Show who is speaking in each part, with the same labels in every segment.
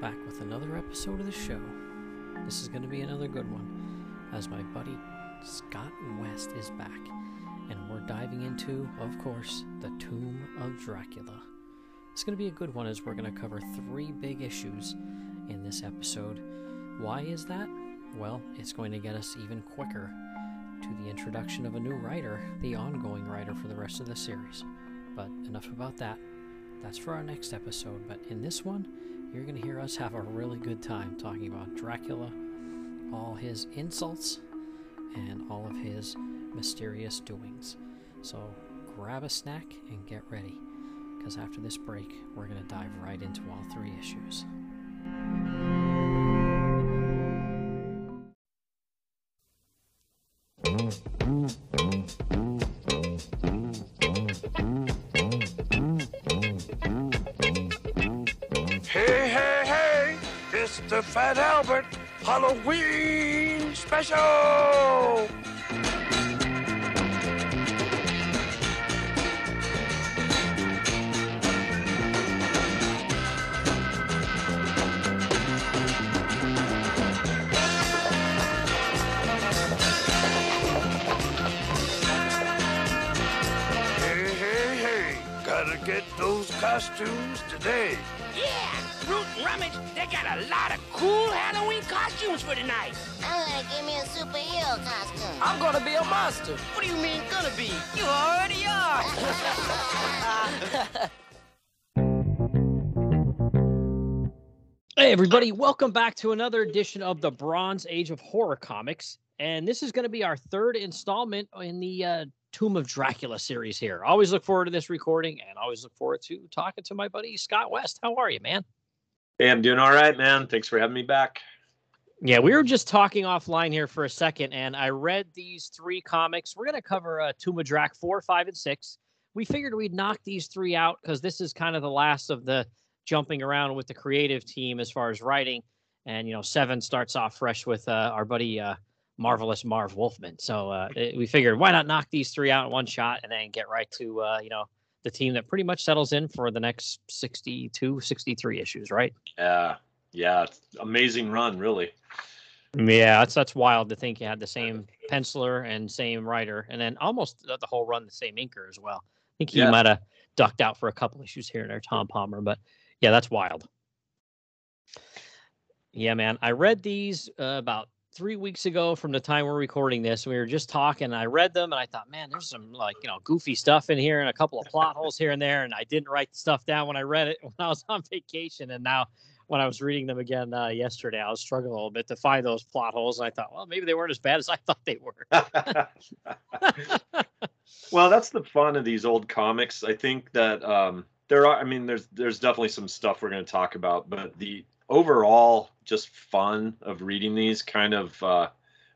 Speaker 1: back with another episode of the show. This is going to be another good one, as my buddy Scott West is back, and we're diving into, of course, the Tomb of Dracula. It's going to be a good one as we're going to cover three big issues in this episode. Why is that? Well, it's going to get us even quicker to the introduction of a new writer, the ongoing writer for the rest of the series. But enough about that. That's for our next episode. But in this one, you're going to hear us have a really good time talking about Dracula, all his insults, and all of his mysterious doings. So grab a snack and get ready, because after this break, we're going to dive right into all three issues.
Speaker 2: Halloween special! Hey, hey, hey, gotta get those costumes today.
Speaker 3: Yeah, Rummage, they got a lot of cool Halloween costumes for tonight.
Speaker 4: I'm gonna give me a superhero costume.
Speaker 5: I'm gonna be a monster.
Speaker 3: What do you mean gonna be? You already are.
Speaker 1: Hey, everybody, welcome back to another edition of the Bronze Age of Horror Comics. And this is going to be our third installment in the uh, Tomb of Dracula series here. Always look forward to this recording and always look forward to talking to my buddy Scott West. How are you, man?
Speaker 6: Hey, I'm doing all right, man. Thanks for having me back.
Speaker 1: Yeah, we were just talking offline here for a second, and I read these three comics. We're going to cover uh, Drac 4, 5, and 6. We figured we'd knock these three out because this is kind of the last of the jumping around with the creative team as far as writing. And, you know, 7 starts off fresh with uh, our buddy uh, Marvelous Marv Wolfman. So uh, it- we figured why not knock these three out in one shot and then get right to, uh, you know, the team that pretty much settles in for the next 62, 63 issues, right?
Speaker 6: Yeah, yeah, amazing run, really.
Speaker 1: Yeah, that's that's wild to think you had the same penciler and same writer, and then almost the the whole run the same inker as well. I think he
Speaker 6: Yeah.
Speaker 1: might have ducked out for a couple issues here and there, Tom Palmer, but yeah, that's wild. Yeah, man, I read these uh, about three weeks ago from the time we're recording this. We were just talking. I read them, and I thought, man, there's some like you know goofy stuff in here, and a couple of plot holes here and there. And I didn't write the stuff down when I read it when I was on vacation, and now when I was reading them again uh, yesterday, I was struggling a little bit to find those plot holes, and I thought, well, maybe they weren't as bad as I thought they were.
Speaker 6: well, that's the fun of these old comics. I think that um, there are. I mean, there's there's definitely some stuff we're going to talk about, but the overall just fun of reading these kind of uh,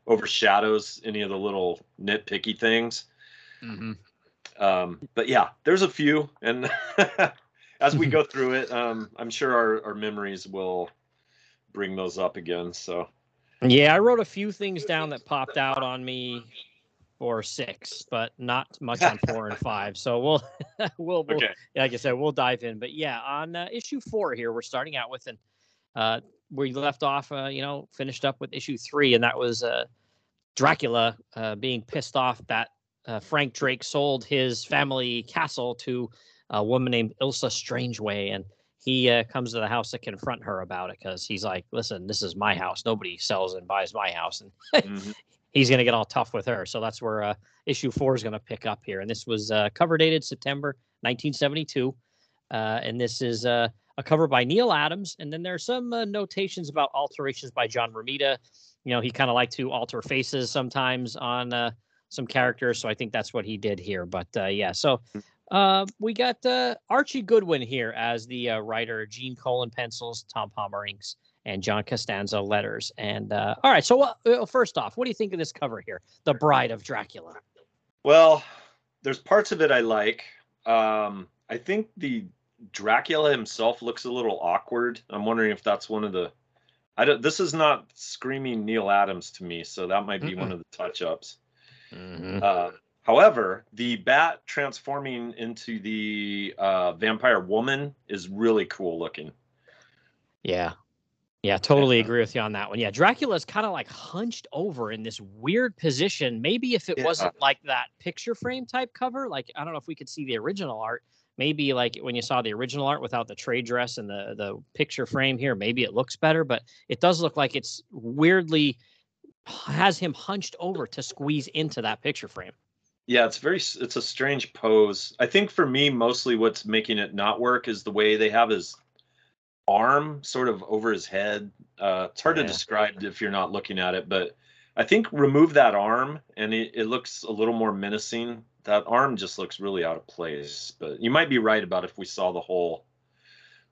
Speaker 6: overshadows any of the little nitpicky things.
Speaker 1: mm-hmm.
Speaker 6: Um, but yeah, there's a few, and as we go through it, um, I'm sure our, our memories will bring those up again. So.
Speaker 1: Yeah, I wrote a few things down that popped out on me for six, but not much on four and five. So we'll we'll, we'll
Speaker 6: Okay.
Speaker 1: like I said, we'll dive in. But yeah, on uh, issue four here, we're starting out with, and uh, we left off, uh, you know, finished up with issue three, and that was uh, Dracula uh, being pissed off that uh, Frank Drake sold his family castle to a woman named Ilsa Strangeway, and he uh, comes to the house to confront her about it because he's like, "Listen, this is my house. Nobody sells and buys my house," and
Speaker 6: Mhm.
Speaker 1: he's going to get all tough with her. So that's where uh, issue four is going to pick up here. And this was uh, cover dated September 1972. Uh, and this is uh, a cover by Neal Adams. And then there's some uh, notations about alterations by John Romita. You know, he kind of liked to alter faces sometimes on uh, some characters. So I think that's what he did here. But uh, yeah, so uh, we got uh, Archie Goodwin here as the uh, writer, Gene Colan pencils, Tom Palmer inks, and John Costanza letters. And uh, all right, so first off, what do you think of this cover here, "The Bride of Dracula"?
Speaker 6: Well, there's parts of it I like. Um, I think the Dracula himself looks a little awkward. I'm wondering if that's one of the. I don't. This is not screaming Neal Adams to me, so that might be one of the touch-ups. Uh, however, the bat transforming into the uh, vampire woman is really cool looking.
Speaker 1: Yeah, Yeah, totally agree with you on that one. Yeah, Dracula's kind of like hunched over in this weird position. Maybe if it
Speaker 6: Yeah.
Speaker 1: wasn't like that picture frame type cover, like I don't know if we could see the original art. Maybe like when you saw the original art without the trade dress and the the picture frame here, maybe it looks better, but it does look like it's weirdly has him hunched over to squeeze into that picture frame.
Speaker 6: Yeah, it's very it's a strange pose. I think for me mostly what's making it not work is the way they have his arm sort of over his head. Uh it's hard
Speaker 1: Yeah.
Speaker 6: to describe if you're not looking at it, but I think remove that arm and it, it looks a little more menacing. That arm just looks really out of place. But you might be right about if we saw the whole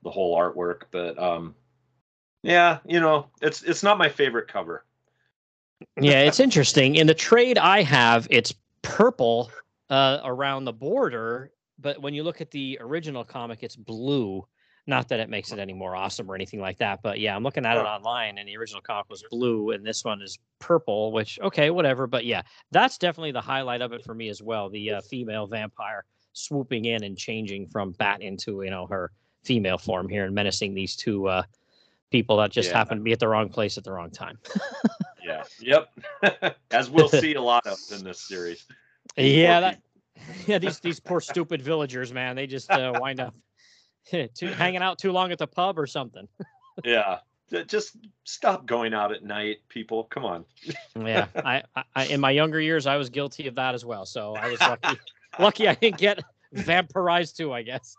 Speaker 6: the whole artwork, but um yeah, you know, it's it's not my favorite cover.
Speaker 1: Yeah, it's interesting. In the trade I have, it's purple uh, around the border, but when you look at the original comic, it's blue. Not that it makes it any more awesome or anything like that, but yeah, I'm looking at it online, and the original comic was blue, and this one is purple. Which okay, whatever. But yeah, that's definitely the highlight of it for me as well. The uh, female vampire swooping in and changing from bat into you know her female form here and menacing these two uh, people that just
Speaker 6: Yeah.
Speaker 1: happen to be at the wrong place at the wrong time.
Speaker 6: Yeah. Yep. As we'll see a lot of in this series.
Speaker 1: Yeah, that, yeah, these these poor stupid villagers, man. They just uh, wind up too, hanging out too long at the pub or something.
Speaker 6: Yeah. Just stop going out at night, people. Come on.
Speaker 1: Yeah, I, I, in my younger years, I was guilty of that as well. So I was lucky. lucky I didn't get vampirized too. I guess.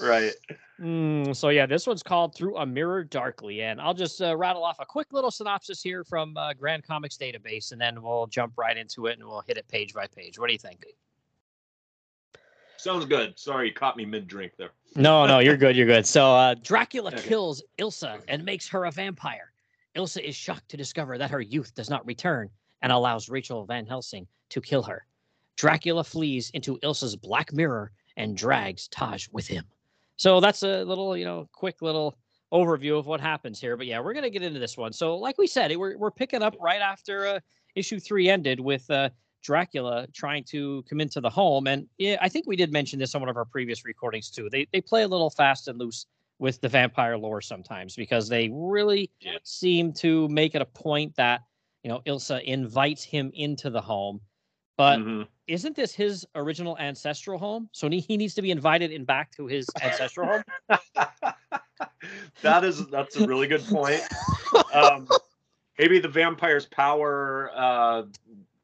Speaker 6: right.
Speaker 1: Mm, so yeah, this one's called "Through a Mirror Darkly," and I'll just uh, rattle off a quick little synopsis here from uh, Grand Comics Database, and then we'll jump right into it and we'll hit it page by page. What do you think?
Speaker 6: Sounds good. Sorry, you caught me mid drink there.
Speaker 1: No, no, you're good. You're good. So uh, Dracula
Speaker 6: Okay.
Speaker 1: kills Ilsa and makes her a vampire. Ilsa is shocked to discover that her youth does not return and allows Rachel Van Helsing to kill her. Dracula flees into Ilsa's black mirror and drags Taj with him. So that's a little, you know, quick little overview of what happens here. But yeah, we're gonna get into this one. So, like we said, we're we're picking up right after uh, issue three ended with uh, Dracula trying to come into the home. And yeah, I think we did mention this on one of our previous recordings too. They they play a little fast and loose with the vampire lore sometimes because they really
Speaker 6: Yeah.
Speaker 1: seem to make it a point that you know Ilsa invites him into the home. But
Speaker 6: Mhm.
Speaker 1: isn't this his original ancestral home? So he, he needs to be invited in back to his ancestral home.
Speaker 6: that is that's a really good point. Um, maybe the vampire's power uh,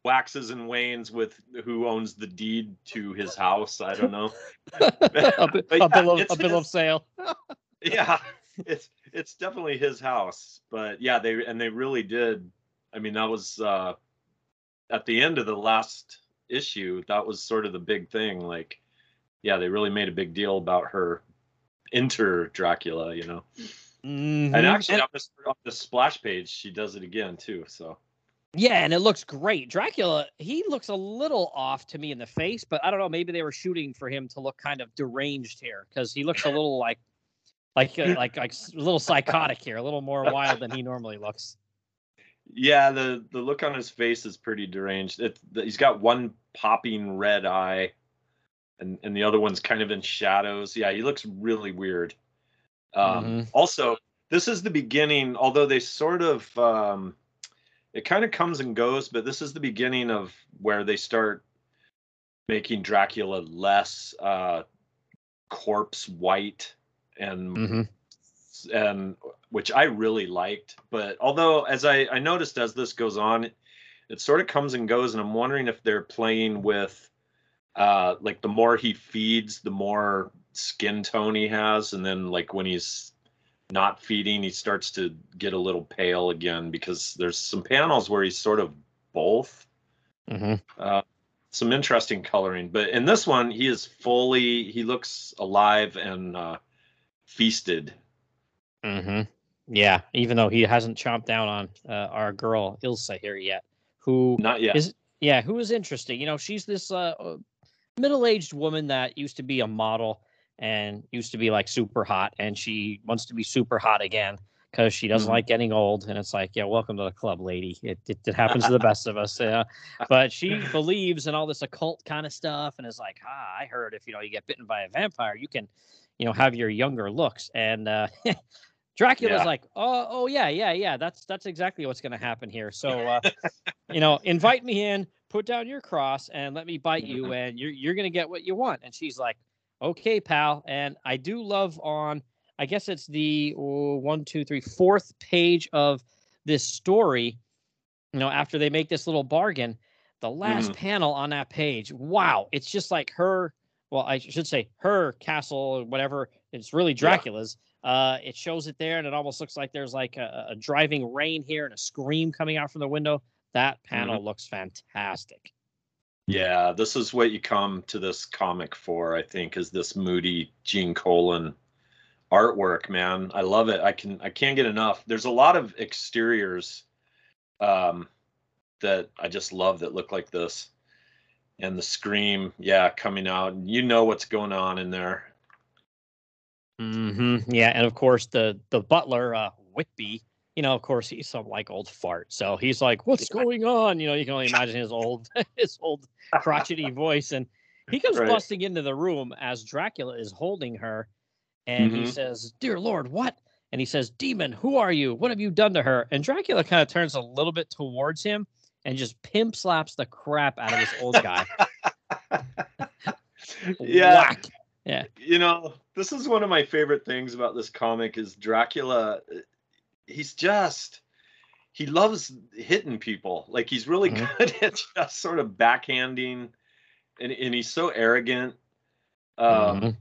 Speaker 6: waxes and wanes with who owns the deed to his house. I don't know.
Speaker 1: a,
Speaker 6: But
Speaker 1: a bill of, a bill of sale.
Speaker 6: yeah it's it's definitely his house but yeah they and they really did i mean that was uh at the end of the last issue that was sort of the big thing like yeah they really made a big deal about her inter dracula you know
Speaker 1: Mhm.
Speaker 6: and actually on this, on the splash page she does it again too so
Speaker 1: Yeah, and it looks great. Dracula, he looks a little off to me in the face, but I don't know. Maybe they were shooting for him to look kind of deranged here because he looks a little like, like, uh, like, like a little psychotic here, a little more wild than he normally looks.
Speaker 6: yeah the the look on his face is pretty deranged it the, he's got one popping red eye and and the other one's kind of in shadows yeah he looks really weird um
Speaker 1: Mhm.
Speaker 6: also this is the beginning although they sort of um it kind of comes and goes but this is the beginning of where they start making dracula less uh corpse white and
Speaker 1: Mm-hmm.
Speaker 6: and which I really liked. But although, as I, I noticed as this goes on, it, it sort of comes and goes, and I'm wondering if they're playing with, uh, like the more he feeds, the more skin tone he has, and then like when he's not feeding, he starts to get a little pale again because there's some panels where he's sort of both.
Speaker 1: Mm-hmm.
Speaker 6: Uh, some interesting coloring, but in this one, he is fully. He looks alive and uh, feasted.
Speaker 1: Mm-hmm. Yeah, even though he hasn't chomped down on uh, our girl Ilsa here yet, who
Speaker 6: Not yet.
Speaker 1: is yeah, who is interesting. You know, she's this uh, middle-aged woman that used to be a model and used to be like super hot, and she wants to be super hot again because she doesn't
Speaker 6: Mhm.
Speaker 1: like getting old. And it's like, yeah, welcome to the club, lady. It it, it happens to the best of us. Yeah, but she believes in all this occult kind of stuff, and is like, ah, I heard if you know you get bitten by a vampire, you can, you know, have your younger looks and. uh Dracula's
Speaker 6: Yeah.
Speaker 1: like, oh, oh yeah, yeah, yeah. That's that's exactly what's going to happen here. So, uh, you know, invite me in, put down your cross, and let me bite you, and you're you're going to get what you want. And she's like, okay, pal. And I do love on, I guess it's the oh, one, two, three, fourth page of this story. You know, after they make this little bargain, the last panel on that page, wow, it's just like her. Well, I should say her castle, or whatever. It's really Dracula's. Uh, it shows it there, and it almost looks like there's like a, a driving rain here and a scream coming out from the window. That panel looks fantastic.
Speaker 6: Yeah, this is what you come to this comic for, I think, is this moody Gene Colan artwork, man. I love it. I can I can't get enough. There's a lot of exteriors um that I just love that look like this. And the scream, yeah, coming out. You know what's going on in there.
Speaker 1: Mm-hmm. Yeah, and of course the the butler, uh, Whitby. You know, of course he's some like old fart, so he's like, "What's going on?" You know, you can only imagine his old his old crotchety voice, and he comes
Speaker 6: Right.
Speaker 1: busting into the room as Dracula is holding her, and he
Speaker 6: Mhm.
Speaker 1: says, "Dear Lord, what?" And he says, "Demon, who are you? What have you done to her?" And Dracula kind of turns a little bit towards him and just pimp slaps the crap out of this old guy.
Speaker 6: Yeah.
Speaker 1: Whack.
Speaker 6: you know this is one of my favorite things about this comic is dracula he's just he loves hitting people like he's really
Speaker 1: Mhm.
Speaker 6: good at just sort of backhanding and, and he's so arrogant um
Speaker 1: Mhm.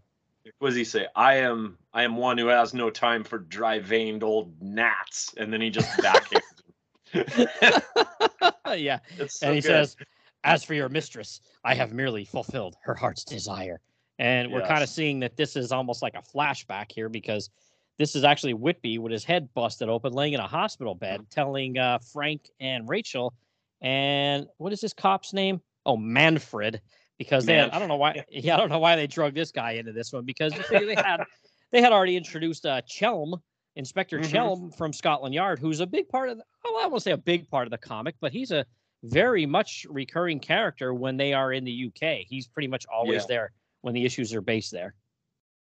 Speaker 6: what does he say i am i am one who has no time for dry veined old gnats and then he just backhands him.
Speaker 1: yeah.
Speaker 6: so
Speaker 1: and he
Speaker 6: good.
Speaker 1: says, As for your mistress, I have merely fulfilled her heart's desire. And we're kind of seeing that this is almost like a flashback here because this is actually Whitby with his head busted open, laying in a hospital bed, telling uh, Frank and Rachel, and what is this cop's name? Oh, Manfred. Because they had, I don't know why, yeah, I don't know why they drug this guy into this one because they had, they had already introduced uh, Chelm, Inspector
Speaker 6: Mhm.
Speaker 1: Chelm from Scotland Yard, who's a big part of, the, well, I won't say a big part of the comic, but he's a very much recurring character when they are in the UK. He's pretty much always
Speaker 6: Yeah.
Speaker 1: there when the issues are based there.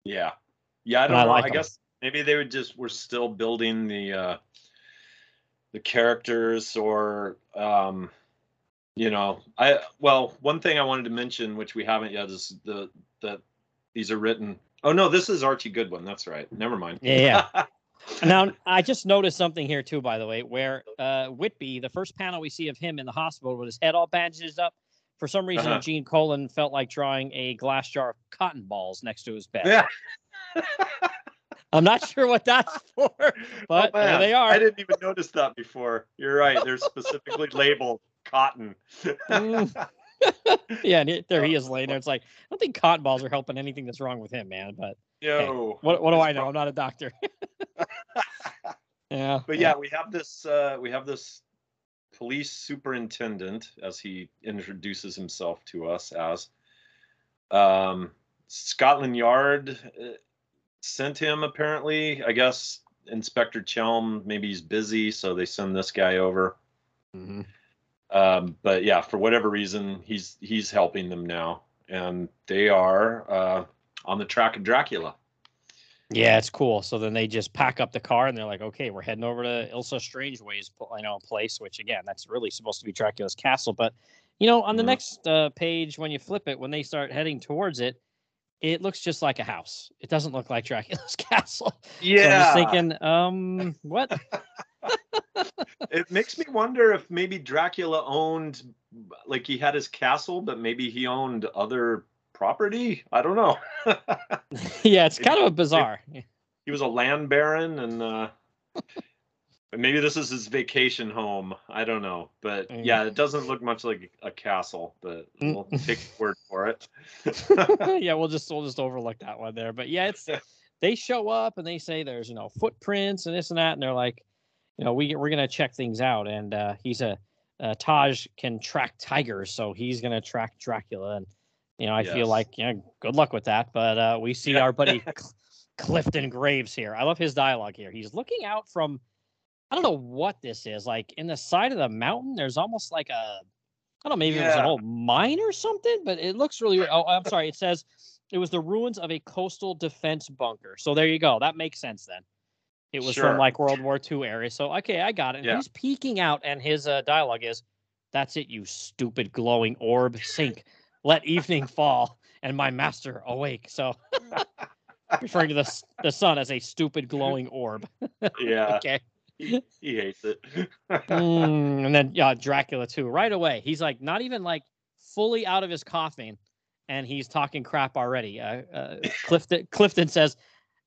Speaker 6: Yeah. Yeah, I don't
Speaker 1: I
Speaker 6: know.
Speaker 1: like
Speaker 6: I
Speaker 1: 'em.
Speaker 6: guess maybe they would just were still building the uh the characters or um you know, I well, one thing I wanted to mention which we haven't yet is the that these are written Oh no, this is Archie Goodwin. That's right. Never mind.
Speaker 1: Yeah, now I just noticed something here too, by the way, where uh, Whitby, the first panel we see of him in the hospital with his head all bandaged up. For some reason,
Speaker 6: Uh-huh.
Speaker 1: Gene Colan felt like drawing a glass jar of cotton balls next to his bed.
Speaker 6: yeah.
Speaker 1: I'm not sure what that's for, but
Speaker 6: Oh,
Speaker 1: there they are.
Speaker 6: I didn't even notice that before. You're right. They're specifically labeled cotton.
Speaker 1: Mm. yeah, and he- there he is laying there. It's like I don't think cotton balls are helping anything that's wrong with him, man. But
Speaker 6: Yo.
Speaker 1: what what do I know? I'm not a doctor. yeah,
Speaker 6: but yeah, we have this uh, we have this police superintendent as he introduces himself to us as um, Scotland Yard uh, sent him apparently. I guess Inspector Chelm maybe he's busy, so they send this guy over.
Speaker 1: Mhm.
Speaker 6: Um, but yeah, for whatever reason, he's he's helping them now, and they are uh, on the track of Dracula.
Speaker 1: Yeah, it's cool. So then they just pack up the car and they're like, okay, we're heading over to Ilsa Strangeway's, you know, place, which again, that's really supposed to be Dracula's castle. But you know, on the
Speaker 6: Mhm.
Speaker 1: next uh, page, when you flip it, when they start heading towards it, it looks just like a house. It doesn't look like Dracula's castle. So I'm just thinking, um, what?
Speaker 6: it makes me wonder if maybe Dracula owned, like he had his castle, but maybe he owned other property. I don't know.
Speaker 1: yeah, it's kind of a bizarre.
Speaker 6: he was a land baron, and uh, maybe this is his vacation home. I don't know, but
Speaker 1: Mm.
Speaker 6: yeah, it doesn't look much like a castle. But
Speaker 1: Mm.
Speaker 6: we'll take word for it.
Speaker 1: yeah, we'll just we'll just overlook that one there. But yeah, it's they show up and they say there's you know footprints and this and that, and they're like, you know, we we're gonna check things out. And uh, he's a uh, Taj can track tigers, so he's gonna track Dracula. And you know, I feel
Speaker 6: Yes.
Speaker 1: like yeah, good luck with that. But uh, we see
Speaker 6: Yeah.
Speaker 1: our buddy Clifton Graves here. I love his dialogue here. He's looking out from I don't know what this is. Like in the side of the mountain, there's almost like a I don't know, maybe it was an old mine or something, but it looks really. Oh, I'm sorry. It says it was the ruins of a coastal defense bunker. So there you go. That makes sense then. It was
Speaker 6: Sure.
Speaker 1: from like World War II era. So okay, I got it.
Speaker 6: Yeah.
Speaker 1: he's peeking out, and his uh, dialogue is, "That's it, you stupid glowing orb, sink, let evening fall, and my master awake." So, referring to the the sun as a stupid glowing orb.
Speaker 6: Yeah,
Speaker 1: Okay.
Speaker 6: He, he hates it.
Speaker 1: Mm, and then yeah, Dracula too. Right away, he's like not even like fully out of his coughing, and he's talking crap already. Uh, uh, Clifton Clifton says,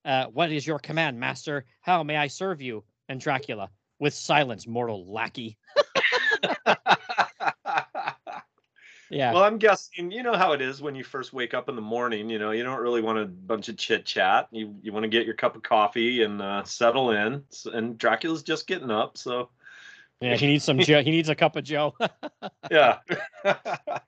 Speaker 1: uh, "What is your command, master? How may I serve you?" And Dracula, with silence, mortal lackey. Yeah,
Speaker 6: Well, I'm guessing you know how it is when you first wake up in the morning. You know, you don't really want a bunch of chit chat. You you want to get your cup of coffee and uh, settle in. And Dracula's just getting up, so
Speaker 1: yeah. He needs some. Joe. He needs a cup of Joe.
Speaker 6: yeah.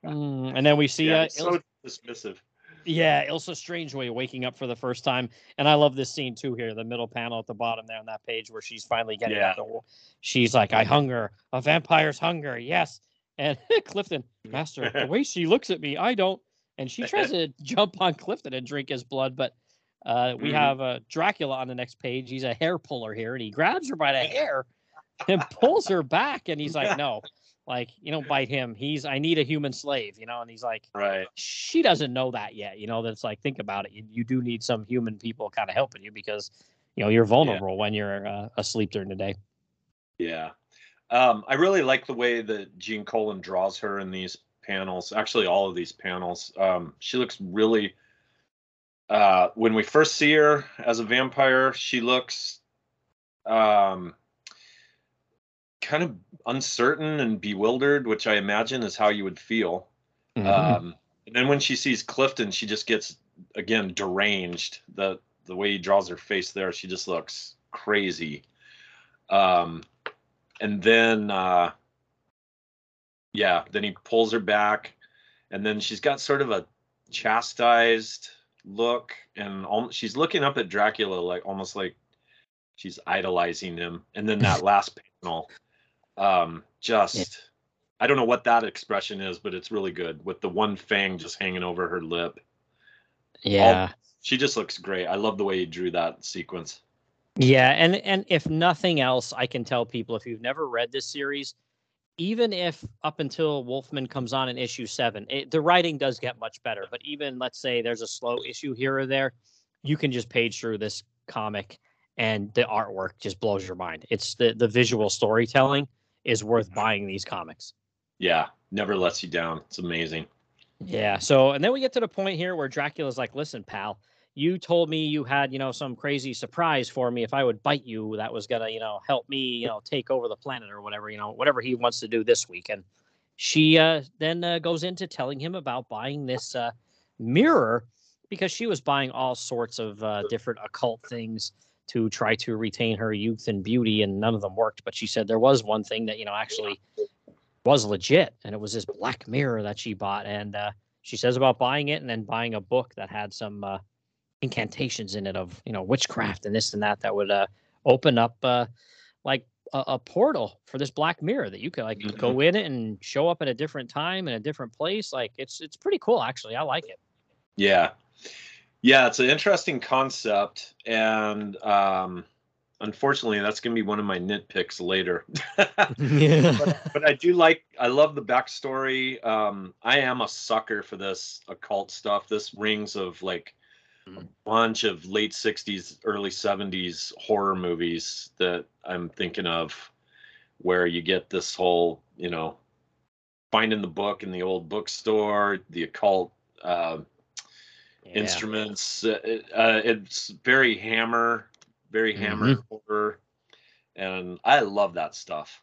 Speaker 1: Mm, and then we see,
Speaker 6: yeah,
Speaker 1: uh,
Speaker 6: so dismissive.
Speaker 1: Yeah, Ilsa Strangeway waking up for the first time, and I love this scene too. Here, the middle panel at the bottom there on that page where she's finally getting
Speaker 6: Yeah.
Speaker 1: up. The, she's like, "I hunger, a vampire's hunger, yes." And Clifton, Master, the way she looks at me, I don't. And she tries to jump on Clifton and drink his blood, but uh, we
Speaker 6: Mhm.
Speaker 1: have uh, Dracula on the next page. He's a hair puller here, and he grabs her by the hair and pulls her back, and he's like, "No." Like you don't bite him. He's I need a human slave, you know. And he's like,
Speaker 6: Right.
Speaker 1: she doesn't know that yet. You know, that's like, think about it. You, you do need some human people kind of helping you because, you know, you're vulnerable when you're uh, asleep during the day.
Speaker 6: Yeah. Um, I really like the way that Gene Colan draws her in these panels. Actually, all of these panels. Um, she looks really. Uh, when we first see her as a vampire, she looks um, kind of uncertain and bewildered, which I imagine is how you would feel.
Speaker 1: Mm-hmm.
Speaker 6: Um, and then when she sees Clifton, she just gets again deranged. The the way he draws her face there, she just looks crazy. Um, and then uh, yeah, then he pulls her back, and then she's got sort of a chastised look, and al- she's looking up at Dracula like almost like she's idolizing him. And then that last panel, um, just I don't know what that expression is, but it's really good with the one fang just hanging over her lip.
Speaker 1: yeah.
Speaker 6: She just looks great. I love the way he drew that sequence.
Speaker 1: Yeah. And, and if nothing else, I can tell people if you've never read this series, even if up until Wolfman comes on in issue seven, it, the writing does get much better. But even let's say there's a slow issue here or there, you can just page through this comic and the artwork just blows your mind. It's the, the visual storytelling is worth mm-hmm. buying these comics.
Speaker 6: Yeah, never lets you down. It's amazing.
Speaker 1: Yeah. So, and then we get to the point here where Dracula's like, listen, pal, you told me you had, you know, some crazy surprise for me if I would bite you that was going to, you know, help me, you know, take over the planet or whatever, you know, whatever he wants to do this week. And she uh, then uh, goes into telling him about buying this uh, mirror because she was buying all sorts of uh, different occult things to try to retain her youth and beauty, and none of them worked. But she said there was one thing that, you know, actually was legit, and it was this black mirror that she bought. And uh, she says about buying it and then buying a book that had some uh, incantations in it of you know witchcraft and this and that that would uh, open up uh, like a, a portal for this black mirror that you could like go in it and show up at a different time in a different place. Like it's it's pretty cool actually. I like it.
Speaker 6: Yeah. Yeah, it's an interesting concept. And um, unfortunately, that's going to be one of my nitpicks later.
Speaker 1: yeah.
Speaker 6: but, but I do like, I love the backstory. Um, I am a sucker for this occult stuff. This rings of like bunch of late 60s, early 70s horror movies that I'm thinking of where you get this whole, you know, finding the book in the old bookstore, the occult. Uh, instruments. Uh, it- uh, it's very hammer, very hammer horror, and I love that stuff.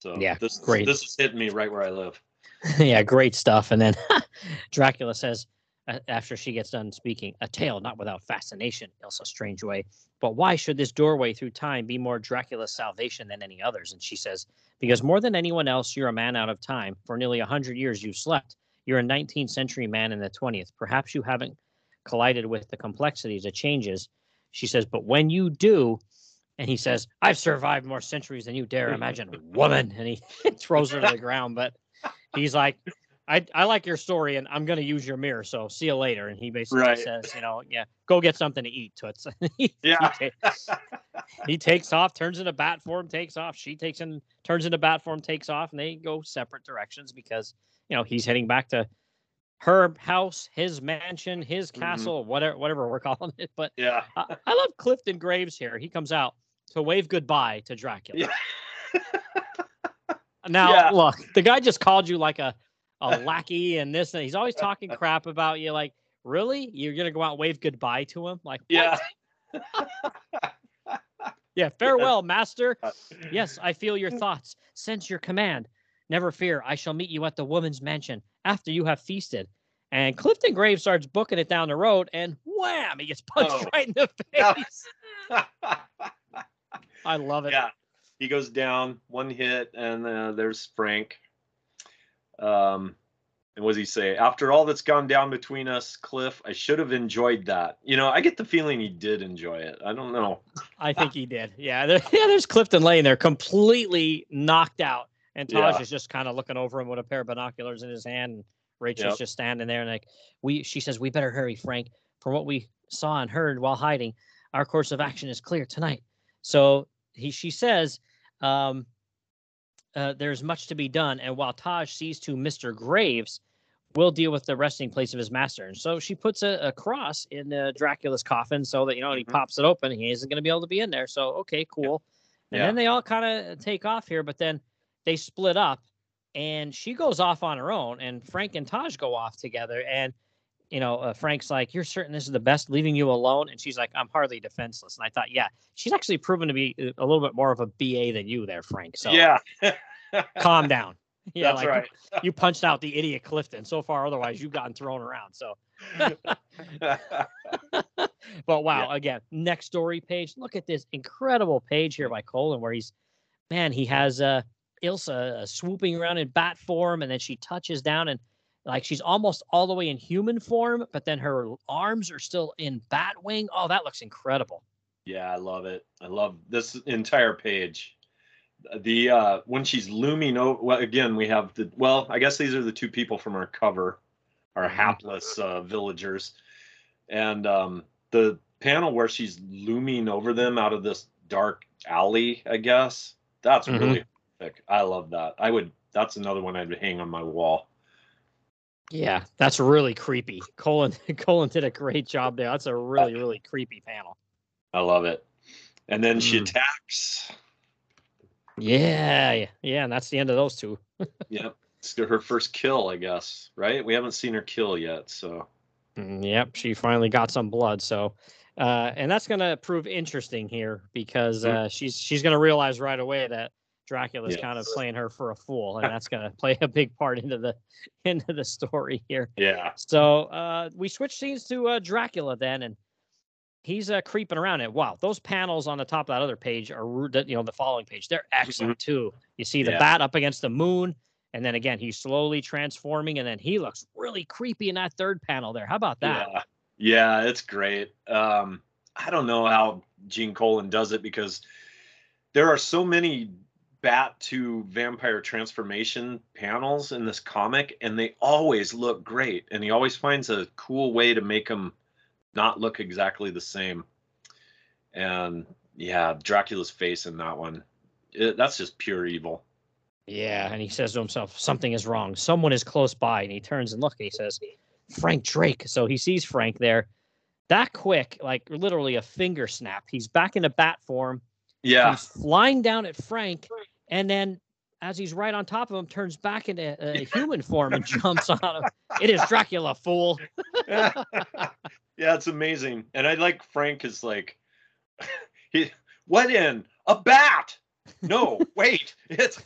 Speaker 6: So
Speaker 1: Yeah,
Speaker 6: this
Speaker 1: great.
Speaker 6: this is hitting me right where I live.
Speaker 1: yeah, great stuff. And then Dracula says, uh, after she gets done speaking, a tale not without fascination, Ilsa Strangeway. But why should this doorway through time be more Dracula's salvation than any others? And she says, because more than anyone else, you're a man out of time. For nearly a hundred years, you've slept. You're a 19th century man in the 20th. Perhaps you haven't collided with the complexities of changes. She says, but when you do, and he says, I've survived more centuries than you dare imagine, woman. And he throws her to the ground. But he's like, I I like your story, and I'm gonna use your mirror. So see you later. And he basically
Speaker 6: Right.
Speaker 1: says, you know, yeah, go get something to eat, Toots. he,
Speaker 6: Yeah.
Speaker 1: he, ta- he takes off, turns into bat form, takes off. She takes in, turns into bat form, takes off, and they go separate directions because you know he's heading back to her house, his mansion, his
Speaker 6: Mhm.
Speaker 1: castle, whatever whatever we're calling it. But
Speaker 6: Yeah.
Speaker 1: I, I love Clifton Graves here. He comes out to wave goodbye to Dracula.
Speaker 6: Yeah.
Speaker 1: Now,
Speaker 6: Yeah.
Speaker 1: look, the guy just called you like a, a lackey and this, and he's always talking crap about you. Like, really? You're to go out and wave goodbye to him? Like, what?
Speaker 6: Yeah.
Speaker 1: Yeah, farewell, master. Yes, I feel your thoughts. Sense your command. Never fear, I shall meet you at the woman's mansion after you have feasted. And Clifton Graves starts booking it down the road, and wham, he gets punched
Speaker 6: Oh.
Speaker 1: right in the face. I love it.
Speaker 6: yeah. He goes down one hit, and uh, there's Frank. Um, and what does he say? After all that's gone down between us, Cliff, I should have enjoyed that. You know, I get the feeling he did enjoy it. I don't know.
Speaker 1: I think he did. Yeah, there, yeah. There's Clifton laying there, completely knocked out, and Taj
Speaker 6: Yeah.
Speaker 1: is just kind of looking over him with a pair of binoculars in his hand. And Rachel's
Speaker 6: Yep.
Speaker 1: just standing there, and like we, she says, "We better hurry, Frank. From what we saw and heard while hiding, our course of action is clear tonight." So he, she says, um, uh, "There's much to be done, and while Taj sees to Mister Graves." We'll deal with the resting place of his master. And so she puts a, a cross in uh, Dracula's coffin so that, you know, when he
Speaker 6: Mhm.
Speaker 1: pops it open, he isn't going to be able to be in there. So, okay, cool. And
Speaker 6: Yeah.
Speaker 1: then they all kind of take off here, but then they split up and she goes off on her own and Frank and Taj go off together. And, you know, uh, Frank's like, You're certain this is the best, leaving you alone? And she's like, I'm hardly defenseless. And I thought, Yeah, she's actually proven to be uh, a little bit more of a BA than you there, Frank. So
Speaker 6: yeah.
Speaker 1: calm down. Yeah,
Speaker 6: That's
Speaker 1: like
Speaker 6: right.
Speaker 1: you punched out the idiot Clifton. So far, otherwise, you've gotten thrown around. So, but wow, again, next story page. Look at this incredible page here by Colan, where he's, man, he has uh, Ilsa uh, swooping around in bat form, and then she touches down and like she's almost all the way in human form, but then her arms are still in Batwing. Oh, that looks incredible.
Speaker 6: Yeah, I love it. I love this entire page. The uh when she's looming over well again we have the well, I guess these are the two people from our cover, our
Speaker 1: Mhm.
Speaker 6: hapless uh villagers. And um the panel where she's looming over them out of this dark alley, I guess. That's
Speaker 1: Mhm.
Speaker 6: really thick. I love that. I would that's another one I'd hang on my wall.
Speaker 1: Yeah, that's really creepy. Colan Colan did a great job there. That's a really really creepy panel.
Speaker 6: I love it. And then she
Speaker 1: Mm.
Speaker 6: attacks.
Speaker 1: Yeah, yeah, and that's the end of those two.
Speaker 6: Yep. It's her first kill, I guess, right? We haven't seen her kill yet, so
Speaker 1: Mm, Yep, she finally got some blood. So, uh, and that's going to prove interesting here because
Speaker 6: Mm.
Speaker 1: uh, she's she's going to realize right away that Dracula's kind of playing her for a fool, and that's going to play a big part into the into the story here.
Speaker 6: yeah.
Speaker 1: So uh, we switch scenes to uh, Dracula then, and he's uh, creeping around it. Wow, those panels on the top of that other page are, you know, the following page. They're excellent too. You see the
Speaker 6: Yeah.
Speaker 1: bat up against the moon, and then again he's slowly transforming, and then he looks really creepy in that third panel there. How about that?
Speaker 6: Yeah. Yeah, it's great. Um, I don't know how Gene Colan does it because there are so many bat to vampire transformation panels in this comic, and they always look great. And he always finds a cool way to make them not look exactly the same. And yeah, Dracula's face in that one, it, that's just pure evil.
Speaker 1: Yeah, and he says to himself, "Something is wrong. Someone is close by." And he turns and look. And he says, "Frank Drake." So he sees Frank there. That quick, like literally a finger snap. He's back in a bat form.
Speaker 6: Yeah.
Speaker 1: He's flying down at Frank, and then as he's right on top of him, turns back into a human form and jumps on him. It is Dracula, fool.
Speaker 6: yeah, it's amazing. And I like Frank is like he what in a bat? No, wait. It's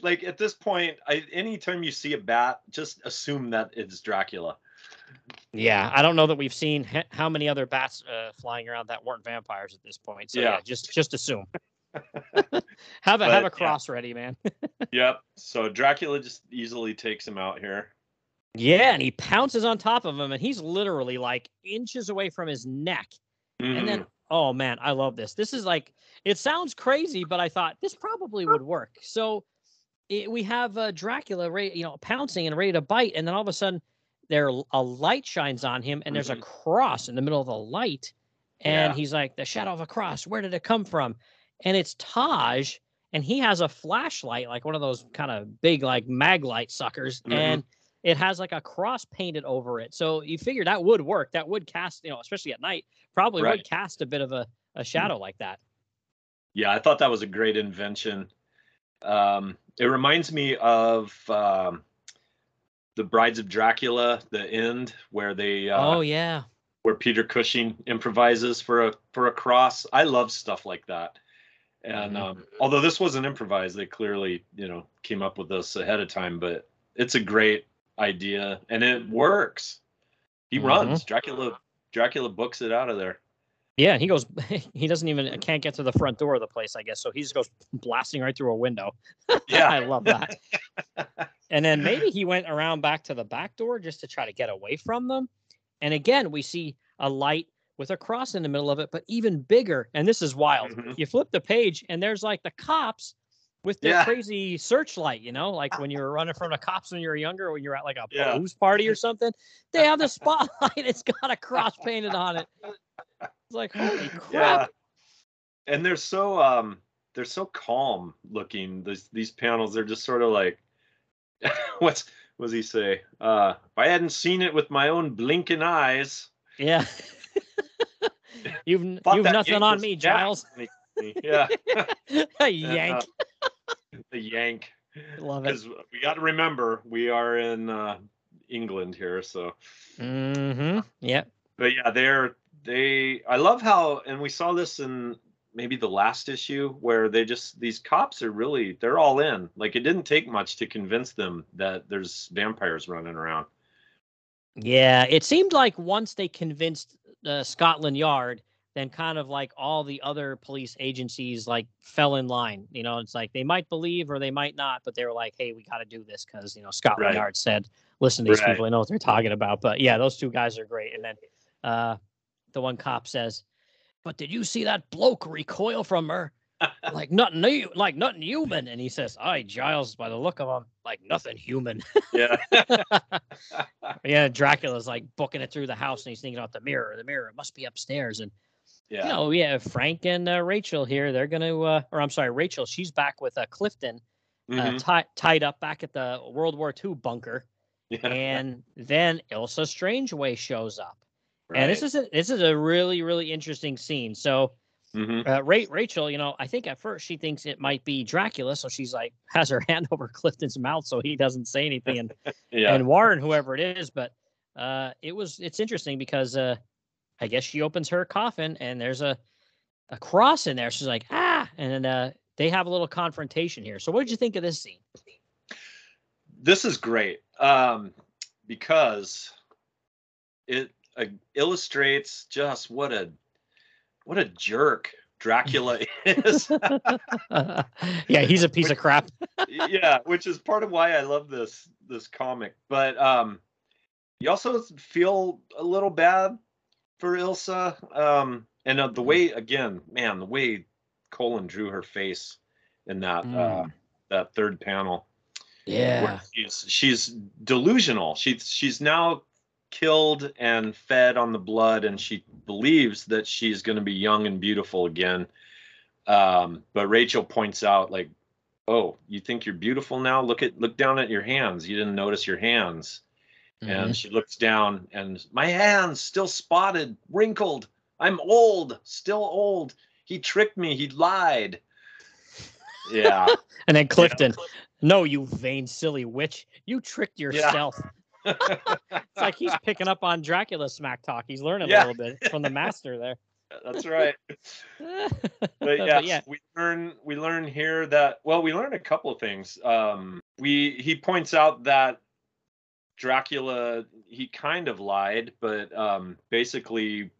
Speaker 6: like at this point, I anytime you see a bat, just assume that it's Dracula.
Speaker 1: Yeah, I don't know that we've seen how many other bats uh, flying around that weren't vampires at this point. So yeah,
Speaker 6: Yeah.
Speaker 1: just just assume. have a have
Speaker 6: But,
Speaker 1: a
Speaker 6: yeah.
Speaker 1: cross ready, man.
Speaker 6: Yep. So Dracula just easily takes him out here.
Speaker 1: Yeah, and he pounces on top of him, and he's literally like inches away from his neck. And then,
Speaker 6: Mhm.
Speaker 1: oh man, I love this. This is like, it sounds crazy, but I thought this probably would work. So it, we have uh, Dracula, ready, you know, pouncing and ready to bite, and then all of a sudden, there a light shines on him, and there's a
Speaker 6: Mhm.
Speaker 1: cross in the middle of the light, and
Speaker 6: Yeah.
Speaker 1: he's like, "The shadow of a cross. Where did it come from?" And it's Taj, and he has a flashlight, like one of those kind of big, like mag light suckers,
Speaker 6: Mhm.
Speaker 1: and it has like a cross painted over it. So you figure that would work. That would cast, you know, especially at night, probably
Speaker 6: Right.
Speaker 1: would cast a bit of a, a shadow like that.
Speaker 6: Yeah, I thought that was a great invention. Um, it reminds me of um, the Brides of Dracula, the end where they uh,
Speaker 1: oh yeah.
Speaker 6: where Peter Cushing improvises for a for a cross. I love stuff like that. And
Speaker 1: Mhm.
Speaker 6: um, although this wasn't improvised, they clearly you know came up with this ahead of time. But it's a great idea, and it works. He
Speaker 1: Mhm.
Speaker 6: runs. Dracula Dracula books it out of there.
Speaker 1: Yeah, he goes. He doesn't even can't get to the front door of the place, I guess. So he just goes blasting right through a window.
Speaker 6: Yeah.
Speaker 1: I love that. and then maybe he went around back to the back door just to try to get away from them. And again, we see a light with a cross in the middle of it, but even bigger. And this is wild.
Speaker 6: Mhm.
Speaker 1: You flip the page, and there's like the cops with their
Speaker 6: Yeah.
Speaker 1: crazy searchlight. You know, like when you were running from the cops when you were younger, when you're at like a
Speaker 6: Yeah.
Speaker 1: blues party or something. They have the spotlight. It's got a cross painted on it. It's like holy crap.
Speaker 6: Yeah. And they're so um they're so calm looking. These these panels, they're just sort of like what's what does he say? Uh if I hadn't seen it with my own blinking eyes.
Speaker 1: Yeah. You've n-
Speaker 6: thought
Speaker 1: you've nothing
Speaker 6: yank
Speaker 1: on me. Giles.
Speaker 6: Yeah.
Speaker 1: A yank.
Speaker 6: the yank.
Speaker 1: Love it.
Speaker 6: Because we got to remember we are in uh England here, so
Speaker 1: Mm-hmm. Yep.
Speaker 6: but yeah, they're they. I love how, and we saw this in maybe the last issue where they just these cops are really they're all in. Like it didn't take much to convince them that there's vampires running around.
Speaker 1: Yeah, it seemed like once they convinced uh, Scotland Yard, then kind of like all the other police agencies like fell in line. You know, it's like they might believe or they might not, but they were like, "Hey, we got to do this because you know Scotland
Speaker 6: Right.
Speaker 1: Yard said, listen to these
Speaker 6: Right.
Speaker 1: people, they know what they're talking about." But yeah, those two guys are great. And then uh, the one cop says, "But did you see that bloke recoil from her?" Like nothing new, like nothing human. And he says, "Aye, Giles, by the look of him, like nothing human."
Speaker 6: Yeah.
Speaker 1: yeah, Dracula's like booking it through the house, and he's thinking about the mirror. The mirror it must be upstairs, and
Speaker 6: yeah.
Speaker 1: you know, we have Frank and uh, Rachel here. They're gonna, uh, or I'm sorry, Rachel. She's back with uh, Clifton, uh,
Speaker 6: Mhm.
Speaker 1: ti- tied up back at the World War II bunker,
Speaker 6: yeah.
Speaker 1: and then Ilsa Strangeway shows up, and this is a, this is a really really interesting scene. So
Speaker 6: Mhm.
Speaker 1: uh, Ra- Rachel, you know, I think at first she thinks it might be Dracula, so she's like has her hand over Clifton's mouth so he doesn't say anything, and
Speaker 6: yeah.
Speaker 1: and Warren, whoever it is. But uh, it was it's interesting because uh, I guess she opens her coffin and there's a a cross in there. She's like ah, and then uh, they have a little confrontation here. So what did you think of this scene?
Speaker 6: this is great um, because it uh, illustrates just what a what a jerk Dracula is.
Speaker 1: yeah, he's a piece of crap.
Speaker 6: yeah, which is part of why I love this this comic. But um, you also feel a little bad for Ilsa, um, and uh, the way again, man, the way Colan drew her face in that uh,
Speaker 1: Mm.
Speaker 6: that third panel.
Speaker 1: Yeah,
Speaker 6: she's she's delusional. She's she's now killed and fed on the blood, and she believes that she's going to be young and beautiful again. Um, but Rachel points out, like, "Oh, you think you're beautiful now? Look at look down at your hands. You didn't notice your hands."
Speaker 1: Mm-hmm.
Speaker 6: And she looks down, and my hands still spotted, wrinkled. I'm old, still old. He tricked me. He lied. Yeah.
Speaker 1: and then Clifton. No, you vain, silly witch! You tricked yourself. It's like he's picking up on Dracula smack talk. He's learning
Speaker 6: Yeah.
Speaker 1: a little bit from the master there.
Speaker 6: That's right.
Speaker 1: but
Speaker 6: but
Speaker 1: yeah,
Speaker 6: we learn we learn here that well, we learn a couple of things. Um, we he points out that Dracula he kind of lied, but um, basically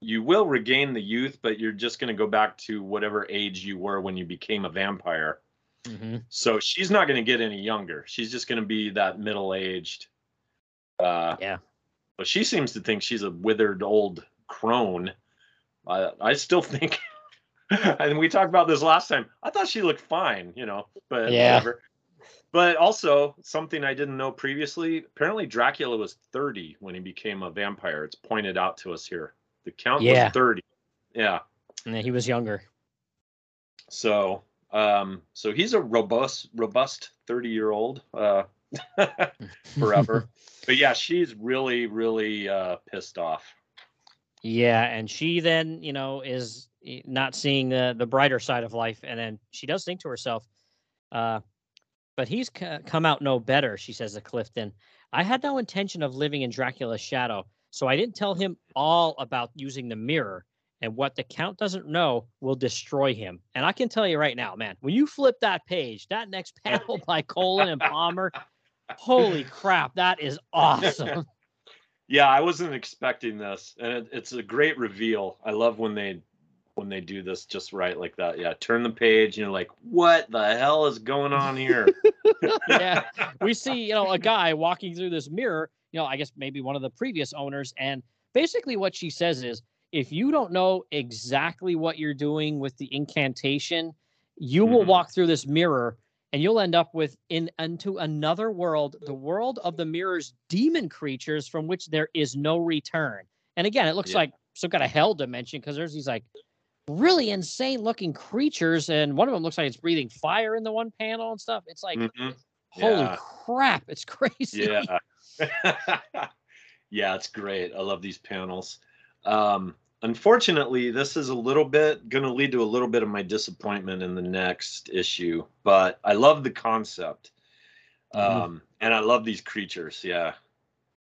Speaker 6: you will regain the youth, but you're just going to go back to whatever age you were when you became a vampire.
Speaker 1: Mhm.
Speaker 6: So she's not going to get any younger. She's just going to be that middle aged. Uh,
Speaker 1: Yeah.
Speaker 6: But she seems to think she's a withered old crone. I I still think, and we talked about this last time. I thought she looked fine, you know, but
Speaker 1: Yeah.
Speaker 6: whatever. but also something I didn't know previously. Apparently, Dracula was 30 when he became a vampire. It's pointed out to us here. The count
Speaker 1: Yeah.
Speaker 6: was 30. Yeah.
Speaker 1: And then he was younger.
Speaker 6: So, um, so he's a robust, robust 30 year old, uh, forever. but yeah, she's really, really uh, pissed off.
Speaker 1: Yeah, and she then, you know, is eh, not seeing the the brighter side of life, and then she does think to herself, uh, "But he's c- come out no better," she says to Clifton. "I had no intention of living in Dracula's shadow, so I didn't tell him all about using the mirror, and what the Count doesn't know will destroy him. And I can tell you right now, man, when you flip that page, that next panel by Colan and Palmer, holy crap, that is awesome."
Speaker 6: Yeah, I wasn't expecting this, and it, it's a great reveal. I love when they when they do this just right like that. Yeah, turn the page, and you're like, "What the hell is going on here?"
Speaker 1: yeah, we see you know a guy walking through this mirror. You know, I guess maybe one of the previous owners, and basically what she says is, if you don't know exactly what you're doing with the incantation, you will
Speaker 6: Mhm.
Speaker 1: walk through this mirror and you'll end up with in into another world, the world of the mirror's demon creatures from which there is no return. And again, it looks
Speaker 6: Yeah.
Speaker 1: like some kind of hell dimension because there's these like really insane looking creatures, and one of them looks like it's breathing fire in the one panel and stuff. It's like
Speaker 6: Mhm.
Speaker 1: holy
Speaker 6: Yeah.
Speaker 1: crap, it's crazy.
Speaker 6: Yeah. yeah, it's great. I love these panels. Um, unfortunately, this is a little bit going to lead to a little bit of my disappointment in the next issue, but I love the concept.
Speaker 1: Mhm.
Speaker 6: Um, and I love these creatures. Yeah.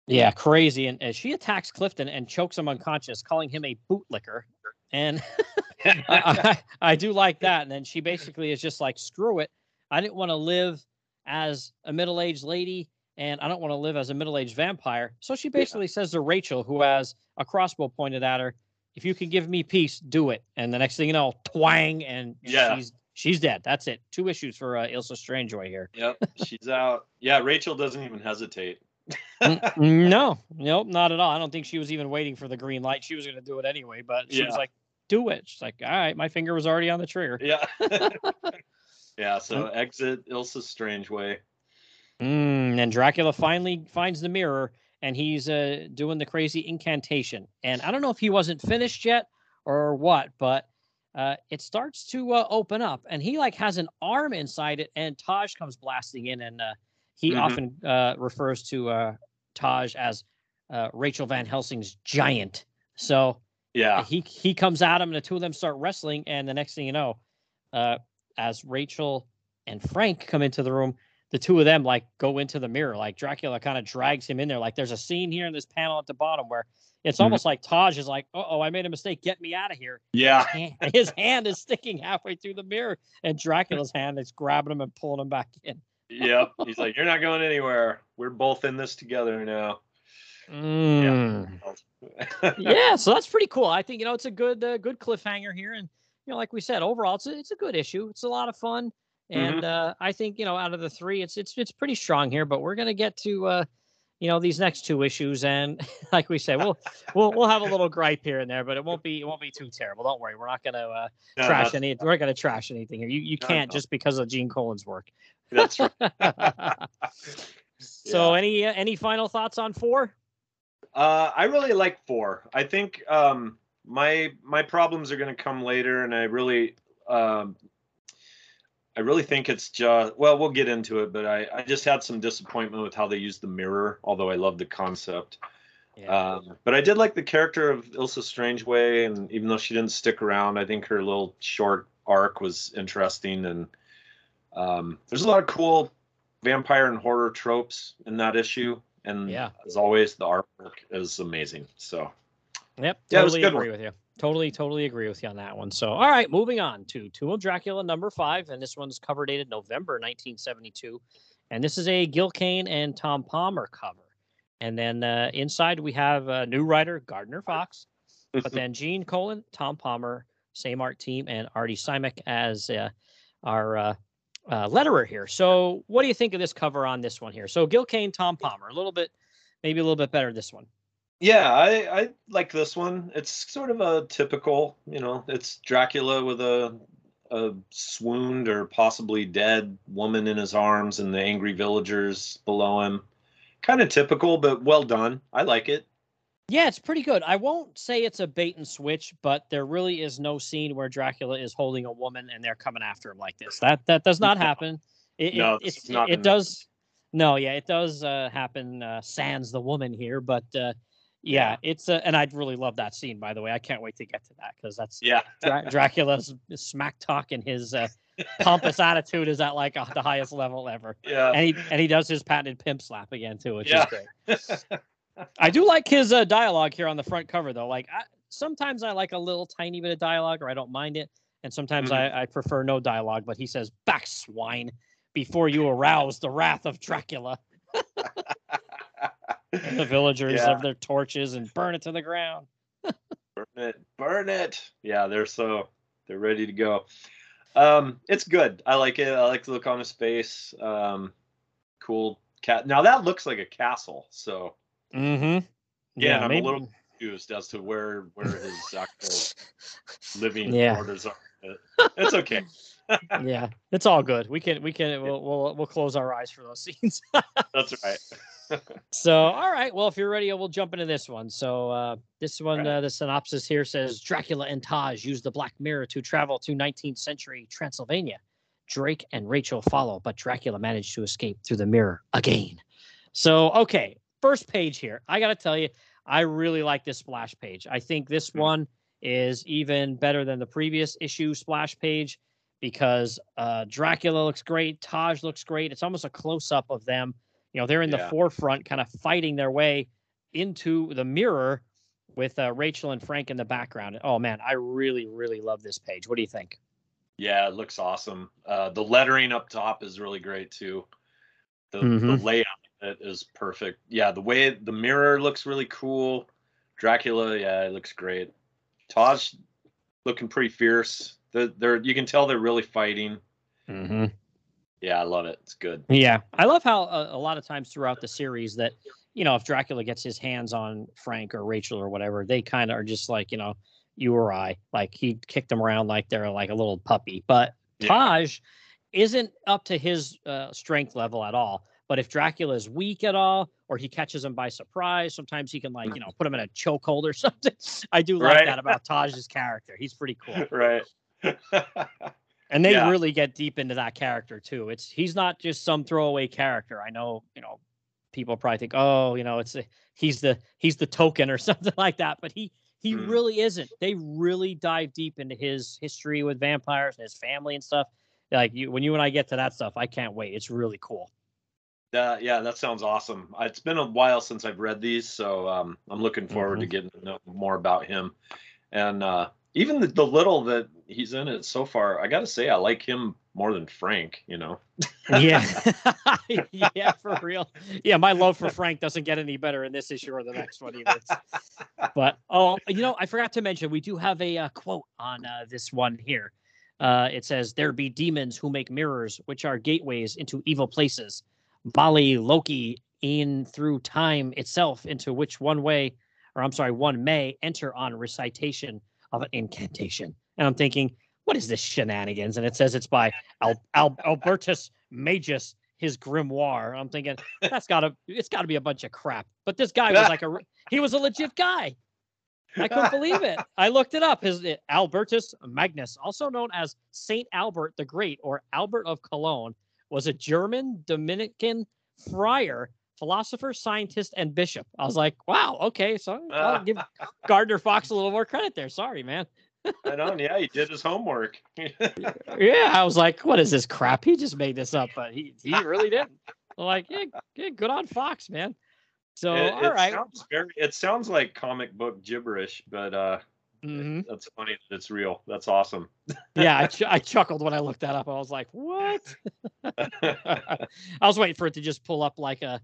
Speaker 1: Yeah, crazy. And, and she attacks Clifton and chokes him unconscious, calling him a bootlicker. And I, I, I do like that. And then she basically is just like, screw it. I didn't want to live as a middle aged lady and I don't want to live as a middle aged vampire. So she basically says to Rachel, who has a crossbow pointed at her, if you can give me peace, do it. And the next thing you know, twang, and
Speaker 6: Yeah.
Speaker 1: she's she's dead. That's it. Two issues for uh, Ilsa Strangeway here.
Speaker 6: Yep. She's out. Yeah. Rachel doesn't even hesitate.
Speaker 1: No, nope, not at all. I don't think she was even waiting for the green light. She was going to do it anyway, but she was like, "Do it." She's like, "All right, my finger was already on the trigger."
Speaker 6: Yeah. yeah. So exit Ilsa Strangeway.
Speaker 1: Mm, and Dracula finally finds the mirror, and he's uh, doing the crazy incantation. And I don't know if he wasn't finished yet or what, but uh, it starts to uh, open up, and he like has an arm inside it, and Taj comes blasting in, and uh, he
Speaker 6: Mhm.
Speaker 1: often uh, refers to uh, Taj as uh, Rachel Van Helsing's giant. So
Speaker 6: Yeah.
Speaker 1: he he comes at him, and the two of them start wrestling. And the next thing you know, uh, as Rachel and Frank come into the room, the two of them like go into the mirror. Like Dracula kind of drags him in there. Like there's a scene here in this panel at the bottom where it's
Speaker 6: Mhm.
Speaker 1: almost like Taj is like, "Uh oh, I made a mistake. Get me out of here."
Speaker 6: Yeah.
Speaker 1: And His hand is sticking halfway through the mirror, and Dracula's hand is grabbing him and pulling him back in.
Speaker 6: Yep. He's like, You're not going anywhere. We're both in this together now.
Speaker 1: Mm. yeah, so that's pretty cool. I think you know it's a good uh, good cliffhanger here, and you know, like we said, overall it's a, it's a good issue. It's a lot of fun, and uh, I think you know out of the three, it's it's it's pretty strong here. But we're gonna get to uh, you know these next two issues, and like we said, we'll we'll we'll have a little gripe here and there, but it won't be it won't be too terrible. Don't worry, we're not gonna uh,
Speaker 6: No,
Speaker 1: trash any. We're not gonna trash anything here. You you
Speaker 6: No,
Speaker 1: can't just because of Gene Colan's work.
Speaker 6: That's right.
Speaker 1: so
Speaker 6: Yeah.
Speaker 1: any uh, any final thoughts on four?
Speaker 6: Uh, I really like four. I think um, my my problems are going to come later, and I really, um, I really think it's just well, we'll get into it, but I I just had some disappointment with how they used the mirror, although I love the concept. Um, but I did like the character of Ilsa Strangeway, and even though she didn't stick around, I think her little short arc was interesting, and um, there's a lot of cool vampire and horror tropes in that issue. And
Speaker 1: Yeah.
Speaker 6: as always, the artwork is amazing. So
Speaker 1: Yep.
Speaker 6: Yeah, it was a
Speaker 1: totally
Speaker 6: good
Speaker 1: agree with you. Totally, totally agree with you on that one. So, all right, moving on to Tomb of Dracula number five, and this one's cover dated November 1972, and this is a Gil Kane and Tom Palmer cover. And then uh, inside we have a new writer Gardner Fox, but then Gene Colan, Tom Palmer, same art team, and Artie Simek as uh, our uh, uh, letterer here. So, what do you think of this cover on this one here? So, Gil Kane, Tom Palmer, a little bit, maybe a little bit better this one.
Speaker 6: Yeah, I I like this one. It's sort of a typical, you know, it's Dracula with a a swooned or possibly dead woman in his arms and the angry villagers below him. Kind of typical, but well done. I like it.
Speaker 1: Yeah, it's pretty good. I won't say it's a bait and switch, but there really is no scene where Dracula is holding a woman and they're coming after him like this. That that does not happen. It,
Speaker 6: No,
Speaker 1: it,
Speaker 6: it's
Speaker 1: it's,
Speaker 6: not
Speaker 1: it
Speaker 6: the-
Speaker 1: does. No, yeah, it does uh, happen. Uh, sans the woman here, but uh, yeah, it's uh, and I'd really love that scene. By the way, I can't wait to get to that because that's
Speaker 6: Yeah.
Speaker 1: Dra- Dracula's smack talk and his uh, pompous attitude is at like uh, the highest level ever.
Speaker 6: Yeah.
Speaker 1: And he and he does his patented pimp slap again too, which
Speaker 6: Yeah.
Speaker 1: is great. I do like his uh, dialogue here on the front cover though. Like I, sometimes I like a little tiny bit of dialogue or I don't mind it, and sometimes
Speaker 6: Mhm.
Speaker 1: I, I prefer no dialogue. But he says, "Back swine." Before you arouse the wrath of Dracula, the villagers
Speaker 6: Yeah.
Speaker 1: of their torches and burn it to the ground.
Speaker 6: burn it burn it yeah they're so they're ready to go um it's good i like it i like the look on his face um cool cat now that looks like a castle so
Speaker 1: Mm-hmm.
Speaker 6: Yeah, and I'm a little- confused as to where where his actual living
Speaker 1: Yeah.
Speaker 6: quarters are it's okay
Speaker 1: yeah, it's all good. We can we can we'll we'll, we'll close our eyes for those scenes.
Speaker 6: that's right
Speaker 1: So, all right. Well, if you're ready, we'll jump into this one. So, uh, this one,
Speaker 6: Right.
Speaker 1: uh, the synopsis here says Dracula and Taj use the Black Mirror to travel to 19th century Transylvania. Drake and Rachel follow, but Dracula managed to escape through the mirror again. So, okay, first page here. I got to tell you, I really like this splash page. I think this
Speaker 6: Hmm.
Speaker 1: one is even better than the previous issue splash page because uh, Dracula looks great, Taj looks great. It's almost a close up of them. You know, they're in the forefront, kind of fighting their way into the mirror with uh, Rachel and Frank in the background. Oh man, I really, really love this page. What do you think?
Speaker 6: yeah it looks awesome uh the lettering up top is really great too the, the
Speaker 1: Mhm.
Speaker 6: layout of it is perfect yeah the way the mirror looks really cool dracula yeah it looks great taj looking pretty fierce the, they're you can tell they're really fighting
Speaker 1: Mm-hmm.
Speaker 6: Yeah i love it it's good
Speaker 1: Yeah, I love how uh, a lot of times throughout the series that you know if Dracula gets his hands on Frank or Rachel or whatever, they kind of are just like you know you or I, like he kicked them around like they're like a little puppy. But
Speaker 6: Yeah.
Speaker 1: Taj isn't up to his uh, strength level at all. But if Dracula is weak at all, or he catches him by surprise, sometimes he can like you know put him in a chokehold or something. I do like
Speaker 6: Right.
Speaker 1: that about Taj's character. He's pretty cool
Speaker 6: right
Speaker 1: and they
Speaker 6: Yeah.
Speaker 1: really get deep into that character too. It's he's not just some throwaway character. I know, you know, people probably think, oh, you know, it's a, he's the he's the token or something like that, but he he
Speaker 6: Mm.
Speaker 1: really isn't. They really dive deep into his history with vampires and his family and stuff. Like you, when you and I get to that stuff, I can't wait. It's really cool.
Speaker 6: That yeah, that sounds awesome. Uh, It's been a while since I've read these, so um, I'm looking forward to
Speaker 1: Mm-hmm.
Speaker 6: getting to know more about him. And uh, even the, the little that he's in it so far, I got to say, I like him more than Frank. You know,
Speaker 1: Yeah, yeah, for real. Yeah, my love for Frank doesn't get any better in this issue or the next one either. But oh, you know, I forgot to mention we do have a uh, quote on uh, this one here. Uh, it says, "There be demons who make mirrors, which are gateways into evil places. Bali Loki in through time itself, into which one way, or I'm sorry, one may enter on recitation of an incantation." And I'm thinking, what is this shenanigans? And it says it's by Al- Al- Albertus Magus, his grimoire. I'm thinking that's gotta it's gotta be a bunch of crap. But this guy was like a he was a legit guy. I couldn't believe it. I looked it up. His Albertus Magnus, also known as Saint Albert the Great or Albert of Cologne, was a German Dominican friar, philosopher, scientist, and bishop. I was like, wow, okay, so I'll give Gardner Fox a little more credit there. Sorry, man.
Speaker 6: Right on. Yeah, he did his homework.
Speaker 1: Yeah, I was like, what is this crap? He just made this up, but he he really didn't. Like, yeah, yeah, good on Fox, man. So
Speaker 6: it,
Speaker 1: all
Speaker 6: it
Speaker 1: right.
Speaker 6: sounds very. It sounds like comic book gibberish, but uh,
Speaker 1: Mhm.
Speaker 6: that's funny. that It's real. That's awesome.
Speaker 1: Yeah, I, ch- I chuckled when I looked that up. I was like, what? I was waiting for it to just pull up like a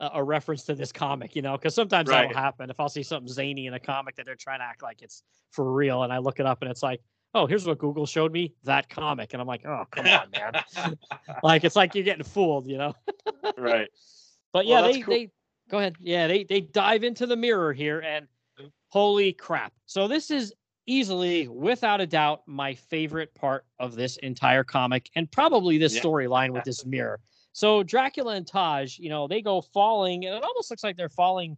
Speaker 1: a, a reference to this comic, you know, because sometimes that'll happen. If I'll see something zany in a comic that they're trying to act like it's for real, and I look it up and it's like, oh, here's what Google showed me that comic, and I'm like, oh, come on, man. like it's like you're getting fooled, you know.
Speaker 6: right.
Speaker 1: But yeah,
Speaker 6: that's
Speaker 1: they
Speaker 6: cool.
Speaker 1: they go ahead. Yeah, they they dive into the mirror here and holy crap. So this is easily, without a doubt, my favorite part of this entire comic and probably this
Speaker 6: Yeah.
Speaker 1: storyline with this mirror. So Dracula and Taj, you know, they go falling, and it almost looks like they're falling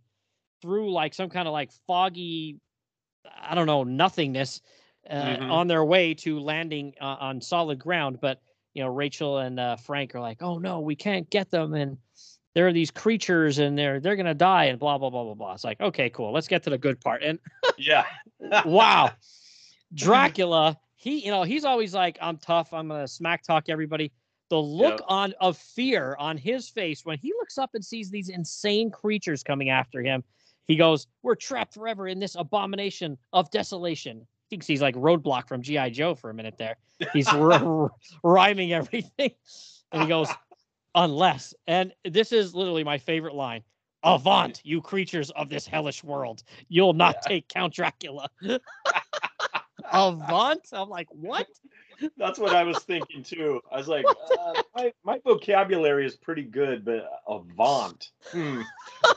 Speaker 1: through like some kind of like foggy, I don't know, nothingness uh,
Speaker 6: Mhm.
Speaker 1: on their way to landing uh, on solid ground. But you know, Rachel and uh, Frank are like, "Oh no, we can't get them," and there are these creatures, and they're they're gonna die, and blah blah blah blah blah. It's like, okay, cool, let's get to the good part. And
Speaker 6: Yeah.
Speaker 1: wow, Dracula, he you know he's always like, "I'm tough, I'm gonna smack talk everybody." The look
Speaker 6: Yep.
Speaker 1: on of fear on his face when he looks up and sees these insane creatures coming after him, he goes, "We're trapped forever in this abomination of desolation." Thinks he's like Roadblock from GI Joe for a minute there. He's r- rhyming everything, and he goes, "Unless," and this is literally my favorite line. Avant, you creatures of this hellish world! You'll not
Speaker 6: Yeah.
Speaker 1: take Count Dracula. Avant? I'm like, what?
Speaker 6: That's what I was thinking too. I was like, uh, my, my vocabulary is pretty good, but avant. Hmm.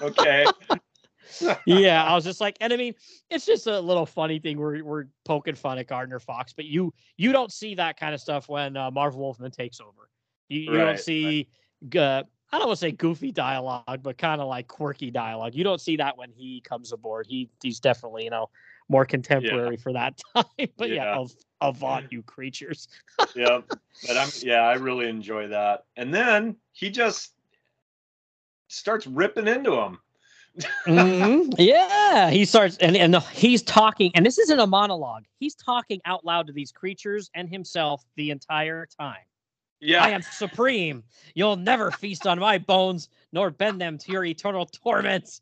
Speaker 6: Okay.
Speaker 1: yeah, I was just like, and I mean, it's just a little funny thing. We're we're poking fun at Gardner Fox, but you you don't see that kind of stuff when uh, Marv Wolfman takes over. You, you
Speaker 6: Right,
Speaker 1: don't
Speaker 6: right.
Speaker 1: see, uh, I don't want to say goofy dialogue, but kind of like quirky dialogue. You don't see that when he comes aboard. He he's definitely you know more contemporary for that time. but yeah,
Speaker 6: Yeah.
Speaker 1: av- avant you creatures.
Speaker 6: yeah. But I'm yeah, I really enjoy that. And then he just starts ripping into him.
Speaker 1: Mhm. Yeah, he starts and and the, he's talking, and this isn't a monologue. He's talking out loud to these creatures and himself the entire time.
Speaker 6: Yeah.
Speaker 1: I am supreme. You'll never feast on my bones, nor bend them to your eternal torments.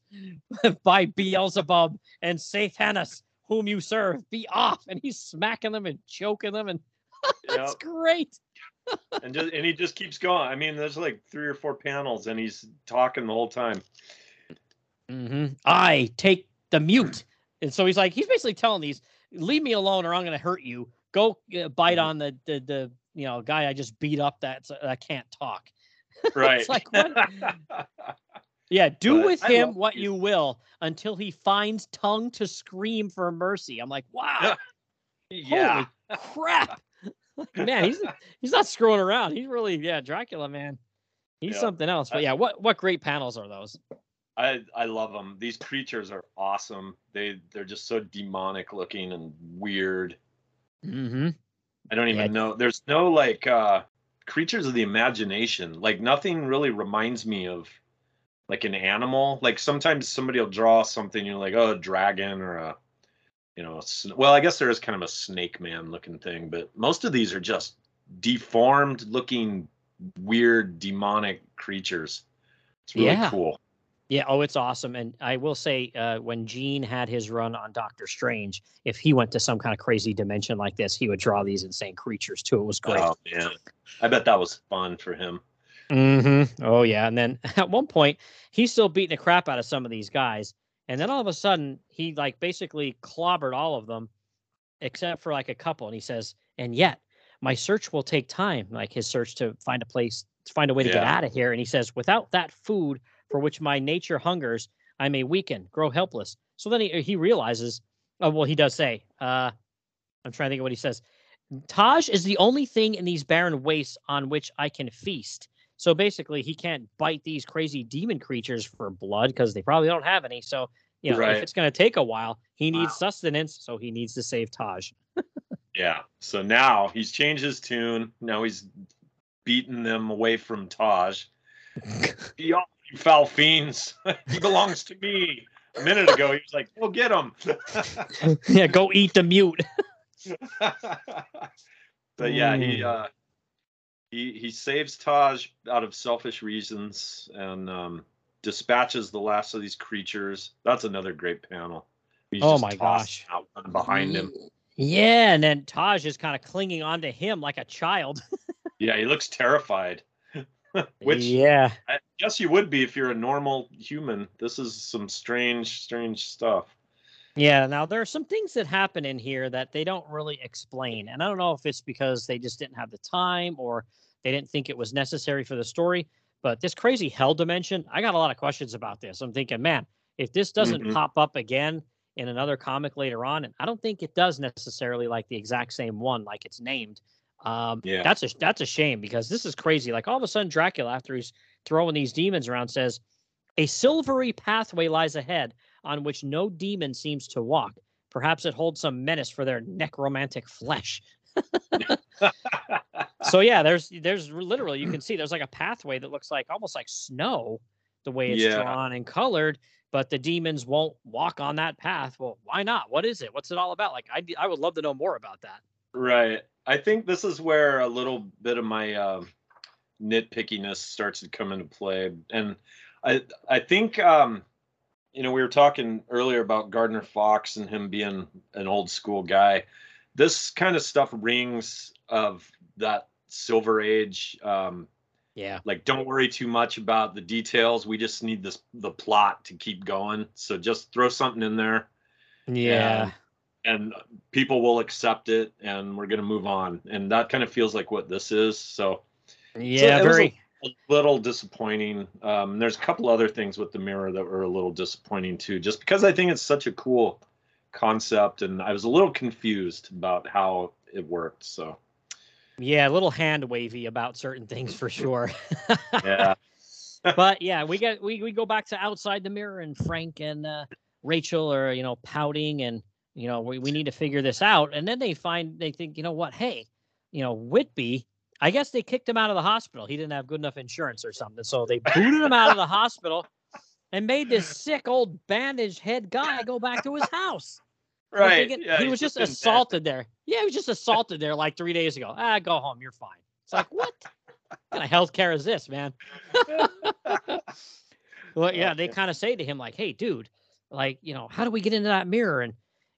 Speaker 1: By Beelzebub and Sathanas, whom you serve, be off. And he's smacking them and choking them, and that's
Speaker 6: Yep.
Speaker 1: great.
Speaker 6: and just and he just keeps going. I mean, there's like three or four panels, and he's talking the whole time.
Speaker 1: hmm I take the mute. And so he's like, he's basically telling these, leave me alone or I'm going to hurt you. Go uh, bite
Speaker 6: Mhm.
Speaker 1: on the, the, the, you know, guy I just beat up that's, that can't talk.
Speaker 6: Right.
Speaker 1: like, what? Yeah, do
Speaker 6: But
Speaker 1: with
Speaker 6: I
Speaker 1: him what you will until he finds tongue to scream for mercy. I'm like, wow,
Speaker 6: yeah.
Speaker 1: holy crap. man, he's he's not screwing around. He's really, yeah, Dracula, man. He's
Speaker 6: Yeah.
Speaker 1: something else. But yeah, what what great panels are those?
Speaker 6: I I love them. These creatures are awesome. They they're just so demonic looking and weird.
Speaker 1: Mm-hmm.
Speaker 6: I don't even
Speaker 1: Yeah.
Speaker 6: know. There's no like uh creatures of the imagination. Like nothing really reminds me of like an animal. Like sometimes somebody will draw something you're like, oh, a dragon or a you know, a well, I guess there is kind of a snake man looking thing, but most of these are just deformed looking weird demonic creatures. It's really
Speaker 1: Yeah.
Speaker 6: cool.
Speaker 1: Yeah, oh, it's awesome. And I will say, uh, when Gene had his run on Doctor Strange, if he went to some kind of crazy dimension like this, he would draw these insane creatures too. It was great.
Speaker 6: Oh man. I bet that was fun for him.
Speaker 1: Mm-hmm. Oh yeah. And then at one point, he's still beating the crap out of some of these guys. And then all of a sudden, he like basically clobbered all of them, except for like a couple. And he says, "And yet, my search will take time, like his search to find a place to find a way to get out of here." And he says, "Without that food for which my nature hungers, I may weaken, grow helpless." So then he he realizes, oh well, he does say, uh, I'm trying to think of what he says. Taj is the only thing in these barren wastes on which I can feast. So basically, he can't bite these crazy demon creatures for blood because they probably don't have any. So, you know,
Speaker 6: Right.
Speaker 1: if it's going to take a while, he needs
Speaker 6: Wow.
Speaker 1: sustenance. So he needs to save Taj.
Speaker 6: Yeah. So now he's changed his tune. Now he's beaten them away from Taj. You foul fiends. he belongs to me. A minute ago, he was like, "Go get him."
Speaker 1: yeah, go eat the mute.
Speaker 6: but yeah, he uh, he he saves Taj out of selfish reasons and um, dispatches the last of these creatures. That's another great panel. He's
Speaker 1: Oh
Speaker 6: just
Speaker 1: my gosh.
Speaker 6: out behind him.
Speaker 1: Yeah, and then Taj is kind of clinging onto him like a child.
Speaker 6: Yeah, he looks terrified. Which
Speaker 1: yeah,
Speaker 6: I guess you would be if you're a normal human. This is some strange, strange stuff.
Speaker 1: Yeah, now there are some things that happen in here that they don't really explain. And I don't know if it's because they just didn't have the time or they didn't think it was necessary for the story. But this crazy hell dimension, I got a lot of questions about this. I'm thinking, man, if this doesn't
Speaker 6: Mhm.
Speaker 1: pop up again in another comic later on, and I don't think it does necessarily like the exact same one, like it's named. Um,
Speaker 6: Yeah.
Speaker 1: that's a that's a shame because this is crazy. Like all of a sudden, Dracula, after he's throwing these demons around, says, "A silvery pathway lies ahead on which no demon seems to walk. Perhaps it holds some menace for their necromantic flesh." so yeah, there's there's literally you can see there's like a pathway that looks like almost like snow, the way it's
Speaker 6: Yeah.
Speaker 1: drawn and colored. But the demons won't walk on that path. Well, why not? What is it? What's it all about? Like I I would love to know more about that.
Speaker 6: Right. I think this is where a little bit of my um, nitpickiness starts to come into play, and I I think um, you know we were talking earlier about Gardner Fox and him being an old school guy. This kind of stuff rings of that Silver Age. Um,
Speaker 1: Yeah.
Speaker 6: like don't worry too much about the details. We just need this the plot to keep going. So just throw something in there
Speaker 1: Yeah.
Speaker 6: and people will accept it and we're going to move on and that kind of feels like what this is so
Speaker 1: Yeah.
Speaker 6: a-
Speaker 1: very.
Speaker 6: A little disappointing. Um, there's a couple other things with the mirror that were a little disappointing too just because i think it's such a cool concept and i was a little confused about how it worked so.
Speaker 1: Yeah, a little hand wavy about certain things for sure.
Speaker 6: yeah.
Speaker 1: But yeah, we get we, we go back to outside the mirror and Frank and uh, Rachel are you know pouting and you know we, we need to figure this out. And then they find they think you know what? Hey you know Whitby I guess they kicked him out of the hospital he didn't have good enough insurance or something so they booted him out of the hospital and made this sick old bandaged head guy go back to his house.
Speaker 6: Right
Speaker 1: thinking,
Speaker 6: yeah,
Speaker 1: he was just
Speaker 6: bed.
Speaker 1: assaulted there. Yeah, he was just assaulted there like three days ago. Ah, go home. You're fine. It's like, what kind of health care is this, man? well, yeah, they kind of say to him, like, hey, dude, like, you know, how do we get into that mirror? And,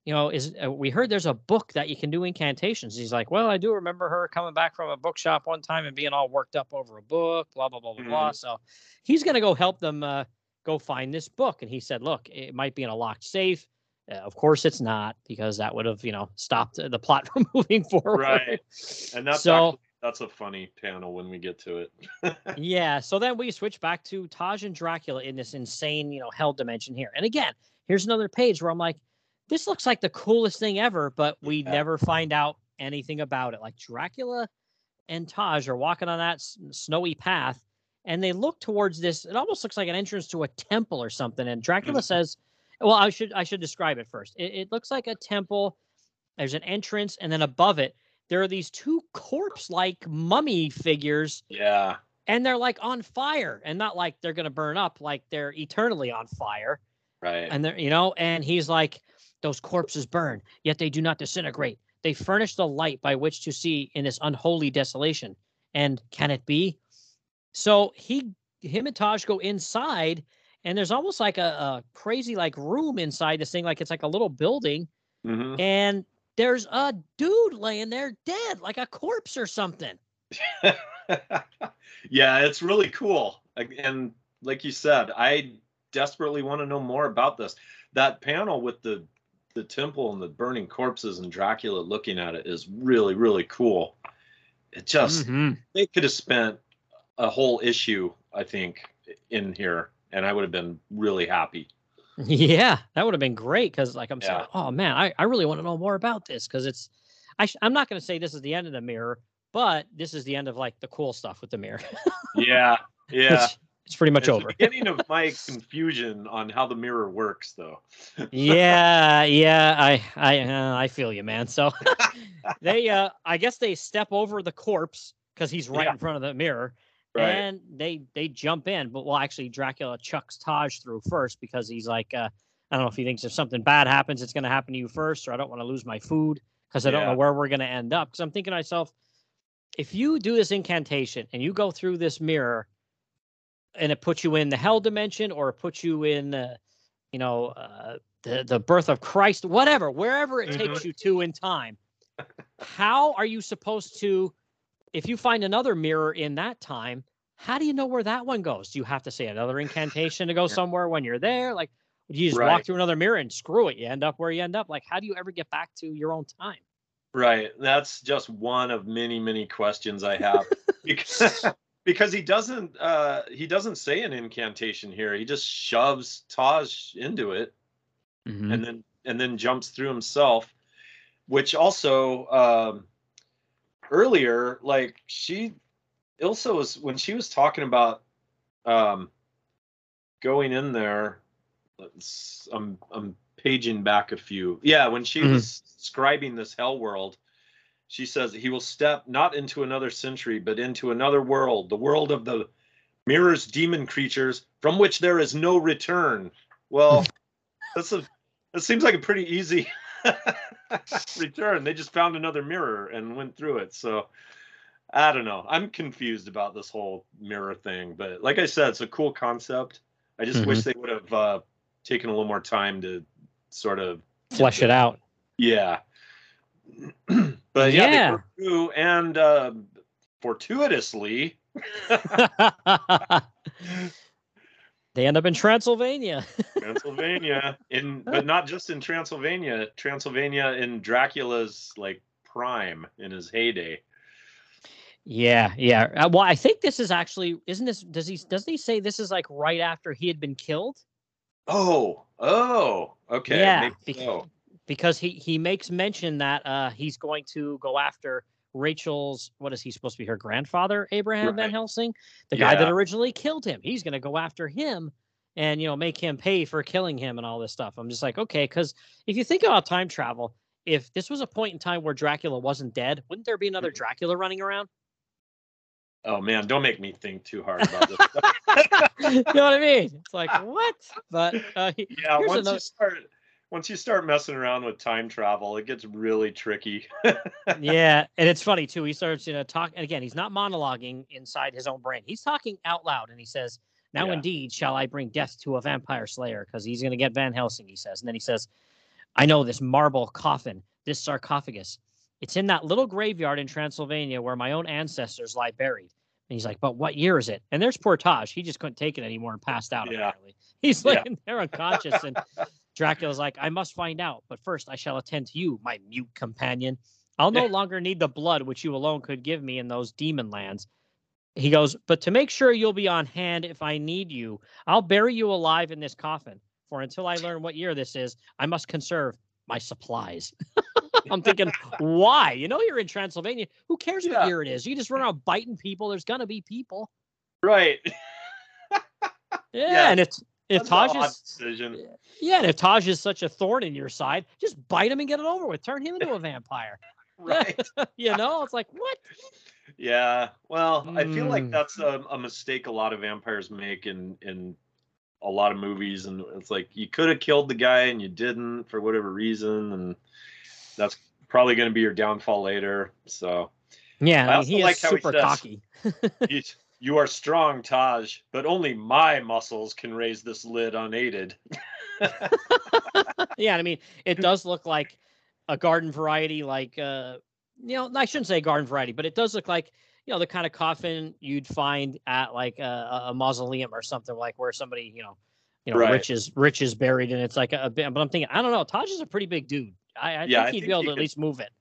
Speaker 1: you know, is uh, we heard there's a book that you can do incantations. He's like, well, I do remember her coming back from a bookshop one time and being all worked up over a book, blah, blah, blah, blah, blah. So he's going to go help them uh, go find this book. And he said, look, it might be in a locked safe. Uh, of course, it's not because that would have, you know, stopped the plot from moving forward.
Speaker 6: Right. and that's
Speaker 1: so
Speaker 6: actually, that's a funny panel when we get to it
Speaker 1: yeah. So then we switch back to Taj and Dracula in this insane, you know, hell dimension here. And again, here's another page where I'm like, this looks like the coolest thing ever, but we
Speaker 6: Yeah.
Speaker 1: never find out anything about it. Like Dracula and Taj are walking on that snowy path and they look towards this. It almost looks like an entrance to a temple or something. And Dracula
Speaker 6: Mhm.
Speaker 1: says, well, I should I should describe it first. It, it looks like a temple. There's an entrance, and then above it, there are these two corpse-like mummy figures
Speaker 6: yeah
Speaker 1: and they're like on fire and not like they're going to burn up like they're eternally on fire
Speaker 6: right
Speaker 1: and they're you know and he's like those corpses burn yet they do not disintegrate. They furnish the light by which to see in this unholy desolation. And can it be? So he him and taj go inside and there's almost like a, a crazy like room inside this thing like it's like a little building.
Speaker 6: Hmm
Speaker 1: and there's a dude laying there dead like a corpse or something.
Speaker 6: Yeah, it's really cool. And like you said, I desperately want to know more about this. That panel with the the temple and the burning corpses and Dracula looking at it is really really cool. It just
Speaker 1: Mhm.
Speaker 6: they could have spent a whole issue, I think, in here, and I would have been really happy.
Speaker 1: Yeah, that would have been great because, like, I'm saying, oh man, I, I really want to know more about this because it's, I sh- I'm not going to say this is the end of the mirror, but this is the end of like the cool stuff with the mirror.
Speaker 6: Yeah, yeah.
Speaker 1: It's, pretty much
Speaker 6: It's
Speaker 1: over.
Speaker 6: beginning of my confusion on how the mirror works, though.
Speaker 1: yeah, yeah, I, I, uh, I feel you, man. So they, uh, I guess they step over the corpse because he's right
Speaker 6: Yeah.
Speaker 1: in front of the mirror,
Speaker 6: Right.
Speaker 1: and they they jump in. But well, actually, Dracula chucks Taj through first because he's like, uh, I don't know if he thinks if something bad happens, it's going to happen to you first, or I don't want to lose my food because I don't know where we're going to end up. Because I'm thinking to myself, if you do this incantation and you go through this mirror, and it puts you in the hell dimension, or it puts you in, uh, you know, uh, the the birth of Christ, whatever, wherever it takes you to in time, how are you supposed to? if you find another mirror in that time, how do you know where that one goes? Do you have to say another incantation to go somewhere when you're there? Like, do you just walk through another mirror and screw it? You end up where you end up. Like, how do you ever get back to your own time?
Speaker 6: Right. That's just one of many, many questions I have. because, because he doesn't uh he doesn't say an incantation here. He just shoves Taj into it
Speaker 1: Mm-hmm.
Speaker 6: and then and then jumps through himself, which also um, earlier, like she, Ilsa was when she was talking about um, going in there. Let's, I'm I'm paging back a few. Yeah, when she
Speaker 1: Mhm.
Speaker 6: was describing this hell world, she says he will step not into another century, but into another world, the world of the mirrors demon creatures from which there is no return. Well, that's a that seems like a pretty easy return. They just found another mirror and went through it. So I don't know. I'm confused about this whole mirror thing, but like I said, it's a cool concept. I just wish they would have uh, taken a little more time to sort of
Speaker 1: Flesh it out.
Speaker 6: yeah. but yeah,
Speaker 1: Yeah.
Speaker 6: they through and uh, fortuitously
Speaker 1: they end up in Transylvania.
Speaker 6: Transylvania in but not just in Transylvania, Transylvania in Dracula's like prime in his heyday.
Speaker 1: Yeah, yeah. Uh, well, I think this is actually isn't this does he doesn't he say this is like right after he had been killed?
Speaker 6: Oh, oh, okay.
Speaker 1: Yeah,
Speaker 6: maybe
Speaker 1: bec-
Speaker 6: so.
Speaker 1: Because he he makes mention that uh he's going to go after Rachel's what is he supposed to be her grandfather, Abraham Van Helsing, the guy that originally killed him. He's going to go after him and you know make him pay for killing him and all this stuff. I'm just like, okay, cuz if you think about time travel, if this was a point in time where Dracula wasn't dead, wouldn't there be
Speaker 6: Mm-hmm.
Speaker 1: another Dracula running around?
Speaker 6: Oh man, don't make me think too hard about this.
Speaker 1: you know what I mean? It's like what? But uh,
Speaker 6: yeah, once
Speaker 1: another-
Speaker 6: you start once you start messing around with time travel, it gets really tricky.
Speaker 1: yeah, and it's funny too. He starts you know talk and again. He's not monologuing inside his own brain. He's talking out loud, and he says, "Now
Speaker 6: Yeah.
Speaker 1: indeed shall I bring death to a vampire slayer," because he's going to get Van Helsing. He says, and then he says, "I know this marble coffin, this sarcophagus. It's in that little graveyard in Transylvania where my own ancestors lie buried." And he's like, "But what year is it?" And there's poor Taj. He just couldn't take it anymore and passed out.
Speaker 6: Yeah.
Speaker 1: Apparently, he's
Speaker 6: Yeah.
Speaker 1: laying there unconscious, and Dracula's like, "I must find out, but first I shall attend to you, my mute companion." I'll no longer need the blood which you alone could give me in those demon lands. He goes, but to make sure you'll be on hand if I need you, I'll bury you alive in this coffin. For until I learn what year this is, I must conserve my supplies. I'm thinking, why? You know, you're in Transylvania. Who cares
Speaker 6: Yeah.
Speaker 1: what year it is? You just run around biting people. There's gonna be people.
Speaker 6: right.
Speaker 1: Yeah,
Speaker 6: Yeah,
Speaker 1: and it's if
Speaker 6: That's
Speaker 1: Taj is
Speaker 6: decision.
Speaker 1: yeah, and if Taj is such a thorn in your side, just bite him and get it over with. Turn him into a vampire.
Speaker 6: Right.
Speaker 1: you know, it's like what?
Speaker 6: Yeah. Well, I feel like
Speaker 1: Mm.
Speaker 6: that's a, a mistake a lot of vampires make in in a lot of movies, and it's like you could have killed the guy and you didn't for whatever reason, and that's probably going to be your downfall later. So
Speaker 1: Yeah,
Speaker 6: I
Speaker 1: I mean, he
Speaker 6: like
Speaker 1: is
Speaker 6: how he
Speaker 1: super
Speaker 6: says-
Speaker 1: cocky.
Speaker 6: you, are strong, Taj, but only my muscles can raise this lid unaided.
Speaker 1: yeah, I mean, it does look like a garden variety, like uh, you know, I shouldn't say garden variety, but it does look like you know the kind of coffin you'd find at like a, a- mausoleum or something like where somebody you know, you know,
Speaker 6: Right.
Speaker 1: rich is rich is buried, and it's like a, a bit. But I'm thinking, I don't know, Taj is a pretty big dude. I, I
Speaker 6: Yeah,
Speaker 1: think he'd
Speaker 6: think
Speaker 1: be able
Speaker 6: he
Speaker 1: to at least move it.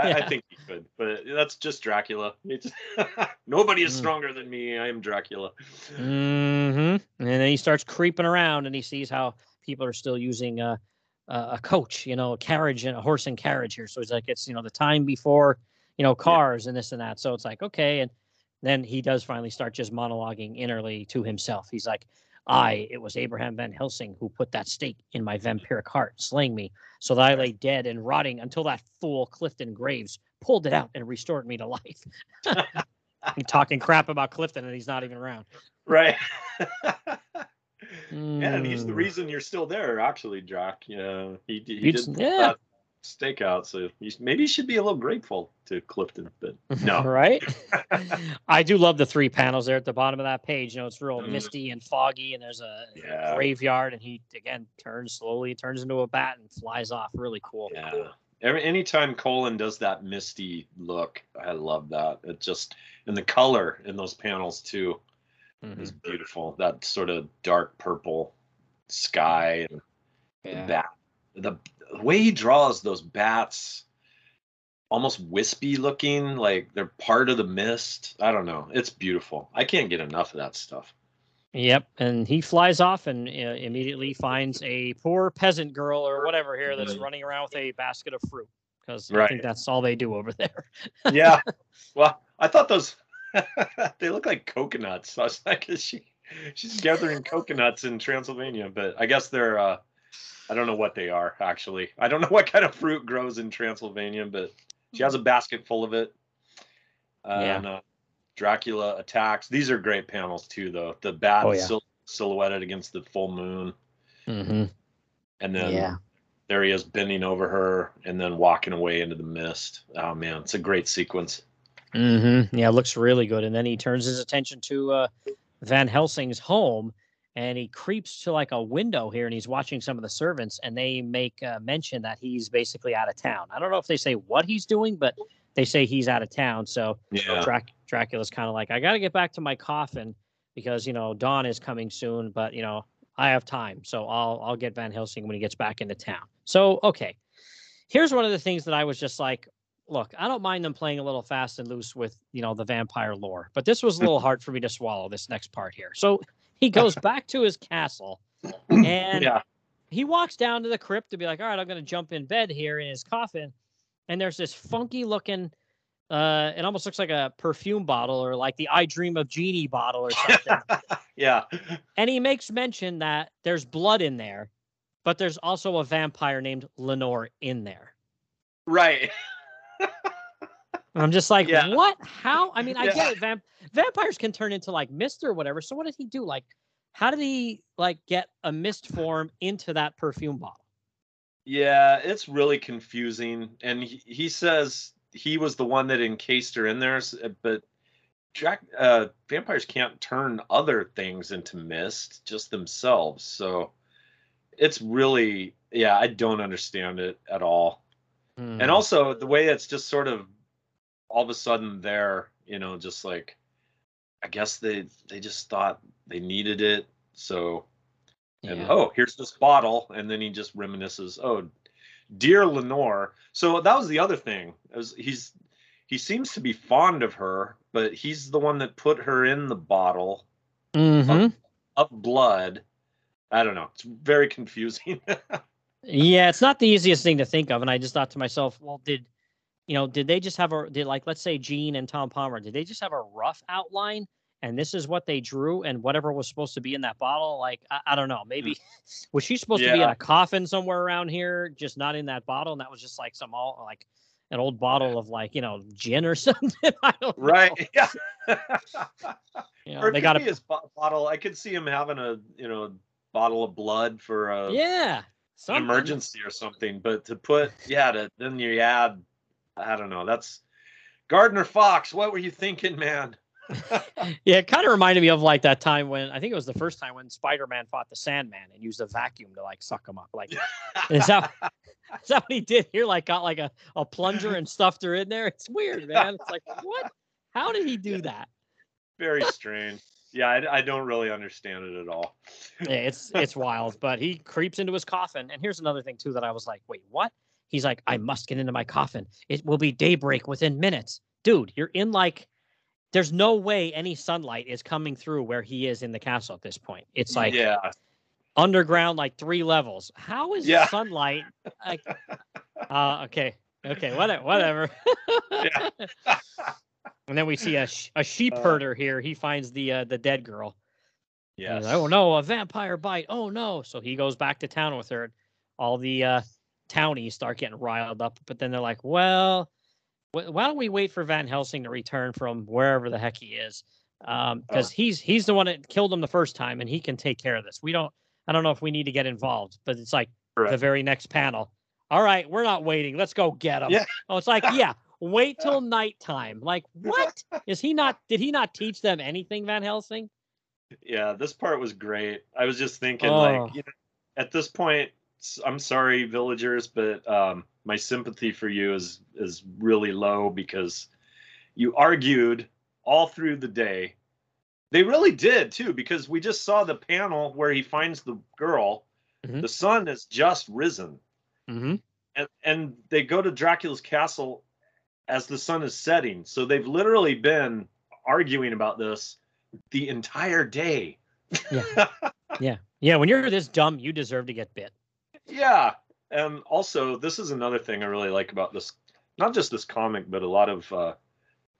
Speaker 6: I, I think he could, but that's just Dracula. It's, nobody is
Speaker 1: Mm.
Speaker 6: stronger than me. I am Dracula.
Speaker 1: Mm-hmm. And then he starts creeping around, and he sees how people are still using a, a a coach, you know, a carriage and a horse and carriage here. So he's like, it's you know the time before you know cars and this and that. So it's like okay, and then he does finally start just monologuing innerly to himself. He's like, I, it was Abraham Van Helsing who put that stake in my vampiric heart, slaying me, so that I lay dead and rotting until that fool Clifton Graves pulled it out and restored me to life. He's talking crap about Clifton, and he's not even around.
Speaker 6: Right. Yeah, and he's the
Speaker 1: Mm.
Speaker 6: reason you're still there, actually, Jack. Yeah, he, he did
Speaker 1: yeah.
Speaker 6: that stake out, so you, maybe you should be a little grateful to Clifton, but no.
Speaker 1: right? I do love the three panels there at the bottom of that page. You know, it's real
Speaker 6: Mhm.
Speaker 1: misty and foggy, and there's a
Speaker 6: Yeah.
Speaker 1: graveyard, and he again turns slowly, turns into a bat and flies off. Really cool.
Speaker 6: Yeah. Every anytime Colan does that misty look, I love that. It just and the color in those panels too
Speaker 1: Mhm.
Speaker 6: is beautiful. That sort of dark purple sky and the
Speaker 1: Yeah.
Speaker 6: bat. The, the way he draws those bats, almost wispy looking, like they're part of the mist. I don't know. It's beautiful. I can't get enough of that stuff.
Speaker 1: Yep, and he flies off and uh, immediately finds a poor peasant girl or whatever here that's
Speaker 6: Mhm.
Speaker 1: running around with a basket of fruit because I think that's all they do over there.
Speaker 6: yeah. Well, I thought those they look like coconuts. I was like, is she she's gathering coconuts in Transylvania, but I guess they're uh I don't know what they are actually. I don't know what kind of fruit grows in Transylvania, but she has a basket full of it. And uh, Dracula attacks. These are great panels too, though. The bat
Speaker 1: Oh, yeah.
Speaker 6: sil- silhouetted against the full moon,
Speaker 1: mm-hmm.
Speaker 6: and then
Speaker 1: Yeah.
Speaker 6: there he is bending over her, and then walking away into the mist. Oh man, it's a great sequence.
Speaker 1: Mm-hmm. Yeah, it looks really good. And then he turns his attention to uh, Van Helsing's home, and he creeps to like a window here, and he's watching some of the servants, and they make uh, mention that he's basically out of town. I don't know if they say what he's doing, but they say he's out of town. So
Speaker 6: Yeah.
Speaker 1: Drac- Dracula's kind of like, I got to get back to my coffin because you know dawn is coming soon, but you know I have time, so I'll I'll get Van Helsing when he gets back into town. So okay, here's one of the things that I was just like, look, I don't mind them playing a little fast and loose with you know the vampire lore, but this was a little hard for me to swallow this next part here. So he goes back to his castle and
Speaker 6: yeah.
Speaker 1: he walks down to the crypt to be like, all right, I'm going to jump in bed here in his coffin. And there's this funky looking, uh, it almost looks like a perfume bottle or like the I Dream of Jeannie bottle or something.
Speaker 6: yeah.
Speaker 1: and he makes mention that there's blood in there, but there's also a vampire named Lenore in there.
Speaker 6: Right.
Speaker 1: And I'm just like,
Speaker 6: Yeah.
Speaker 1: what? How? I mean, I
Speaker 6: Yeah.
Speaker 1: get it. Vamp- vampires can turn into like mist or whatever. So what did he do? Like, how did he like get a mist form into that perfume bottle?
Speaker 6: Yeah, it's really confusing. And he, he says he was the one that encased her in there, uh, but Jack, uh, vampires can't turn other things into mist, just themselves. So it's really, yeah, I don't understand it at all.
Speaker 1: Hmm.
Speaker 6: And also the way it's just sort of all of a sudden there, you know, just like I guess they they just thought they needed it. So and
Speaker 1: Yeah.
Speaker 6: oh, here's this bottle, and then he just reminisces, oh, dear Lenore. So that was the other thing. Is he's he seems to be fond of her, but he's the one that put her in the bottle
Speaker 1: Mhm.
Speaker 6: of blood. I don't know. It's very confusing.
Speaker 1: Yeah, it's not the easiest thing to think of, and I just thought to myself, well, did you know, did they just have a did like let's say Gene and Tom Palmer, did they just have a rough outline and this is what they drew and whatever was supposed to be in that bottle? Like I, I don't know, hmm. maybe was she supposed to be in a coffin somewhere around here, just not in that bottle, and that was just like some all like an old bottle of like you know gin or something. I don't know.
Speaker 6: right? Yeah.
Speaker 1: You know,
Speaker 6: or
Speaker 1: they got a
Speaker 6: his bo- bottle. I could see him having a you know bottle of blood for a
Speaker 1: yeah something.
Speaker 6: emergency or something. But to put yeah, to then you add I don't know. That's Gardner Fox. What were you thinking, man?
Speaker 1: Yeah, it kind of reminded me of like that time when I think it was the first time when Spider-Man fought the Sandman and used a vacuum to like suck him up. Like, is that is that what he did here? Like, got like a, a plunger and stuffed her in there. It's weird, man. It's like, what? How did he do that?
Speaker 6: Very strange. Yeah, I, I don't really understand it at all.
Speaker 1: Yeah, it's it's wild. But he creeps into his coffin, and here's another thing too that I was like, wait, what? He's like, I must get into my coffin. It will be daybreak within minutes, dude. You're in like. There's no way any sunlight is coming through where he is in the castle at this point. It's like
Speaker 6: yeah,
Speaker 1: underground like three levels. How is
Speaker 6: Yeah.
Speaker 1: sunlight like uh okay. Okay, whatever whatever. And then we see a sh- a sheep
Speaker 6: Uh,
Speaker 1: herder here. He finds the uh, the dead girl. Yeah. like, oh no, a vampire bite. Oh no. So he goes back to town with her. All the uh townies start getting riled up, but then they're like, well, wh- why don't we wait for Van Helsing to return from wherever the heck he is? Um, because he's he's the one that killed him the first time, and he can take care of this. We don't. I don't know if we need to get involved, but it's like the very next panel. All right, we're not waiting. Let's go get him.
Speaker 6: Yeah.
Speaker 1: Oh, it's like yeah. Wait till nighttime. Like what? Is he not? Did he not teach them anything, Van Helsing?
Speaker 6: yeah, this part was great. I was just thinking,
Speaker 1: Oh.
Speaker 6: like, you know, at this point, I'm sorry, villagers, but um, my sympathy for you is is really low because you argued all through the day. They really did too, because we just saw the panel where he finds the girl.
Speaker 1: Mhm.
Speaker 6: The sun has just risen,
Speaker 1: Mm-hmm.
Speaker 6: and and they go to Dracula's castle as the sun is setting. So they've literally been arguing about this the entire day.
Speaker 1: yeah. Yeah. Yeah. When you're this dumb, you deserve to get bit.
Speaker 6: Yeah. And also, this is another thing I really like about this, not just this comic, but a lot of. Uh,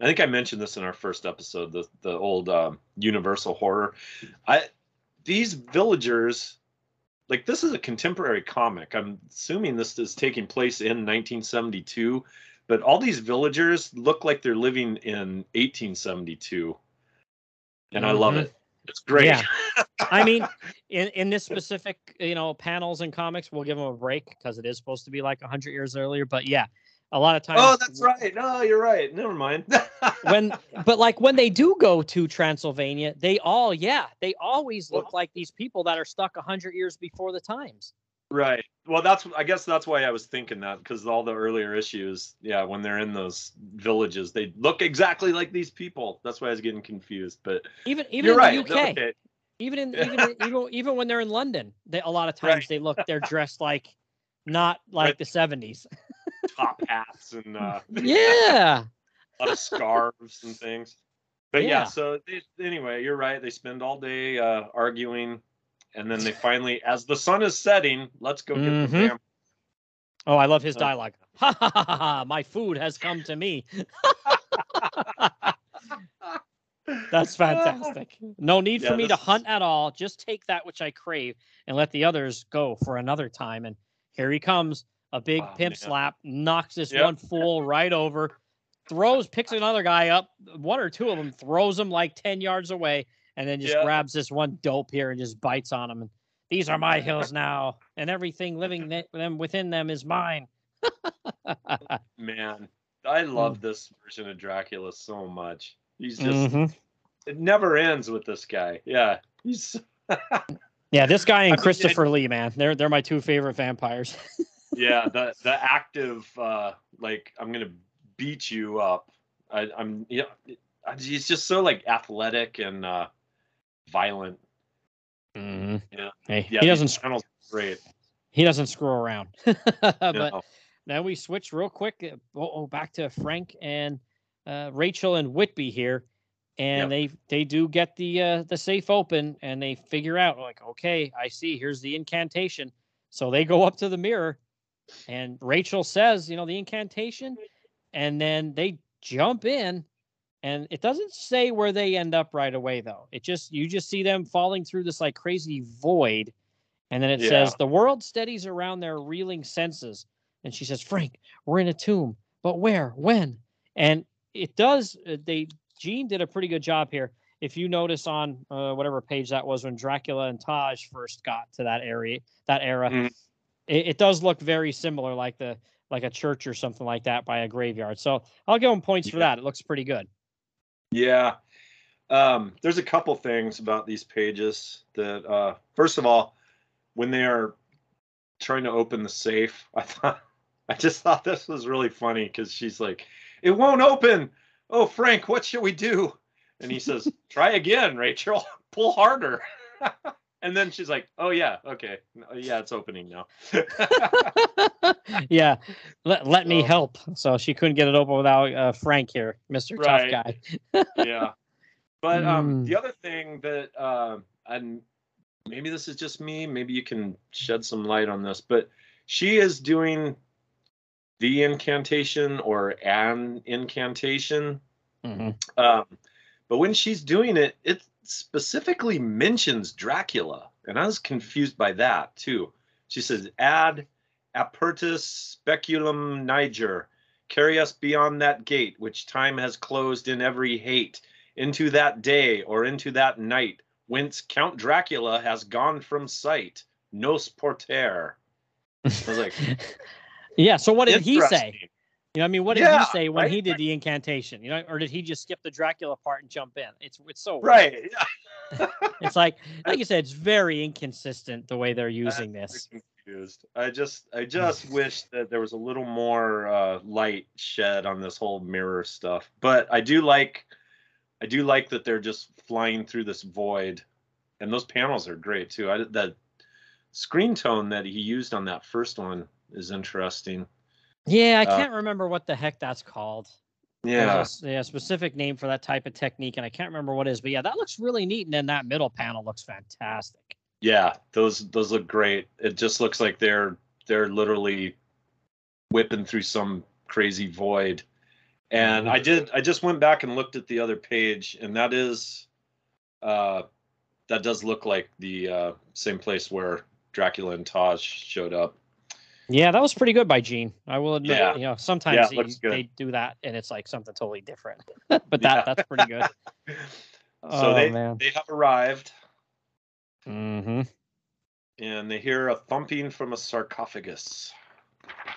Speaker 6: I think I mentioned this in our first episode, the the old um, Universal horror. I these villagers, like this is a contemporary comic. I'm assuming this is taking place in 1972, but all these villagers look like they're living in 1872, and I love
Speaker 1: Mhm.
Speaker 6: it. It's great.
Speaker 1: Yeah. I mean, in, in this specific, you know, panels and comics, we'll give them a break because it is supposed to be like 100 years earlier. But yeah, a lot of times.
Speaker 6: Oh, that's right. No, you're right. Never mind.
Speaker 1: when but like when they do go to Transylvania, they all yeah, they always look like these people that are stuck a hundred years before the times.
Speaker 6: Right. Well, that's I guess that's why I was thinking that because all the earlier issues, yeah, when they're in those villages, they look exactly like these people. That's why I was getting confused. But
Speaker 1: Even even in
Speaker 6: right.
Speaker 1: the UK,
Speaker 6: Okay.
Speaker 1: even in even in- even even when they're in London, they a lot of times
Speaker 6: Right.
Speaker 1: they look they're dressed like not like
Speaker 6: Right.
Speaker 1: the seventies.
Speaker 6: Top hats and uh,
Speaker 1: Yeah.
Speaker 6: a lot of scarves and things. But yeah,
Speaker 1: Yeah.
Speaker 6: so they, anyway, you're right. They spend all day uh, arguing, and then they finally, as the sun is setting, let's go get
Speaker 1: Mhm.
Speaker 6: the vamp.
Speaker 1: Oh, I love his dialogue. Ha ha ha ha! ha, My food has come to me. That's fantastic. No need
Speaker 6: Yeah,
Speaker 1: for me to hunt at all. Just take that which I crave and let the others go for another time. And here he comes, a big
Speaker 6: Oh,
Speaker 1: pimp
Speaker 6: man.
Speaker 1: slap, knocks this
Speaker 6: Yep.
Speaker 1: one fool right over, throws, picks another guy up, one or two of them, throws him like 10 yards away, and then just
Speaker 6: Yeah.
Speaker 1: grabs this one dope here and just bites on him. And these are my hills now, and everything living th- them within them is mine.
Speaker 6: Man, I
Speaker 1: Mm.
Speaker 6: love this version of Dracula so much. He's just
Speaker 1: Mhm.
Speaker 6: it never ends with this guy. Yeah, he's
Speaker 1: Yeah, this guy
Speaker 6: I
Speaker 1: and
Speaker 6: mean,
Speaker 1: Christopher Lee, man, they're they're my two favorite vampires.
Speaker 6: yeah the the active uh like I'm gonna beat you up. I, I'm yeah. I- He's just so like athletic and uh violent.
Speaker 1: Mhm.
Speaker 6: Yeah.
Speaker 1: Hey,
Speaker 6: Yeah,
Speaker 1: he doesn't
Speaker 6: great.
Speaker 1: he doesn't screw around. but
Speaker 6: No.
Speaker 1: now we switch real quick. oh, back to Frank and uh, Rachel and Whitby here, and
Speaker 6: Yep.
Speaker 1: they they do get the uh, the safe open, and they figure out like, okay, I see. Here's the incantation. So they go up to the mirror, and Rachel says, you know, the incantation, and then they jump in. And it doesn't say where they end up right away, though. It just you just see them falling through this like crazy void, and then it
Speaker 6: Yeah.
Speaker 1: says the world steadies around their reeling senses. And she says, Frank, we're in a tomb, but where? When? And it does. uh, They Gene did a pretty good job here. If you notice on uh, whatever page that was when Dracula and Taj first got to that area, that era,
Speaker 6: Mhm.
Speaker 1: it, it does look very similar, like the like a church or something like that by a graveyard. So I'll give them points for that. It looks pretty good.
Speaker 6: Yeah. Um, there's a couple things about these pages that uh first of all, when they are trying to open the safe, I thought I just thought this was really funny because she's like, it won't open. Oh Frank, what should we do? And he says, Try again, Rachel. Pull harder. And then she's like, Oh yeah, okay. Yeah, it's opening now.
Speaker 1: yeah, let, let me help. So she couldn't get it open without uh, Frank here, Mister
Speaker 6: Right.
Speaker 1: Tough Guy.
Speaker 6: yeah. But um,
Speaker 1: Mm.
Speaker 6: the other thing that, uh, and maybe this is just me, maybe you can shed some light on this, but she is doing the incantation or an incantation.
Speaker 1: Mhm.
Speaker 6: Um, but when she's doing it, it specifically mentions Dracula, and I was confused by that too. She says, "Ad apertus speculum niger, carry us beyond that gate which time has closed in every hate, into that day or into that night, whence Count Dracula has gone from sight. Nos porter." I was like,
Speaker 1: yeah. So what did he say? You know, I mean, what did
Speaker 6: Yeah,
Speaker 1: he say when
Speaker 6: right,
Speaker 1: he did
Speaker 6: right.
Speaker 1: the incantation? You know, or did he just skip the Dracula part and jump in? It's it's so weird.
Speaker 6: Right. Yeah.
Speaker 1: It's like like you said, it's very inconsistent the way they're using
Speaker 6: I'm
Speaker 1: this.
Speaker 6: confused. I just I just wish that there was a little more uh, light shed on this whole mirror stuff. But I do like I do like that they're just flying through this void, and those panels are great too. I the screen tone that he used on that first one is interesting.
Speaker 1: Yeah, I
Speaker 6: Uh,
Speaker 1: can't remember what the heck that's called.
Speaker 6: Yeah.
Speaker 1: a yeah, specific name for that type of technique, and I can't remember what it is. But yeah, that looks really neat. And then that middle panel looks fantastic.
Speaker 6: Yeah, those those look great. It just looks like they're they're literally whipping through some crazy void. And I did I just went back and looked at the other page and that is uh that does look like the uh same place where Dracula and Taj showed up.
Speaker 1: Yeah, that was pretty good by Gene. I will admit.
Speaker 6: Yeah.
Speaker 1: You know, sometimes
Speaker 6: Yeah, it
Speaker 1: they,
Speaker 6: looks good.
Speaker 1: they do that, and it's like something totally different. but that
Speaker 6: Yeah.
Speaker 1: that's pretty good.
Speaker 6: So
Speaker 1: oh
Speaker 6: they
Speaker 1: man.
Speaker 6: they have arrived
Speaker 1: hmm
Speaker 6: and they hear a thumping from a sarcophagus.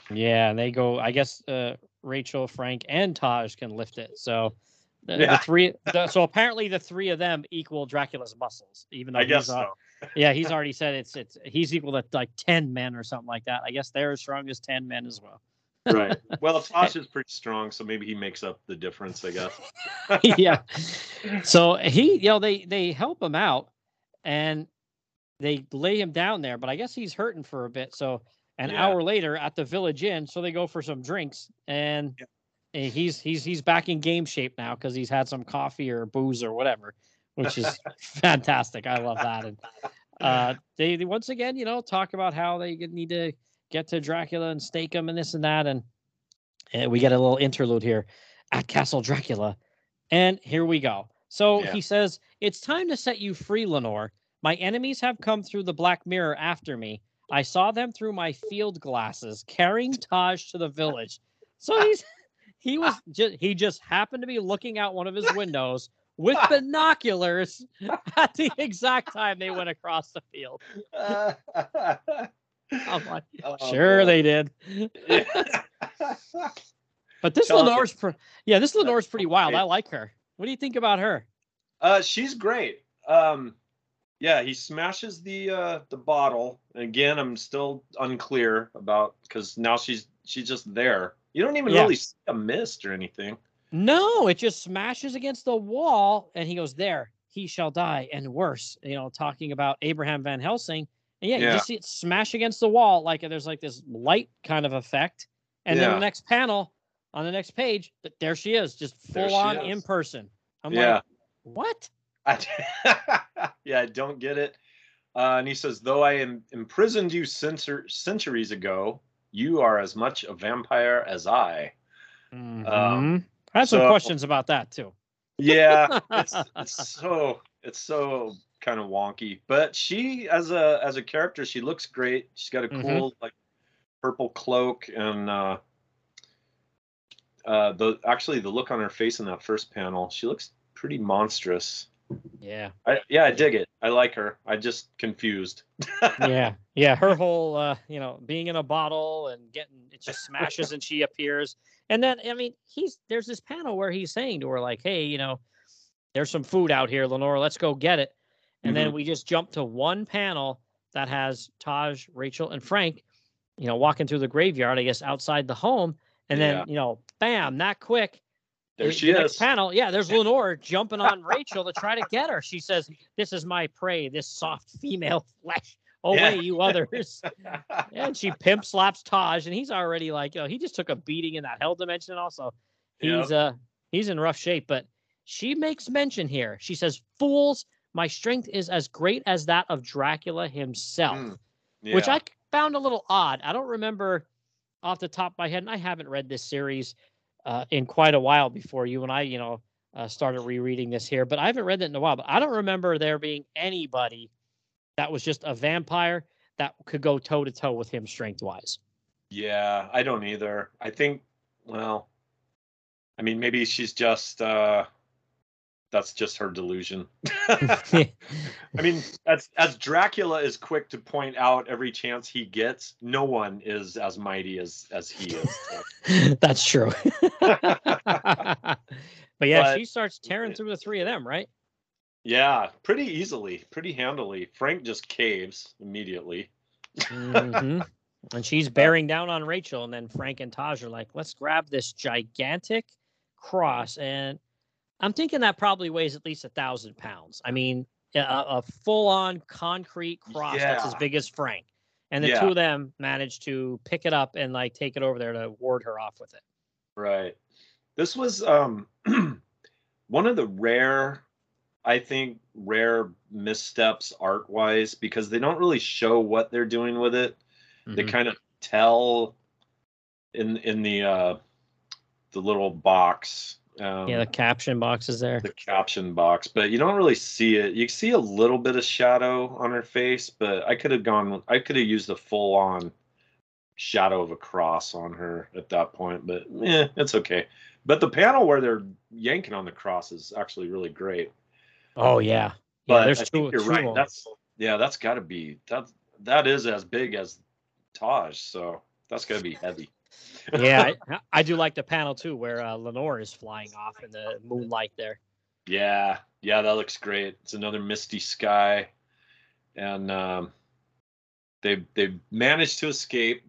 Speaker 1: Yeah, and they go. I guess uh, Rachel, Frank, and Taj can lift it. So the,
Speaker 6: Yeah.
Speaker 1: the three. The, so apparently, the three of them equal Dracula's muscles. Even though
Speaker 6: I guess
Speaker 1: he's,
Speaker 6: so.
Speaker 1: Yeah, he's already said it's it's he's equal to like ten men or something like that. I guess they're as strong as ten men as well.
Speaker 6: Right. Well, Taj is pretty strong, so maybe he makes up the difference, I guess.
Speaker 1: yeah. So he, you know, they they help him out, and they lay him down there. But I guess he's hurting for a bit. So an
Speaker 6: Yeah.
Speaker 1: hour later at the Village Inn, so they go for some drinks, and
Speaker 6: Yeah.
Speaker 1: and he's he's he's back in game shape now because he's had some coffee or booze or whatever, which is fantastic. I love that. And uh, they, they once again, you know, talk about how they need to get to Dracula and stake him and this and that, and, and we get a little interlude here at Castle Dracula, and here we go. So
Speaker 6: Yeah.
Speaker 1: he says, "It's time to set you free, Lenore. My enemies have come through the Black Mirror after me. I saw them through my field glasses, carrying Taj to the village. So he's he was just he just happened to be looking out one of his windows." With binoculars at the exact time they went across the field. I'm like,
Speaker 6: Oh,
Speaker 1: sure
Speaker 6: boy.
Speaker 1: they did. But this Lenore's, pre- yeah, this Lenore's pretty wild. I like her. What do you think about her?
Speaker 6: Uh, she's great. Um, yeah, he smashes the uh the bottle. Again, I'm still unclear about because now she's she's just there. You don't even
Speaker 1: Yeah.
Speaker 6: really see a mist or anything.
Speaker 1: No, it just smashes against the wall, and he goes, "There, he shall die, and worse." You know, talking about Abraham Van Helsing, and yeah, you just see it smash against the wall, like there's like this light kind of effect, and then the next panel on the next page, th- there she is, just full on
Speaker 6: is.
Speaker 1: in person. I'm
Speaker 6: yeah.
Speaker 1: like, what?
Speaker 6: I, yeah, I don't get it. Uh, and he says, though I am imprisoned you centur- centuries ago, you are as much a vampire as I.
Speaker 1: Mhm. I had some
Speaker 6: Um,
Speaker 1: questions about that too.
Speaker 6: Yeah, it's, it's so it's so kind of wonky. But she, as a as a character, she looks great. She's got a
Speaker 1: Mhm.
Speaker 6: cool like purple cloak and uh, uh, the actually the look on her face in that first panel, she looks pretty monstrous.
Speaker 1: Yeah.
Speaker 6: I, yeah, I dig it. I like her. I just confused.
Speaker 1: yeah yeah her whole uh you know being in a bottle and getting it just smashes and she appears and then i mean he's there's this panel where he's saying to her like hey you know there's some food out here lenore let's go get it and then we just jump to one panel that has taj rachel and frank you know walking through the graveyard i guess outside the home and then
Speaker 6: Yeah.
Speaker 1: you know bam that quick
Speaker 6: There
Speaker 1: the-
Speaker 6: she
Speaker 1: the next
Speaker 6: is.
Speaker 1: panel yeah there's lenore jumping on rachel to try to get her she says this is my prey this soft female flesh away
Speaker 6: Yeah.
Speaker 1: you others and she pimp slaps Taj, and he's already like, you know, he just took a beating in that hell dimension. Also, he's
Speaker 6: Yep.
Speaker 1: uh he's in rough shape. But she makes mention here. She says, "Fools, my strength is as great as that of Dracula himself,"
Speaker 6: Mm,
Speaker 1: which. I found a little odd. I don't remember off the top of my head, and I haven't read this series uh, in quite a while before you and I, you know, uh, started rereading this here. But I haven't read that in a while. But I don't remember there being anybody that was just a vampire that could go toe to toe with him strength wise.
Speaker 6: Yeah, I don't either. I think, well, I mean, maybe she's just, uh, that's just her delusion. I mean, as as Dracula is quick to point out every chance he gets, no one is as mighty as as he is. so.
Speaker 1: That's true. but yeah,
Speaker 6: But-
Speaker 1: she starts tearing through the three of them, right?
Speaker 6: yeah, pretty easily, pretty handily. Frank just caves immediately.
Speaker 1: Mhm. And she's bearing down on Rachel, and then Frank and Taj are like, "Let's grab this gigantic cross." And I'm thinking that probably weighs at least a thousand pounds. I mean, a, a full-on concrete cross that's as big as Frank. And the
Speaker 6: Yeah.
Speaker 1: two of them managed to pick it up and like take it over there to ward her off with it.
Speaker 6: Right. This was um one of the rare, I think, rare missteps art wise because they don't really show what they're doing with it. They
Speaker 1: Mhm.
Speaker 6: kind of tell in in the uh the little box. Um,
Speaker 1: yeah, the caption box is there.
Speaker 6: the caption box, but you don't really see it. You see a little bit of shadow on her face, but I could have gone. I could have used a full on shadow of a cross on her at that point, but yeah, it's okay. But the panel where they're yanking on the cross is actually really great.
Speaker 1: Oh yeah. Yeah,
Speaker 6: But
Speaker 1: there's
Speaker 6: I
Speaker 1: two,
Speaker 6: think you're
Speaker 1: two
Speaker 6: right. That's yeah, that's got to be that. That is as big as Taj, so that's got to be heavy.
Speaker 1: Yeah, I, I do like the panel too, where uh, Lenore is flying off in the moonlight there.
Speaker 6: Yeah, yeah, that looks great. It's another misty sky, and um, they they managed to escape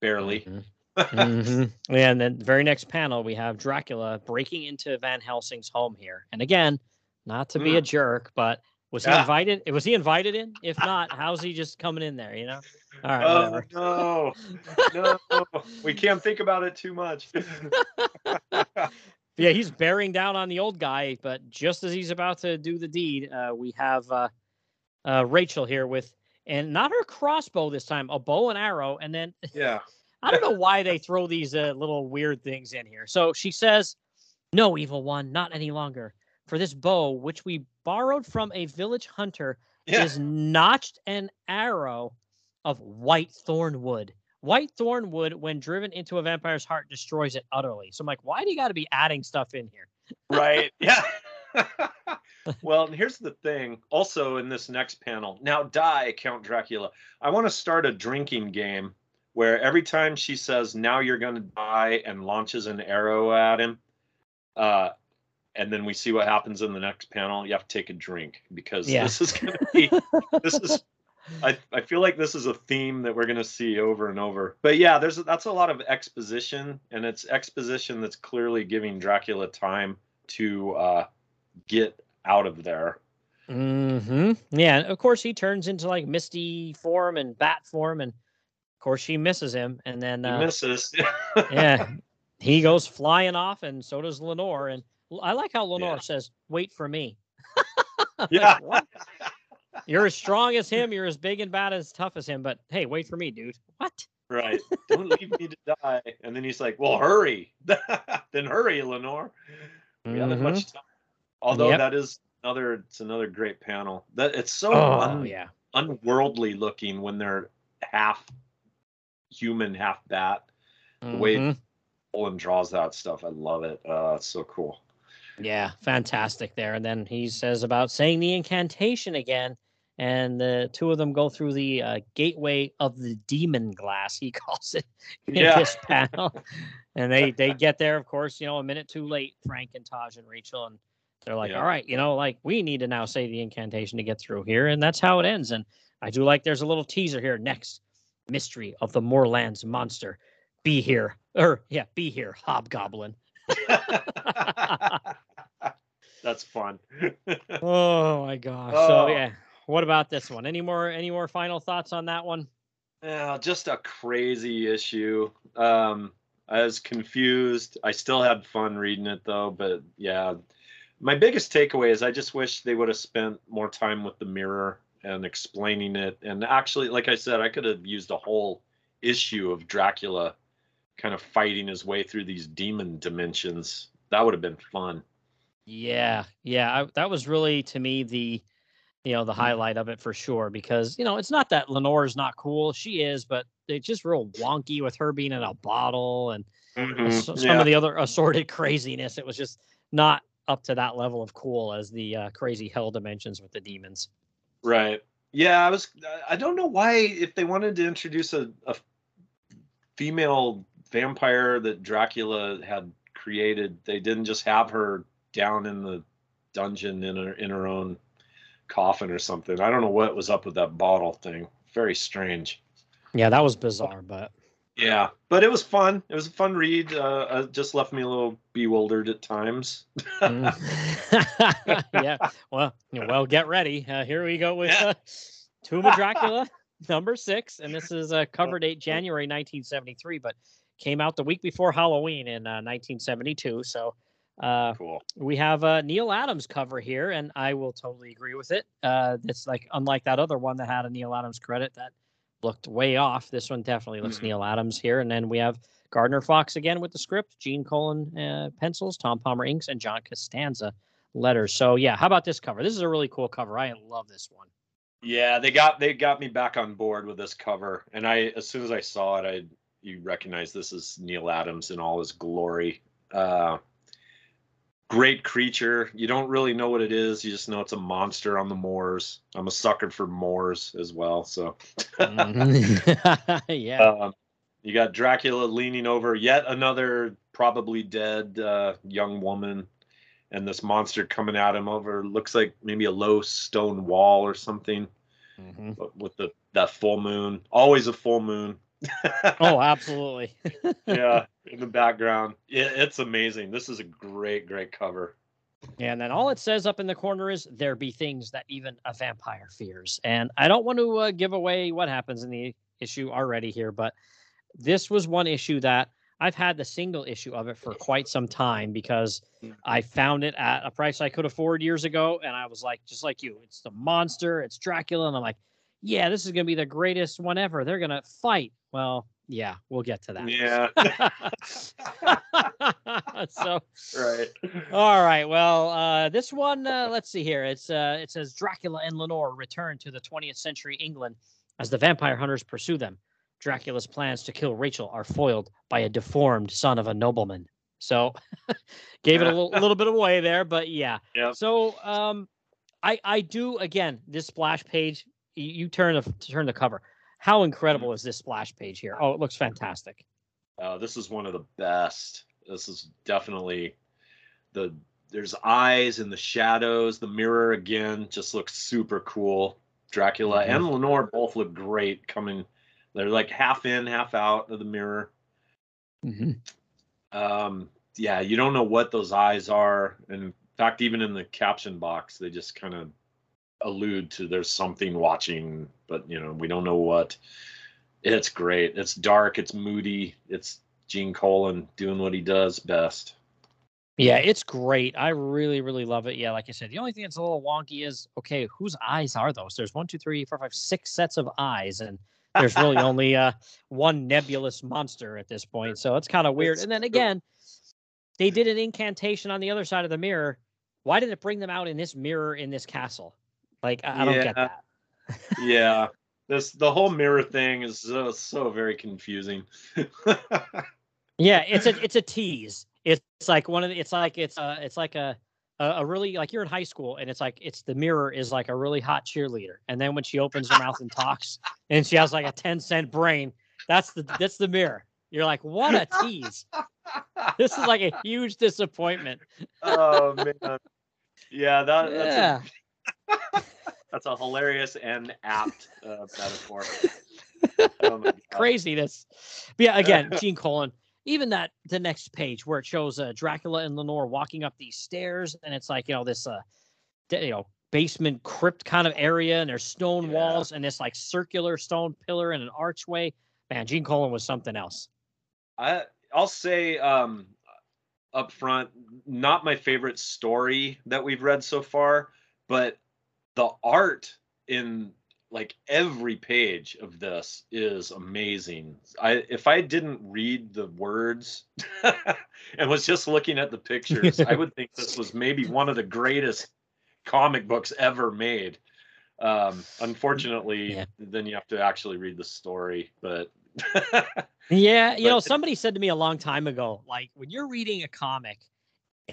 Speaker 6: barely.
Speaker 1: Mhm. Mhm. Yeah, and then the very next panel we have Dracula breaking into Van Helsing's home here, and again, not to be a jerk, but was he.
Speaker 6: Yeah.
Speaker 1: invited? Was he invited in? If not, how's he just coming in there? You know? All right,
Speaker 6: Oh
Speaker 1: whatever.
Speaker 6: no, no, we can't think about it too much.
Speaker 1: Yeah, he's bearing down on the old guy, but just as he's about to do the deed, uh, we have uh, uh, Rachel here with, and not her crossbow this time, a bow and arrow, and then
Speaker 6: yeah,
Speaker 1: I don't know why they throw these uh, little weird things in here. So she says, "No, evil one, not any longer. For this bow, which we borrowed from a village hunter,
Speaker 6: yeah,
Speaker 1: is notched an arrow of white thorn wood. White thorn wood, when driven into a vampire's heart, destroys it utterly. So I'm like, why do you got to be adding stuff in here?
Speaker 6: right, yeah. well, and here's the thing. Also, in this next panel, now die, Count Dracula. I want to start a drinking game where every time she says, "Now you're gonna die," and launches an arrow at him, uh, and then we see what happens in the next panel. You have to take a drink because
Speaker 1: Yeah.
Speaker 6: this is gonna be. this is. I, I feel like this is a theme that we're gonna see over and over. But yeah, there's that's a lot of exposition, and it's exposition that's clearly giving Dracula time to uh, get out of there.
Speaker 1: hmm Yeah, and of course he turns into like misty form and bat form, and of course she misses him, and then
Speaker 6: He
Speaker 1: uh,
Speaker 6: misses.
Speaker 1: yeah, he goes flying off, and so does Lenore. And I like how Lenore
Speaker 6: Yeah.
Speaker 1: says, "Wait for me."
Speaker 6: yeah.
Speaker 1: What? You're as strong as him. You're as big and bad as tough as him. But hey, wait for me, dude. What?
Speaker 6: Right. Don't leave me to die. And then he's like, "Well, hurry." then hurry, Lenore. We haven't
Speaker 1: Mhm.
Speaker 6: much time. Although
Speaker 1: Yep.
Speaker 6: that is another, it's another great panel. That it's so
Speaker 1: Oh
Speaker 6: un-
Speaker 1: yeah.
Speaker 6: unworldly looking when they're half human, half bat. The way
Speaker 1: Mhm.
Speaker 6: Colan draws that stuff, I love it. Uh, it's so cool.
Speaker 1: Yeah, fantastic there. And then he says about saying the incantation again. And the two of them go through the uh, gateway of the demon glass, he calls it in
Speaker 6: Yeah.
Speaker 1: this panel. And they they get there, of course, you know, a minute too late, Frank and Taj and Rachel. And they're like,
Speaker 6: Yeah.
Speaker 1: all right, you know, like we need to now say the incantation to get through here. And that's how it ends. And I do like there's a little teaser here next mystery of the Moorlands monster. Be here. Or, yeah, be here, hobgoblin.
Speaker 6: That's fun.
Speaker 1: Oh my gosh. So
Speaker 6: Oh.
Speaker 1: yeah. What about this one? Any more any more final thoughts on that one?
Speaker 6: Yeah, just a crazy issue. Um, I was confused. I still had fun reading it though, but yeah. My biggest takeaway is I just wish they would have spent more time with the mirror and explaining it. And actually, like I said, I could have used a whole issue of Dracula kind of fighting his way through these demon dimensions. That would have been fun.
Speaker 1: Yeah. Yeah. I, that was really to me the you know the
Speaker 6: Mm-hmm.
Speaker 1: highlight of it for sure because you know it's not that Lenore's not cool she is but it's just real wonky with her being in a bottle and s- some
Speaker 6: Yeah.
Speaker 1: of the other assorted craziness it was just not up to that level of cool as the uh, crazy hell dimensions with the demons
Speaker 6: Right. Yeah, I was. I don't know why if they wanted to introduce a, a female vampire that Dracula had created, they didn't just have her down in the dungeon in her in her own coffin or something. I don't know what was up with that bottle thing. Very strange.
Speaker 1: yeah that was bizarre but
Speaker 6: Yeah, but it was fun. It was a fun read. Uh, it just left me a little bewildered at times.
Speaker 1: Mm. yeah. Well, well, get ready. Uh, here we go with uh, Tomb of Dracula number six, and this is a cover date January 1973. But came out the week before Halloween in uh, 1972. So uh,
Speaker 6: Cool.
Speaker 1: we have a Neal Adams cover here, and I will totally agree with it. Uh, it's like unlike that other one that had a Neal Adams credit that looked way off. This one definitely looks
Speaker 6: Mhm.
Speaker 1: Neal Adams here, and then we have Gardner Fox again with the script, Gene Colan uh, pencils, Tom Palmer inks, and John Costanza letters. So yeah, how about this cover? This is a really cool cover. I love this one.
Speaker 6: Yeah, they got they got me back on board with this cover, and I as soon as I saw it, I you recognize this as Neal Adams in all his glory. Uh, great creature. You don't really know what it is. You just know it's a monster on the moors. I'm a sucker for moors as well. So
Speaker 1: Mhm. yeah.
Speaker 6: um, you got Dracula leaning over yet another probably dead uh, young woman, and this monster coming at him over looks like maybe a low stone wall or something.
Speaker 1: Mhm.
Speaker 6: but with the that full moon always a full moon
Speaker 1: Oh, absolutely.
Speaker 6: yeah in the background yeah, it's amazing this is a great great cover
Speaker 1: And then all it says up in the corner is there be things that even a vampire fears. And I don't want to uh, give away what happens in the issue already here, but this was one issue that I've had the single issue of it for quite some time because I found it at a price I could afford years ago. And I was like, just like you, it's the monster, it's Dracula. And I'm like, yeah, this is going to be the greatest one ever. They're going to fight. Well, yeah, we'll get to that.
Speaker 6: yeah
Speaker 1: so
Speaker 6: right
Speaker 1: all right. Well, uh, this one, uh, let's see here. It's uh, it says Dracula and Lenore return to the 20th century England as the vampire hunters pursue them. Dracula's plans to kill Rachel are foiled by a deformed son of a nobleman. So, gave it a little, little bit away there, but yeah.
Speaker 6: Yep.
Speaker 1: So, um, I I do again this splash page. You, you turn the turn the cover. How incredible is this splash page here? Oh, it looks fantastic.
Speaker 6: uh, this is one of the best this is definitely the there's eyes in the shadows the mirror again just looks super cool dracula
Speaker 1: Mhm.
Speaker 6: and lenore both look great coming they're like half in half out of the mirror um yeah you don't know what those eyes are and in fact even in the caption box they just kind of allude to there's something watching but you know we don't know what it's great it's dark it's moody it's gene colan doing what he does best
Speaker 1: Yeah, it's great. I really, really love it. Yeah, like I said, the only thing that's a little wonky is okay, whose eyes are those? There's one, two, three, four, five, six sets of eyes, and there's really only uh one nebulous monster at this point. So it's kind of weird.
Speaker 6: It's
Speaker 1: and then again, they did an incantation on the other side of the mirror. Why did it bring them out in this mirror in this castle? Like I, I don't get that.
Speaker 6: yeah. This the whole mirror thing is so, so very confusing.
Speaker 1: Yeah, it's a it's a tease. It's like one of the, it's like it's a it's like a a really like you're in high school and it's like it's the mirror is like a really hot cheerleader. And then when she opens her mouth and talks and she has like a 10 cent brain that's the that's the mirror. You're like what a tease. This is like a huge disappointment.
Speaker 6: Oh man. Yeah that that's
Speaker 1: yeah.
Speaker 6: a, that's a hilarious and apt uh, metaphor. Oh
Speaker 1: craziness. But yeah again gene colan even that the next page where it shows uh, dracula and lenore walking up these stairs and it's like you know this uh you know basement crypt kind of area and there's stone
Speaker 6: Yeah.
Speaker 1: walls and this like circular stone pillar and an archway. Man gene colan was something else.
Speaker 6: I I'll say um up front, not my favorite story that we've read so far, but the art in like every page of this is amazing. I if I didn't read the words and was just looking at the pictures, I would think this was maybe one of the greatest comic books ever made. Um unfortunately,
Speaker 1: Yeah.
Speaker 6: then you have to actually read the story, but
Speaker 1: Yeah, you know, somebody said to me a long time ago, like when you're reading a comic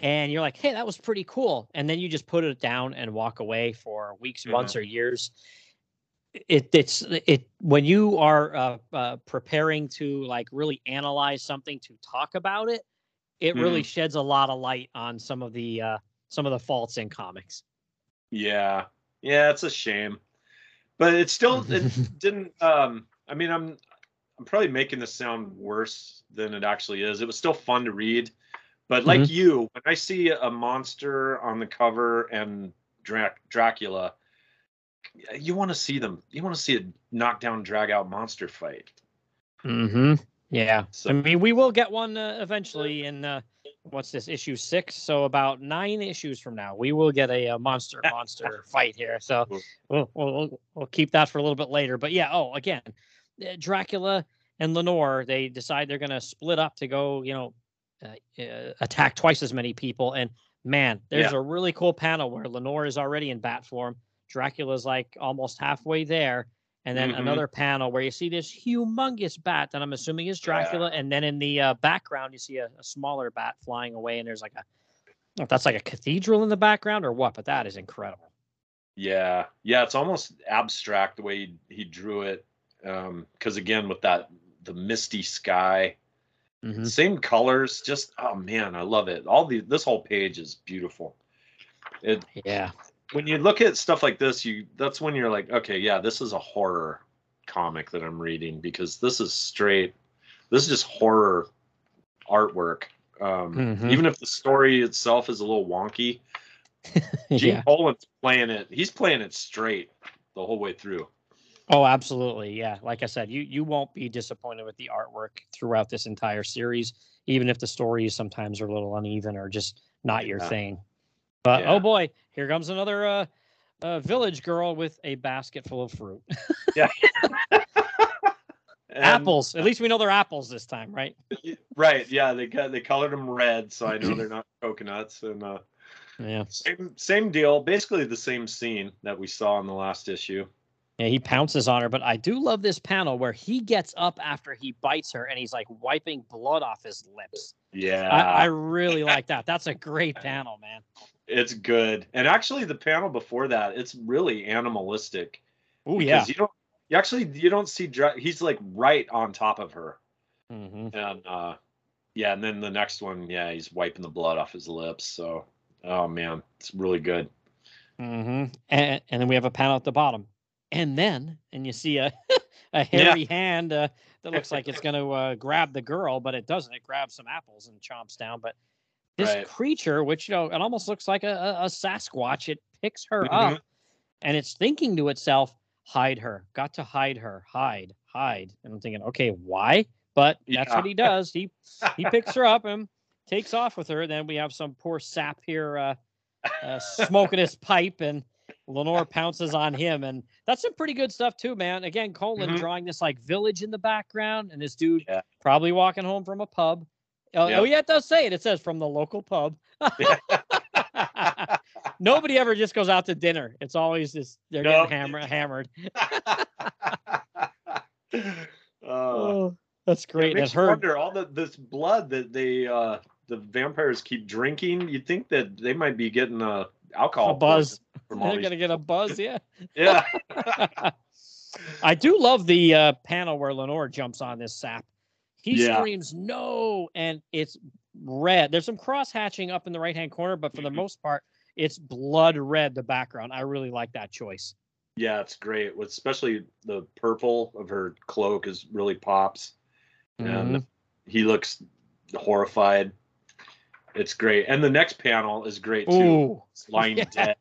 Speaker 1: and you're like, "Hey, that was pretty cool," and then you just put it down and walk away for weeks, months, or years. It it's it when you are uh, uh, preparing to like really analyze something to talk about it, it really sheds a lot of light on some of the uh, some of the faults in comics.
Speaker 6: Yeah. Yeah, it's a shame. But it still it didn't um I mean I'm I'm probably making this sound worse than it actually is. It was still fun to read. But like you, when I see a monster on the cover and Drac- Dracula, you want to see them. You want to see a knockdown drag out monster fight.
Speaker 1: Mm-hmm. Yeah.
Speaker 6: So-
Speaker 1: I mean, we will get one uh, eventually in uh, what's this issue six? So about nine issues from now, we will get a, uh monster monster fight here. So we'll, we'll we'll- keep that for a little bit later. But yeah. Oh, again, uh, Dracula and Lenore they decide they're gonna split up to go. You know, uh, uh, attack twice as many people. And man, there's a really cool panel where Lenore is already in bat form. Dracula's like almost halfway there. And then
Speaker 6: Mhm.
Speaker 1: another panel where you see this humongous bat that I'm assuming is Dracula. And then in the uh, background, you see a, a smaller bat flying away. And there's like a, I don't know if that's like a cathedral in the background or what, but that is incredible.
Speaker 6: Yeah, yeah, it's almost abstract the way he, he drew it. Because again, with that the misty sky,
Speaker 1: Mhm.
Speaker 6: same colors, just oh man, I love it. All the this whole page is beautiful. It
Speaker 1: Yeah.
Speaker 6: when you look at stuff like this, you that's when you're like, okay, yeah, this is a horror comic that I'm reading because this is straight. This is just horror artwork. Um,
Speaker 1: Mhm.
Speaker 6: Even if the story itself is a little wonky, Gene
Speaker 1: yeah.
Speaker 6: Colan's playing it. He's playing it straight the whole way through.
Speaker 1: Oh, absolutely. Yeah. Like I said, you you won't be disappointed with the artwork throughout this entire series, even if the stories sometimes are a little uneven or just not your
Speaker 6: Yeah.
Speaker 1: thing. But
Speaker 6: Yeah.
Speaker 1: oh boy, here comes another uh, uh village girl with a basket full of fruit.
Speaker 6: And-
Speaker 1: apples. At least we know they're apples this time, right?
Speaker 6: right? Yeah, they got they colored them red, so I know they're not coconuts. And uh,
Speaker 1: Yeah.
Speaker 6: same same deal, basically the same scene that we saw in the last issue.
Speaker 1: Yeah, he pounces on her, but I do love this panel where he gets up after he bites her and he's like wiping blood off his lips.
Speaker 6: Yeah,
Speaker 1: I, I really like that. That's a great panel, man.
Speaker 6: it's good. And actually, the panel before that, it's really animalistic.
Speaker 1: Oh yeah.
Speaker 6: you don't you actually you don't see he's like right on top of her,
Speaker 1: hmm
Speaker 6: and uh, yeah, and then the next one, yeah, he's wiping the blood off his lips. So, oh man, it's really good.
Speaker 1: hmm And, and then we have a panel at the bottom, and then and you see a a hairy hand uh, that looks like it's going to uh, grab the girl, but it doesn't. It grabs some apples and chomps down. But this
Speaker 6: Right.
Speaker 1: creature, which you know, it almost looks like a, a, Sasquatch, it picks her
Speaker 6: Mhm.
Speaker 1: up, and it's thinking to itself, "Hide her. Got to hide her. Hide, hide." And I'm thinking, okay, why? But that's what he does. He he picks her up and takes off with her. Then we have some poor sap here uh, uh, smoking his pipe, and Lenore pounces on him, and that's some pretty good stuff too, man. Again, Colan
Speaker 6: Mhm.
Speaker 1: drawing this like village in the background, and this dude
Speaker 6: Yeah.
Speaker 1: probably walking home from a pub. Oh,
Speaker 6: Yep.
Speaker 1: oh, yeah, it does say it. It says from the local pub. Nobody ever just goes out to dinner. It's always just they're
Speaker 6: No.
Speaker 1: getting hammer- hammered.
Speaker 6: uh,
Speaker 1: Oh, that's great.
Speaker 6: It makes
Speaker 1: it's
Speaker 6: you wonder all the this blood that they uh the vampires keep drinking. You'd think that they might be getting a alcohol
Speaker 1: A buzz. They're
Speaker 6: these-
Speaker 1: gonna get a buzz, yeah.
Speaker 6: Yeah,
Speaker 1: I do love the uh, panel where Lenore jumps on this sap. He
Speaker 6: Yeah.
Speaker 1: screams no, and it's red. There's some cross hatching up in the right hand corner, but for the
Speaker 6: Mhm.
Speaker 1: most part, it's blood red. The background. I really like that choice.
Speaker 6: yeah, it's great. Especially the purple of her cloak is really pops,
Speaker 1: Mm-hmm.
Speaker 6: and he looks horrified. It's great, and the next panel is great too.
Speaker 1: Ooh,
Speaker 6: He's lying
Speaker 1: Yeah.
Speaker 6: dead,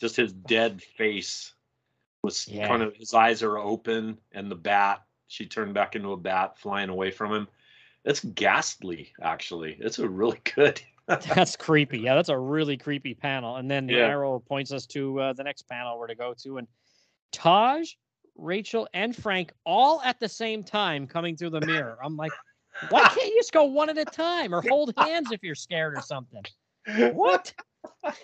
Speaker 6: just his dead face was
Speaker 1: Yeah.
Speaker 6: kind of his eyes are open, and the bat she turned back into a bat flying away from him. It's ghastly, actually. It's a really good.
Speaker 1: that's creepy. Yeah, that's a really creepy panel. And then the
Speaker 6: Yeah.
Speaker 1: arrow points us to uh, the next panel we're to go to, and Taj, Rachel, and Frank all at the same time coming through the mirror. I'm like, why can't you just go one at a time or hold hands if you're scared or something? What?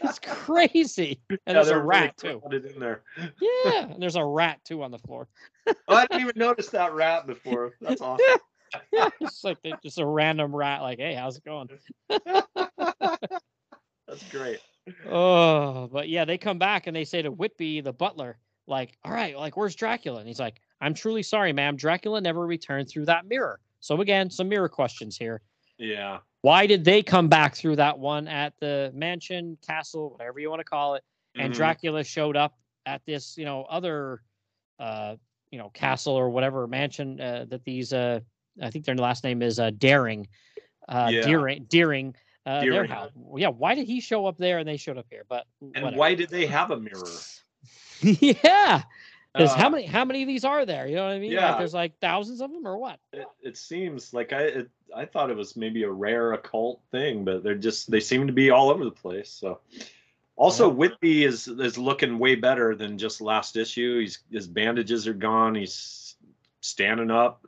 Speaker 1: It's crazy. And
Speaker 6: Yeah,
Speaker 1: there's a
Speaker 6: they're really
Speaker 1: rat too.
Speaker 6: in there.
Speaker 1: Yeah, and there's a rat too on the floor.
Speaker 6: Oh, I didn't even notice that rat before. That's awesome.
Speaker 1: Yeah, it's like they- just a random rat. Like, hey, how's it going?
Speaker 6: That's great.
Speaker 1: Oh, but yeah, they come back and they say to Whitby, the butler, like, all right, like, where's Dracula? And he's like, I'm truly sorry, ma'am. Dracula never returned through that mirror. So again, some mirror questions here.
Speaker 6: Yeah.
Speaker 1: Why did they come back through that one at the mansion, castle, whatever you want to call it? And
Speaker 6: Mhm.
Speaker 1: Dracula showed up at this, you know, other, uh, you know, castle or whatever mansion uh, that these, uh, I think their last name is uh, Daring, uh,
Speaker 6: Yeah.
Speaker 1: Deering, Deering. Uh, their house. Yeah, why did he show up there and they showed up here? But
Speaker 6: And
Speaker 1: whatever.
Speaker 6: why did they have a mirror?
Speaker 1: yeah, Because how
Speaker 6: Uh,
Speaker 1: many how many of these are there? You know what I mean?
Speaker 6: Yeah.
Speaker 1: Like there's like thousands of them or what?
Speaker 6: It, it seems like I it, I thought it was maybe a rare occult thing, but they're just they seem to be all over the place. So also
Speaker 1: Yeah.
Speaker 6: Whitby is is looking way better than just last issue. He's his bandages are gone. He's standing up.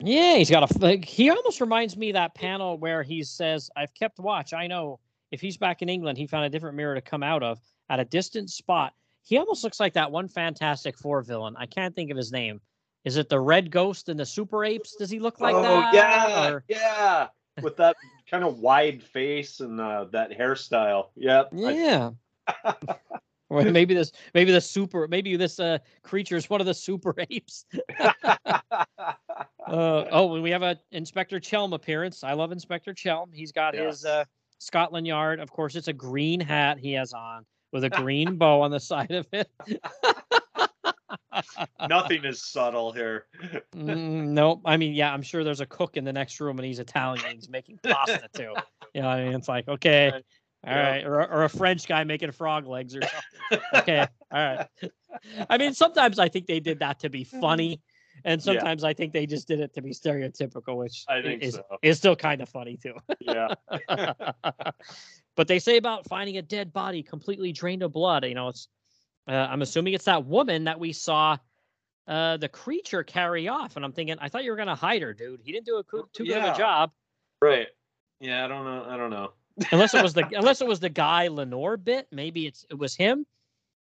Speaker 1: Yeah, he's got a like, he almost reminds me of that panel where he says, "I've kept watch. I know if he's back in England, he found a different mirror to come out of at a distant spot." He almost looks like that one Fantastic Four villain. I can't think of his name. Is it the Red Ghost and the Super Apes? Does he look like
Speaker 6: oh
Speaker 1: that?
Speaker 6: yeah,
Speaker 1: Or-
Speaker 6: yeah, with that kind of wide face and uh, that hairstyle. Yep. I-
Speaker 1: Yeah. or maybe this maybe the super maybe this uh creature is one of the super apes. Uh, oh, we have a Inspector Chelm appearance. I love Inspector Chelm. He's got his
Speaker 6: Yes.
Speaker 1: uh, Scotland Yard. Of course, it's a green hat he has on with a green bow on the side of it.
Speaker 6: Nothing is subtle here.
Speaker 1: Mm, nope. I mean, yeah, I'm sure there's a cook in the next room and he's Italian. He's making pasta too. You know, I mean, it's like okay,
Speaker 6: Right.
Speaker 1: all
Speaker 6: Yeah.
Speaker 1: right, or, or a French guy making frog legs or something. okay, all right. I mean, sometimes I think they did that to be funny, and
Speaker 6: Yeah.
Speaker 1: sometimes I think they just did it to be stereotypical, which
Speaker 6: I
Speaker 1: i-
Speaker 6: think
Speaker 1: is
Speaker 6: so.
Speaker 1: is still kind of funny too.
Speaker 6: Yeah.
Speaker 1: But they say about finding a dead body completely drained of blood. You know, it's uh, I'm assuming it's that woman that we saw uh, the creature carry off, and I'm thinking, I thought you were gonna hide her, dude. He didn't do a coo- too good of a job,
Speaker 6: Right. Yeah. I don't know. I don't know.
Speaker 1: unless it was the unless it was the guy Lenore bit. Maybe it's it was him.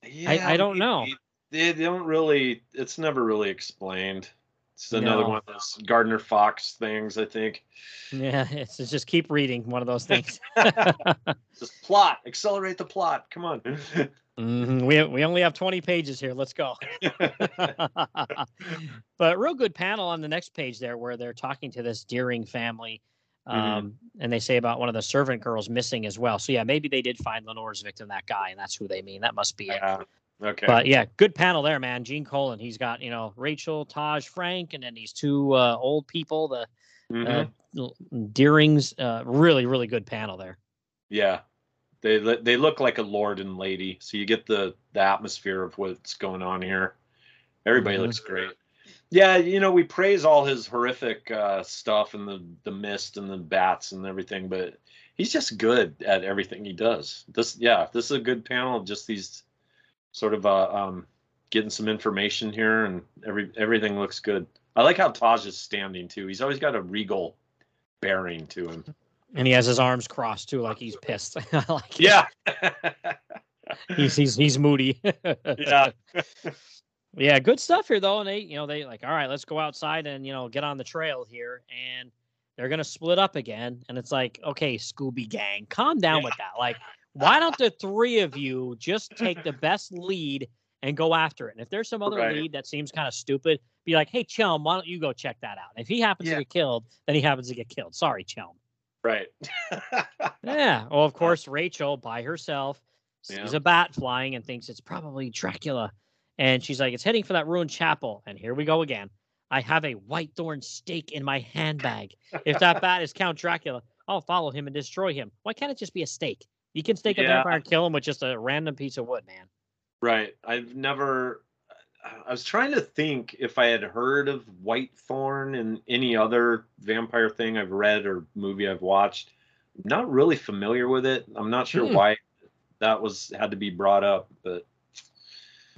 Speaker 6: Yeah,
Speaker 1: I don't know.
Speaker 6: They don't really. It's never really explained. It's another
Speaker 1: No.
Speaker 6: one of those Gardner Fox things. I think.
Speaker 1: Yeah, it's, it's just keep reading one of those things.
Speaker 6: Just plot. Accelerate the plot. Come on.
Speaker 1: Mhm, We we only have 20 pages here. Let's go. but real good panel on the next page there where they're talking to this Deering family.
Speaker 6: Mhm.
Speaker 1: Um, and they say about one of the servant girls missing as well. So yeah, maybe they did find Lenore's victim, that guy, and that's who they mean. That must be it.
Speaker 6: Okay.
Speaker 1: But yeah, good panel there, man. Gene Colan. He's got, you know, Rachel, Taj, Frank, and then these two uh, old people, the
Speaker 6: Mhm.
Speaker 1: uh, Deering's. Uh, really, really good panel there.
Speaker 6: yeah. They they look like a lord and lady, so you get the the atmosphere of what's going on here. Everybody
Speaker 1: Mhm.
Speaker 6: looks great. Yeah, you know, we praise all his horrific uh, stuff and the the mist and the bats and everything, but he's just good at everything he does. This, yeah, this is a good panel of just these sort of uh, um, getting some information here, and every everything looks good. I like how Taj is standing too. He's always got a regal bearing to him.
Speaker 1: And he has his arms crossed too, like he's pissed. I like.
Speaker 6: Yeah,
Speaker 1: He's he's he's moody.
Speaker 6: yeah,
Speaker 1: Yeah, good stuff here though. And they, you know, they like, all right, let's go outside and you know get on the trail here. And they're gonna split up again. And it's like, okay, Scooby Gang, calm down with that. Like, why don't the three of you just take the best lead and go after it? And if there's some other
Speaker 6: Right.
Speaker 1: lead that seems kind of stupid, be like, hey, Chelm, why don't you go check that out? And if he happens
Speaker 6: Yeah.
Speaker 1: to get killed, then he happens to get killed. Sorry, Chelm.
Speaker 6: right.
Speaker 1: Yeah. Well, of course, Rachel by herself sees
Speaker 6: Yeah.
Speaker 1: a bat flying and thinks it's probably Dracula. And she's like, it's heading for that ruined chapel. And here we go again. I have a white thorn stake in my handbag. If that bat is Count Dracula, I'll follow him and destroy him. Why can't it just be a stake? You can stake a vampire and kill him with just a random piece of wood, man.
Speaker 6: Right. I've never. I was trying to think if I had heard of Whitethorn and any other vampire thing I've read or movie I've watched. Not really familiar with it. I'm not sure
Speaker 1: Hmm.
Speaker 6: why that was had to be brought up, but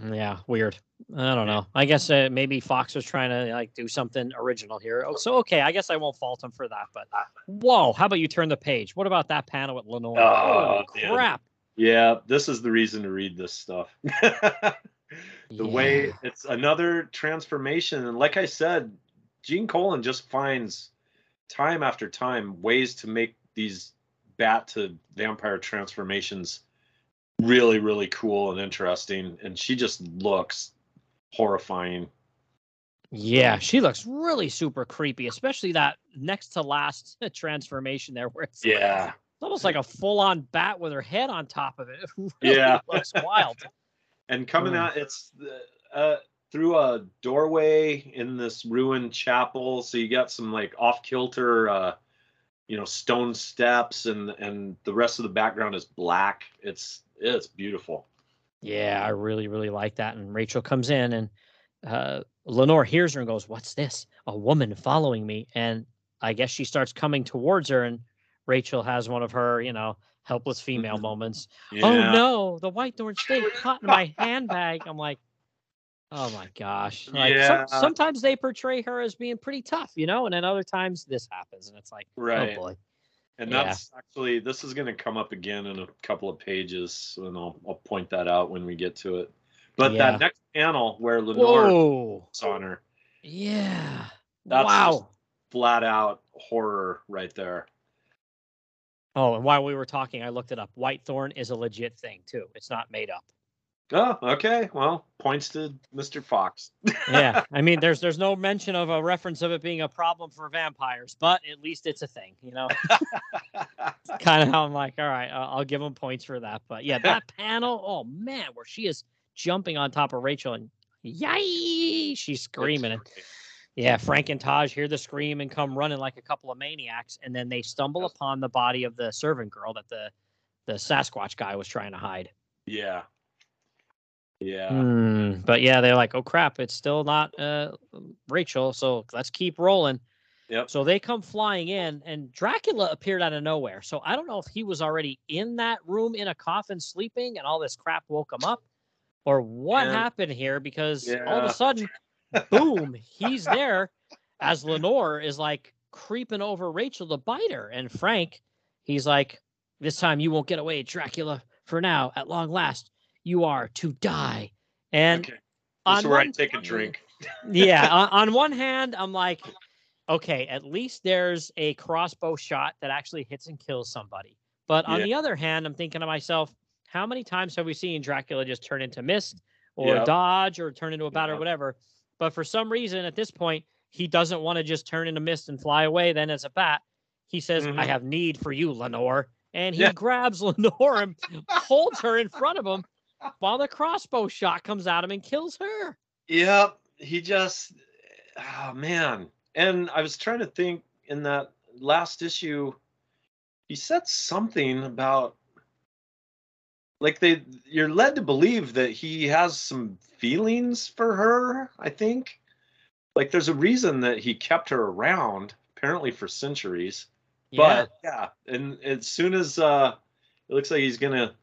Speaker 1: Yeah, weird. I don't know. I guess uh, maybe Fox was trying to like do something original here. Oh, so okay, I guess I won't fault him for that. But whoa, how about you turn the page? What about that panel with Lenore?
Speaker 6: Oh, man.
Speaker 1: crap!
Speaker 6: yeah, this is the reason to read this stuff. the way it's another transformation, and like I said, Gene Colan just finds time after time ways to make these bat to vampire transformations really really cool and interesting and she just looks horrifying
Speaker 1: Yeah, she looks really super creepy, especially that next to last transformation there, where it's, like-
Speaker 6: yeah
Speaker 1: it's almost like a full on bat with her head on top of it. It really
Speaker 6: Yeah.
Speaker 1: looks wild.
Speaker 6: and coming
Speaker 1: Mm.
Speaker 6: out it's the- uh through a doorway in this ruined chapel so you got some like off kilter uh you know stone steps and and the rest of the background is black it's it's beautiful
Speaker 1: Yeah, I really, really like that. And Rachel comes in and uh, Lenore hears her and goes, What's this? A woman following me. And I guess she starts coming towards her, and Rachel has one of her, you know, helpless female
Speaker 6: Mhm.
Speaker 1: moments.
Speaker 6: Yeah.
Speaker 1: Oh no, the white thorn snake caught in my handbag. I'm like, oh my gosh. Like
Speaker 6: Yeah.
Speaker 1: some, sometimes they portray her as being pretty tough, you know, and then other times this happens, and it's like,
Speaker 6: Right.
Speaker 1: oh boy.
Speaker 6: And
Speaker 1: Yeah.
Speaker 6: that's actually this is going to come up again in a couple of pages, and I'll I'll point that out when we get to it. But
Speaker 1: Yeah.
Speaker 6: that next panel where Lenore
Speaker 1: Whoa.
Speaker 6: is on her,
Speaker 1: Yeah.
Speaker 6: That's
Speaker 1: wow.
Speaker 6: flat out horror right there.
Speaker 1: Oh, and while we were talking, I looked it up. Whitethorn is a legit thing too. It's not made up.
Speaker 6: Oh, okay. Well, points to Mr. Fox.
Speaker 1: Yeah, I mean, there's there's no mention of a reference of it being a problem for vampires, but at least it's a thing, you know. kind of how I'm like, all right, I'll, I'll give them points for that. But yeah, that panel, oh man, where she is jumping on top of Rachel and yay, she's screaming. And yeah, Frank and Taj hear the scream and come running like a couple of maniacs, and then they stumble upon the body of the servant girl that the the Sasquatch guy was trying to hide.
Speaker 6: Yeah. Yeah.
Speaker 1: Hmm, but yeah, they're like, oh crap, it's still not uh, Rachel, so let's keep rolling.
Speaker 6: Yep.
Speaker 1: So they come flying in, and Dracula appeared out of nowhere. So I don't know if he was already in that room in a coffin sleeping, and all this crap woke him up, or what
Speaker 6: Yeah.
Speaker 1: happened here. Because all of a sudden, boom, he's there as Lenore is like creeping over Rachel to bite her, and Frank, he's like, "This time you won't get away, Dracula. For now, at long last, you are to die." And
Speaker 6: okay.
Speaker 1: on
Speaker 6: This is where I take a drink.
Speaker 1: yeah, on, on one hand, I'm like, okay, at least there's a crossbow shot that actually hits and kills somebody. But on
Speaker 6: Yeah.
Speaker 1: the other hand, I'm thinking to myself, how many times have we seen Dracula just turn into mist or
Speaker 6: Yep.
Speaker 1: dodge or turn into a bat or whatever? But for some reason, at this point, he doesn't want to just turn into mist and fly away then as a bat. He says, I
Speaker 6: Mhm.
Speaker 1: have need for you, Lenore. And he
Speaker 6: Yeah.
Speaker 1: grabs Lenore and holds her in front of him while the crossbow shot comes at him and kills her.
Speaker 6: Yep. He just, oh man. And I was trying to think in that last issue, he said something about like they you're led to believe that he has some feelings for her, I think. Like there's a reason that he kept her around, apparently for centuries. But yeah, and as soon as uh it looks like he's gonna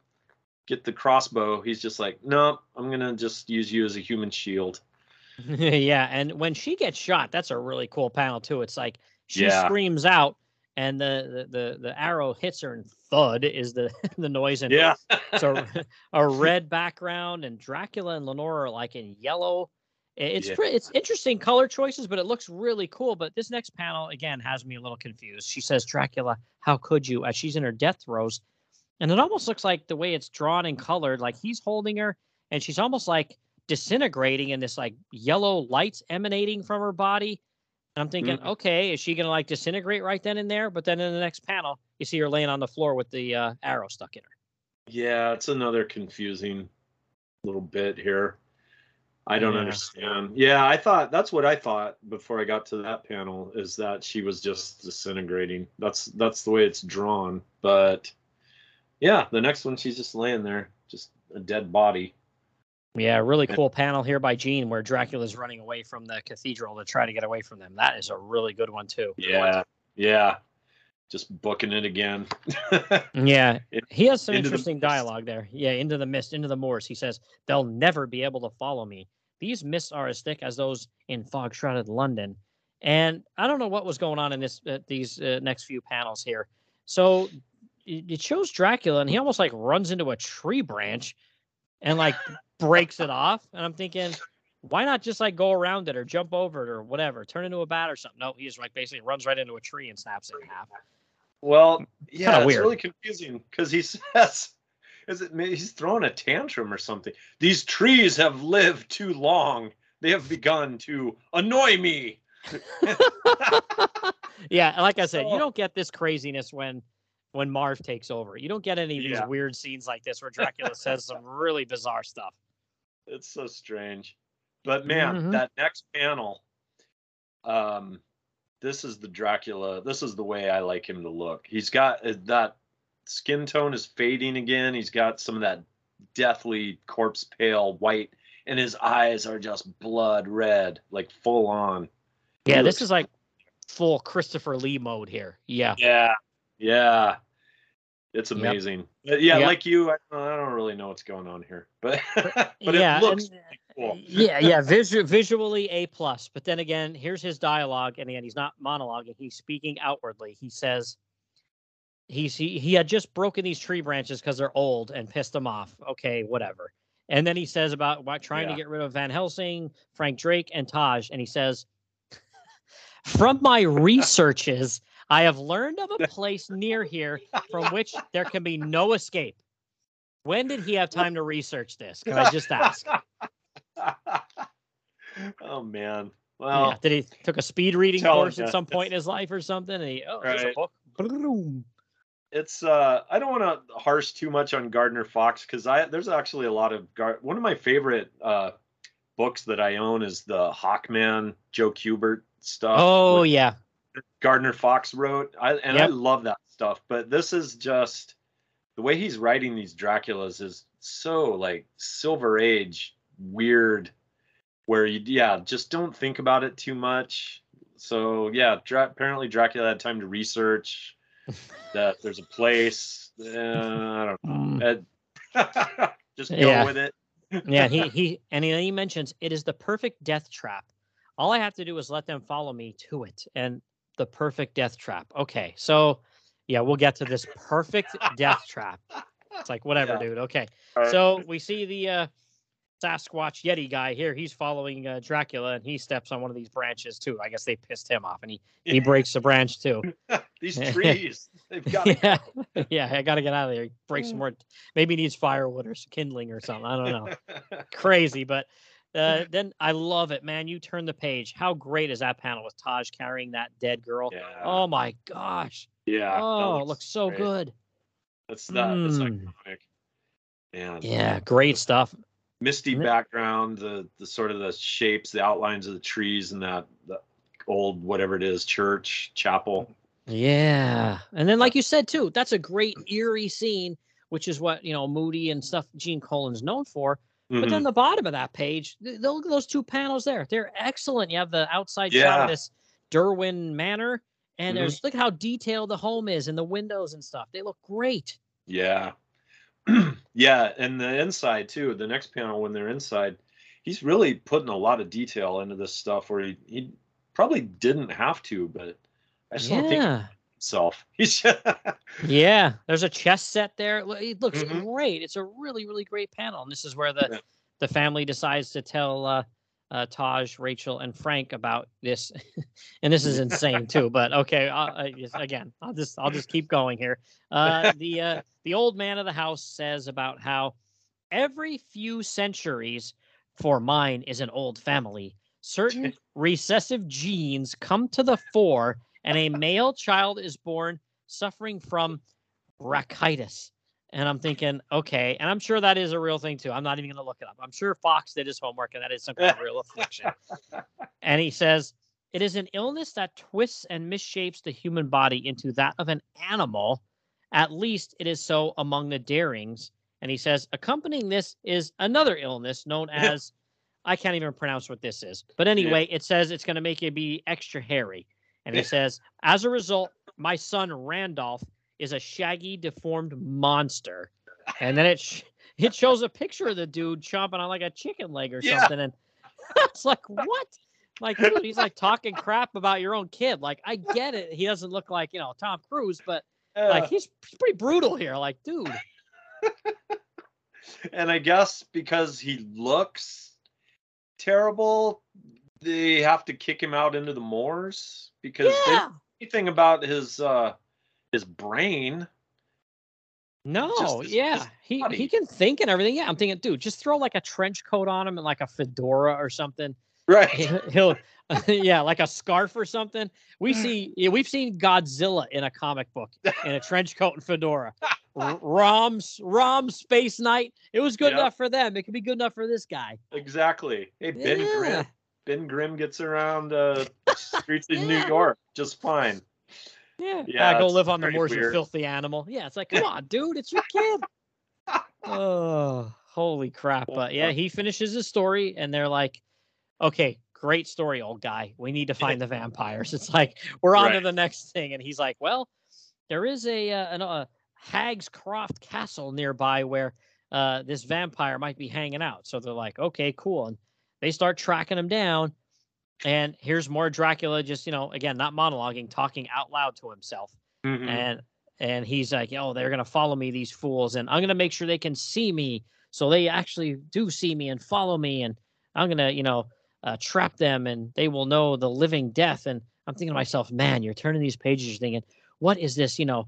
Speaker 6: get the crossbow, he's just like, no, I'm gonna just use you as a human shield.
Speaker 1: yeah, and when she gets shot, that's a really cool panel too. It's like she
Speaker 6: Yeah.
Speaker 1: screams out, and the, the the the arrow hits her, and thud is the the noise, and
Speaker 6: Yeah.
Speaker 1: it's a, red background, and Dracula and Lenore are like in yellow. It's
Speaker 6: Yeah.
Speaker 1: pre- it's interesting color choices, but it looks really cool. But this next panel again has me a little confused. She says, "Dracula, how could you?" As she's in her death throes, and it almost looks like the way it's drawn and colored, like he's holding her, and she's almost like disintegrating in this like yellow lights emanating from her body. And I'm thinking,
Speaker 6: Mhm.
Speaker 1: okay, is she gonna like disintegrate right then and there? But then in the next panel, you see her laying on the floor with the uh, arrow stuck in her.
Speaker 6: Yeah, it's another confusing little bit here. I don't
Speaker 1: Yeah.
Speaker 6: understand. Yeah, I thought that's what I thought before I got to that panel is that she was just disintegrating. That's that's the way it's drawn. But yeah, the next one she's just laying there, just a dead body.
Speaker 1: Yeah, really cool panel here by Gene where Dracula's running away from the cathedral to try to get away from them. That is a really good one too.
Speaker 6: Yeah. Yeah. Just booking it again.
Speaker 1: Yeah, he has some
Speaker 6: into
Speaker 1: interesting
Speaker 6: mist.
Speaker 1: dialogue there. Yeah, into the mist, into the moors. He says, They'll never be able to follow me. These mists are as thick as those in fog shrouded London. And I don't know what was going on in this uh, these uh, next few panels here. So it, it shows Dracula, and he almost like runs into a tree branch and like breaks it off. And I'm thinking, why not just like go around it or jump over it or whatever, turn into a bat or something? No, he just like basically runs right into a tree and snaps it in half.
Speaker 6: Well, yeah, it's
Speaker 1: weird.
Speaker 6: really confusing because he says, "Is it he's throwing a tantrum or something?" These trees have lived too long; they have begun to annoy me.
Speaker 1: yeah, like I said, you don't get this craziness when when Marv takes over. You don't get any of these
Speaker 6: Yeah.
Speaker 1: weird scenes like this where Dracula says some really bizarre stuff.
Speaker 6: It's so strange, but man,
Speaker 1: Mhm.
Speaker 6: that next panel, um, this is the Dracula. This is the way I like him to look. He's got uh, that skin tone is fading again. He's got some of that deathly corpse pale white, and his eyes are just blood red, like full on.
Speaker 1: Yeah, this is like full Christopher Lee mode here. Yeah.
Speaker 6: Yeah, yeah, it's
Speaker 1: Yep.
Speaker 6: amazing. Uh, Yeah,
Speaker 1: Yep.
Speaker 6: like you, I, I don't really know what's going on here, but but
Speaker 1: yeah,
Speaker 6: it looks
Speaker 1: and-
Speaker 6: cool.
Speaker 1: yeah, yeah, visu- visually a plus. But then again, here's his dialogue, and again, he's not monologuing; he's speaking outwardly. He says, "He's he, he had just broken these tree branches because they're old and pissed them off." Okay, whatever. And then he says about, about trying to get rid of Van Helsing, Frank Drake, and Taj, and he says, "From my researches, I have learned of a place near here from which there can be no escape." When did he have time to research this? Can I just ask?
Speaker 6: oh man. Well,
Speaker 1: yeah. Did he took a speed reading course at some point in his life or something? And he oh, there's a book. Boom.
Speaker 6: it's uh I don't want to harsh too much on Gardner Fox because I there's actually a lot of Gar- one of my favorite uh books that I own is the Hawkman Joe Kubert stuff.
Speaker 1: Oh
Speaker 6: that
Speaker 1: yeah,
Speaker 6: Gardner Fox wrote. I and I love that stuff, but this is just the way he's writing these Draculas is so like Silver Age weird, where you yeah just don't think about it too much. So yeah, Dra- apparently Dracula had time to research that there's a place. Uh, I don't know. Uh, just go
Speaker 1: Yeah.
Speaker 6: with it.
Speaker 1: yeah. He he and he mentions it is the perfect death trap. All I have to do is let them follow me to it, and the perfect death trap. Okay, so yeah, we'll get to this perfect death trap. It's like whatever,
Speaker 6: Yeah.
Speaker 1: dude. Okay,
Speaker 6: right.
Speaker 1: so we see the uh, Sasquatch Yeti guy here. He's following uh, Dracula, and he steps on one of these branches too. I guess they pissed him off, and he he breaks the branch too.
Speaker 6: these trees, they've got
Speaker 1: yeah, yeah, I got to get out of there. Break
Speaker 6: Mm.
Speaker 1: some more. Maybe he needs firewood or kindling or something. I don't know. Crazy, but uh, then I love it, man. You turn the page. How great is that panel with Taj carrying that dead girl?
Speaker 6: Yeah.
Speaker 1: Oh my gosh!
Speaker 6: Yeah.
Speaker 1: Oh, it looks so
Speaker 6: great.
Speaker 1: good.
Speaker 6: That's that. That's
Speaker 1: Mm.
Speaker 6: iconic. Man.
Speaker 1: Yeah, great stuff.
Speaker 6: Misty background, the the sort of the shapes, the outlines of the trees, and that the old whatever it is, church, chapel.
Speaker 1: Yeah, and then like you said too, that's a great eerie scene, which is what you know Moody and stuff Gene Colan's known for. But
Speaker 6: Mhm.
Speaker 1: then the bottom of that page, th- look at those two panels there. They're excellent. You have the outside shot of this Derwin Manor, and
Speaker 6: Mhm.
Speaker 1: there's look how detailed the home is and the windows and stuff. They look great.
Speaker 6: Yeah. yeah, and the inside too. The next panel when they're inside, he's really putting a lot of detail into this stuff where he, he probably didn't have to, but I just don't think
Speaker 1: Yeah,
Speaker 6: himself.
Speaker 1: Yeah. There's a chess set there. It lo- It looks
Speaker 6: Mhm.
Speaker 1: great. It's a really, really great panel. And this is where the
Speaker 6: Yeah.
Speaker 1: the family decides to tell uh, uh, Taj, Rachel, and Frank about this. and this is insane too. But okay, yes, again, I'll just I'll just keep going here. Uh, the uh, the old man of the house says about how every few centuries, for mine is an old family, certain recessive genes come to the fore, and a male child is born suffering from rachitis. And I'm thinking, okay, and I'm sure that is a real thing too. I'm not even going to look it up. I'm sure Fox did his homework, and that is some kind of real affliction. And he says, it is an illness that twists and misshapes the human body into that of an animal. At least it is so among the Darings. And he says, accompanying this is another illness known as, I can't even pronounce what this is. But anyway, it says it's going to make you be extra hairy. And he says, as a result, my son Randolph is a shaggy, deformed monster. And then it sh- it shows a picture of the dude chomping on like a chicken leg or
Speaker 6: Yeah.
Speaker 1: something. And it's like, what? Like, dude, he's like talking crap about your own kid. Like, I get it. He doesn't look like, you know, Tom Cruise, but like, he's pretty brutal here. Like, dude.
Speaker 6: and I guess because he looks terrible, they have to kick him out into the moors because
Speaker 1: Yeah.
Speaker 6: anything about his uh his brain.
Speaker 1: No,
Speaker 6: Just
Speaker 1: yeah, he he can think and everything. Yeah, I'm thinking, dude, just throw like a trench coat on him and like a fedora or something.
Speaker 6: Right.
Speaker 1: He'll, yeah, like a scarf or something. We see, yeah, we've seen Godzilla in a comic book in a trench coat and fedora. Rom's Rom Space Knight. It was good
Speaker 6: Yep.
Speaker 1: enough for them. It could be good enough for this guy.
Speaker 6: Exactly. Hey, Ben
Speaker 1: Yeah.
Speaker 6: Grimm. Ben Grimm gets around uh streets in New York just fine.
Speaker 1: Yeah,
Speaker 6: Yeah,
Speaker 1: yeah. Go live on the
Speaker 6: very
Speaker 1: moors, you filthy animal. Yeah, it's like, come on, dude, it's your kid. oh, holy crap. But yeah, he finishes his story and they're like, okay, great story, old guy. We need to find the vampires. It's like, we're on to the next thing. And he's like, well, there is a, uh, an, uh, Hag's Croft Castle nearby where uh, this vampire might be hanging out. So they're like, okay, cool. And they start tracking him down. And here's more Dracula, just, you know, again, not monologuing, talking out loud to himself
Speaker 6: Mhm.
Speaker 1: and and he's like, "Oh, they're gonna follow me, these fools, and I'm gonna make sure they can see me, so they actually do see me and follow me, and I'm gonna, you know, uh, trap them, and they will know the living death." And I'm thinking to myself, "Man, you're turning these pages, you're thinking, what is this, you know,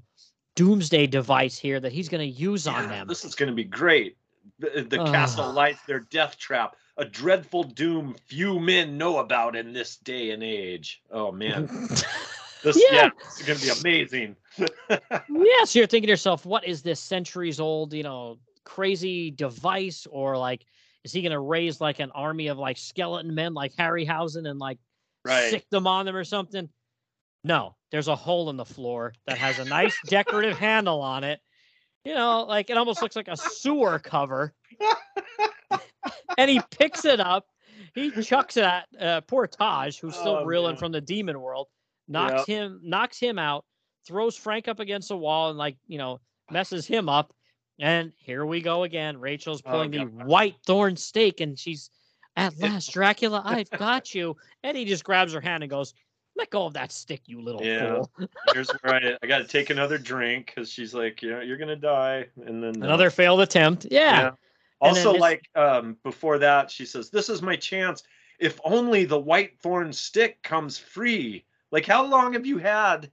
Speaker 1: doomsday device here that he's gonna use on them?"
Speaker 6: This is going to be great. The, the
Speaker 1: Ugh.
Speaker 6: castle lights their death trap, a dreadful doom few men know about in this day and age. Oh man, this
Speaker 1: Yeah.
Speaker 6: yeah, going to be amazing.
Speaker 1: yeah, so you're thinking to yourself, what is this centuries old, you know, crazy device? Or like, is he gonna raise like an army of like skeleton men like Harryhausen and like
Speaker 6: right.
Speaker 1: sick them on them or something? No, there's a hole in the floor that has a nice decorative handle on it. You know, like it almost looks like a sewer cover. And he picks it up. He chucks it at uh, poor Taj, who's still
Speaker 6: Oh,
Speaker 1: reeling
Speaker 6: man.
Speaker 1: from the demon world. Knocks him, knocks him out. Throws Frank up against the wall and like you know messes him up. And here we go again. Rachel's
Speaker 6: Oh,
Speaker 1: pulling the white thorn stake, and she's at last, Dracula, I've got you. And he just grabs her hand and goes, "Let go of that stick, you little
Speaker 6: Yeah.
Speaker 1: fool."
Speaker 6: Here's where I, I got to take another drink because she's like, you know, you're going to die. And then uh,
Speaker 1: Another failed attempt. Yeah. And then
Speaker 6: Also, like um, before that, she says, "This is my chance. If only the white thorn stick comes free." Like, how long have you had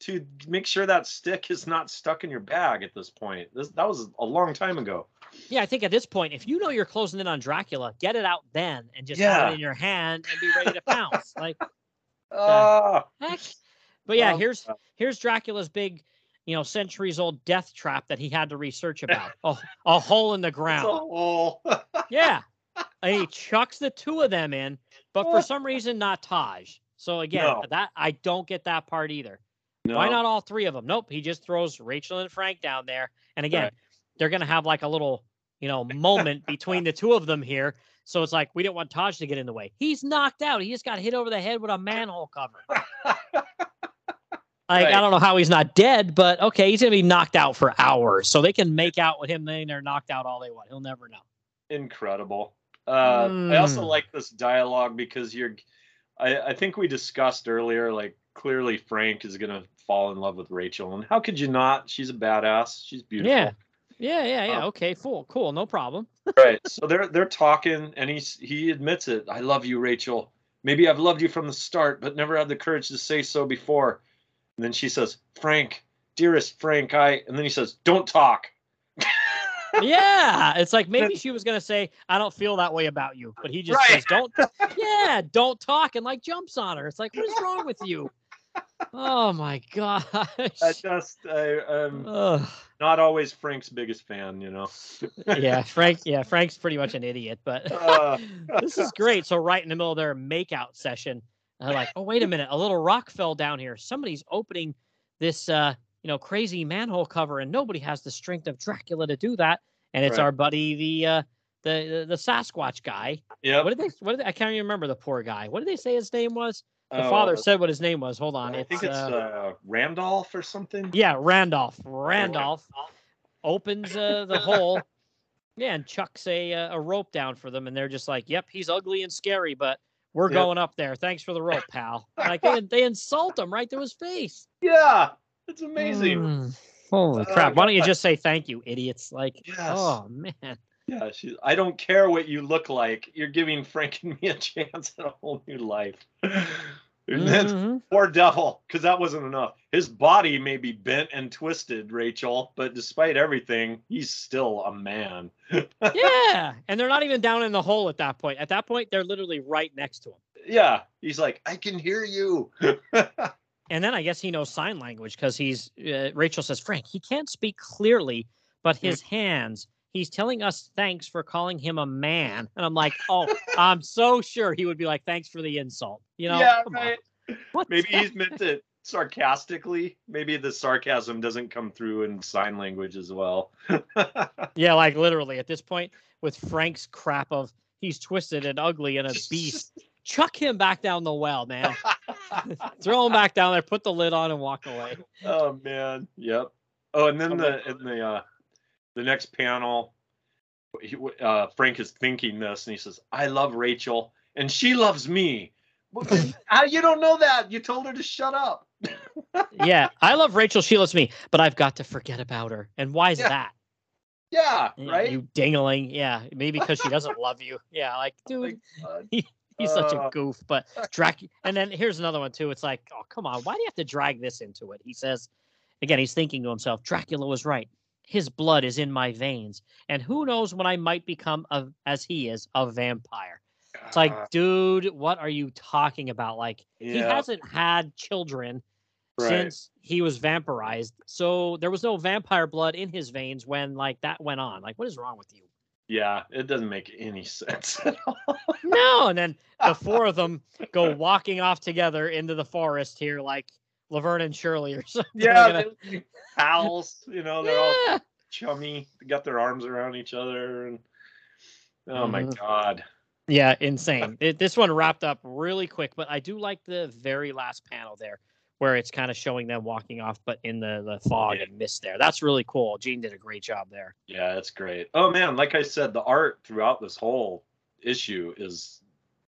Speaker 6: to make sure that stick is not stuck in your bag at this point? This that was a long time ago.
Speaker 1: Yeah, I think at this point, if you know you're closing in on Dracula, get it out then and just have it in your hand and be ready to pounce. Like
Speaker 6: Ah,
Speaker 1: heck. But yeah,
Speaker 6: Oh,
Speaker 1: here's here's Dracula's big, you know, centuries old death trap that he had to research about. oh, a hole in the ground.
Speaker 6: it's a hole.
Speaker 1: Yeah. And he chucks the two of them in, but for some reason not Taj. So again,
Speaker 6: No.
Speaker 1: that I don't get that part either.
Speaker 6: no.
Speaker 1: Why not all three of them? Nope. He just throws Rachel and Frank down there. And again,
Speaker 6: Right.
Speaker 1: they're gonna have like a little, you know, moment between the two of them here. So it's like we didn't want Taj to get in the way. He's knocked out. He just got hit over the head with a manhole cover. Like
Speaker 6: Right.
Speaker 1: I don't know how he's not dead, but okay, he's gonna be knocked out for hours. So they can make out with him. Then they're knocked out all they want. He'll never know.
Speaker 6: Incredible. Uh, I also
Speaker 1: Mm.
Speaker 6: like this dialogue because you're. I, I think we discussed earlier, like clearly Frank is gonna fall in love with Rachel, and how could you not? She's a badass. She's beautiful.
Speaker 1: Yeah. Yeah, yeah, yeah.
Speaker 6: Um,
Speaker 1: okay, cool, cool, no problem.
Speaker 6: right. So they're they're talking, and he's he admits it. I love you, Rachel. Maybe I've loved you from the start, but never had the courage to say so before. And then she says, "Frank, dearest Frank, I." And then he says, "Don't talk."
Speaker 1: yeah, it's like maybe she was gonna say, "I don't feel that way about you," but he just
Speaker 6: Right.
Speaker 1: says, "Don't." yeah, don't talk, and like jumps on her. It's like, what is wrong with you? Oh my gosh.
Speaker 6: I just I, I'm
Speaker 1: Ugh.
Speaker 6: not always Frank's biggest fan, you know.
Speaker 1: yeah, Frank. Yeah, Frank's pretty much an idiot, but
Speaker 6: Uh,
Speaker 1: this is great. So right in the middle of their makeout session, they're like, "Oh, wait a minute! A little rock fell down here. Somebody's opening this, uh, you know, crazy manhole cover, and nobody has the strength of Dracula to do that. And it's
Speaker 6: Right.
Speaker 1: our buddy, the uh, the the, the Sasquatch guy.
Speaker 6: Yep.
Speaker 1: What did they? What did they, I can't even remember the poor guy. What did they say his name was? The
Speaker 6: Oh,
Speaker 1: father said what his name was. Hold on,
Speaker 6: I
Speaker 1: it's,
Speaker 6: think it's
Speaker 1: uh,
Speaker 6: uh, Randolph or something.
Speaker 1: yeah, Randolph. Randolph opens uh, the hole. Yeah, and chucks a uh, a rope down for them, and they're just like, "Yep, he's ugly and scary, but we're
Speaker 6: Yep.
Speaker 1: going up there. Thanks for the rope, pal." Like they, they insult him right to his face.
Speaker 6: Yeah, it's amazing.
Speaker 1: Mm, Holy
Speaker 6: Oh,
Speaker 1: crap! Why don't you just say thank you, idiots? Like,
Speaker 6: Yes.
Speaker 1: oh man,
Speaker 6: Yeah, she, I don't care what you look like. You're giving Frank and me a chance at a whole new life.
Speaker 1: Mhm.
Speaker 6: poor devil, because that wasn't enough. His body may be bent and twisted, Rachel, but despite everything, he's still a man.
Speaker 1: yeah, and they're not even down in the hole at that point. At that point, they're literally right next to him.
Speaker 6: Yeah, he's like, I can hear you.
Speaker 1: And then I guess he knows sign language because he's uh, Rachel says, Frank, he can't speak clearly, but his hands, he's telling us thanks for calling him a man. And I'm like, oh, I'm so sure he would be like, thanks for the insult. You know,
Speaker 6: yeah, right. Maybe
Speaker 1: the
Speaker 6: he's meant to sarcastically. Maybe the sarcasm doesn't come through in sign language as well.
Speaker 1: Yeah, like literally at this point, with Frank's crap of he's twisted and ugly and a beast, chuck him back down the well, man. Throw him back down there, put the lid on, and walk away.
Speaker 6: oh man, yep. Oh, and then the in the uh, the next panel, he, uh, Frank is thinking this, and he says, "I love Rachel, and she loves me." How you don't know that? You told her to shut up.
Speaker 1: Yeah, I love Rachel. She loves me, but I've got to forget about her. And why is
Speaker 6: Yeah.
Speaker 1: that?
Speaker 6: Yeah,
Speaker 1: Y-
Speaker 6: right.
Speaker 1: You dingling. Yeah, maybe because she doesn't love you. Yeah, like dude,
Speaker 6: Like, uh,
Speaker 1: he's such
Speaker 6: uh,
Speaker 1: a goof. But Drac, and then here's another one too. It's like, oh come on, why do you have to drag this into it? He says, again, he's thinking to himself, Dracula was right. His blood is in my veins, and who knows when I might become a, as he is a vampire. It's like, ah. dude, what are you talking about? Like, he hasn't had children
Speaker 6: right.
Speaker 1: since he was vampirized. So there was no vampire blood in his veins when like that went on. Like, what is wrong with you?
Speaker 6: Yeah, it doesn't make any sense at all.
Speaker 1: No. And then the four of them go walking off together into the forest here, like Laverne and Shirley or something.
Speaker 6: yeah,
Speaker 1: gonna-
Speaker 6: pals. You know, they're all chummy. They got their arms around each other, and oh my
Speaker 1: Mhm.
Speaker 6: god.
Speaker 1: Yeah, insane. It, this one wrapped up really quick, but I do like the very last panel there where it's kind of showing them walking off, but in the, the fog
Speaker 6: Yeah.
Speaker 1: and mist there. That's really cool. Gene did a great job there.
Speaker 6: Yeah, that's great. Oh man, like I said, the art throughout this whole issue is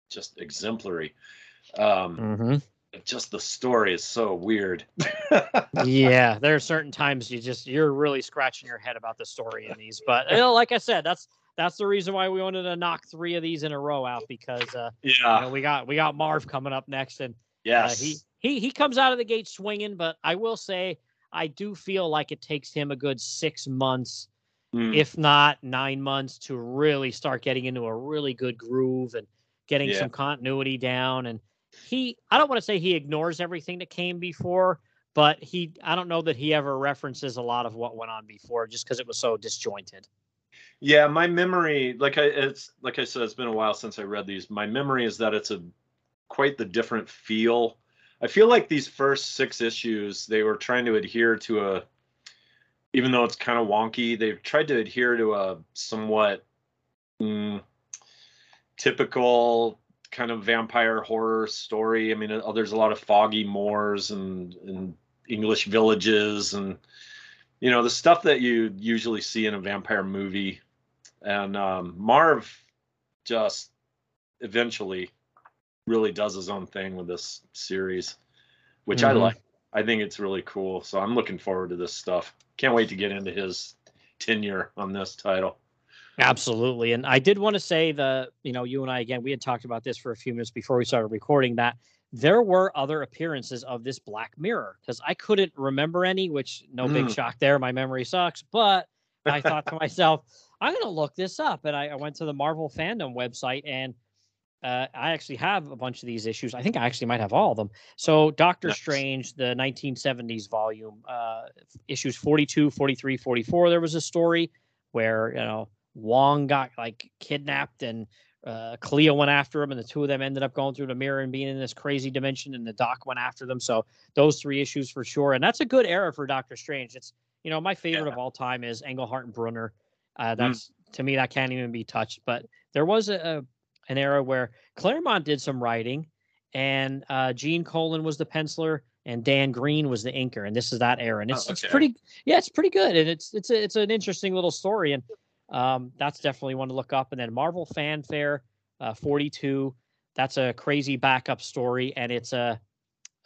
Speaker 6: just exemplary. Um,
Speaker 1: Mm-hmm.
Speaker 6: Just the story is so weird.
Speaker 1: yeah, there are certain times you just you're really scratching your head about the story in these. But you know, like I said, that's that's the reason why we wanted to knock three of these in a row out because uh, you
Speaker 6: yeah.
Speaker 1: know, we got we got Marv coming up next, and uh, he he he comes out of the gate swinging. But I will say, I do feel like it takes him a good six months,
Speaker 6: Mm,
Speaker 1: if not nine months, to really start getting into a really good groove and getting
Speaker 6: Yeah.
Speaker 1: some continuity down. And he, I don't want to say he ignores everything that came before, but he, I don't know that he ever references a lot of what went on before, just because it was so disjointed.
Speaker 6: yeah, my memory, like I, it's like I said, it's been a while since I read these. My memory is that it's a quite the different feel. I feel like these first six issues, they were trying to adhere to a, even though it's kind of wonky, they've tried to adhere to a somewhat mm, typical kind of vampire horror story. I mean, uh, there's a lot of foggy moors and and English villages and you know the stuff that you usually see in a vampire movie. And um, Marv just eventually really does his own thing with this series, which I
Speaker 1: Mhm.
Speaker 6: like. I think it's really cool. So I'm looking forward to this stuff. Can't wait to get into his tenure on this title.
Speaker 1: Absolutely. And I did want to say the, you know, you and I again, we had talked about this for a few minutes before we started recording that there were other appearances of this Black Mirror because I couldn't remember any, which no big
Speaker 6: Mm.
Speaker 1: shock there. My memory sucks. But I thought to myself, I'm going to look this up. And I, I went to the Marvel fandom website and uh, I actually have a bunch of these issues. I think I actually might have all of them. So Doctor
Speaker 6: Nice.
Speaker 1: Strange, the 1970s volume, uh, issues 42, 43, 44, there was a story where, you know, Wong got like kidnapped and uh, Clea went after him, and the two of them ended up going through the mirror and being in this crazy dimension, and the Doc went after them. So those three issues for sure, and that's a good era for Doctor Strange. It's you know my favorite
Speaker 6: Yeah.
Speaker 1: of all time is Englehart and Brunner. Uh, that's to me that can't even be touched. But there was a, a an era where Claremont did some writing, and uh, Gene Colan was the penciler, and Dan Green was the inker, and this is that era, and
Speaker 6: Oh,
Speaker 1: it's it's pretty yeah, it's pretty good, and it's it's a, it's an interesting little story, and um, that's definitely one to look up. And then Marvel Fanfare uh, 42, that's a crazy backup story, and it's a,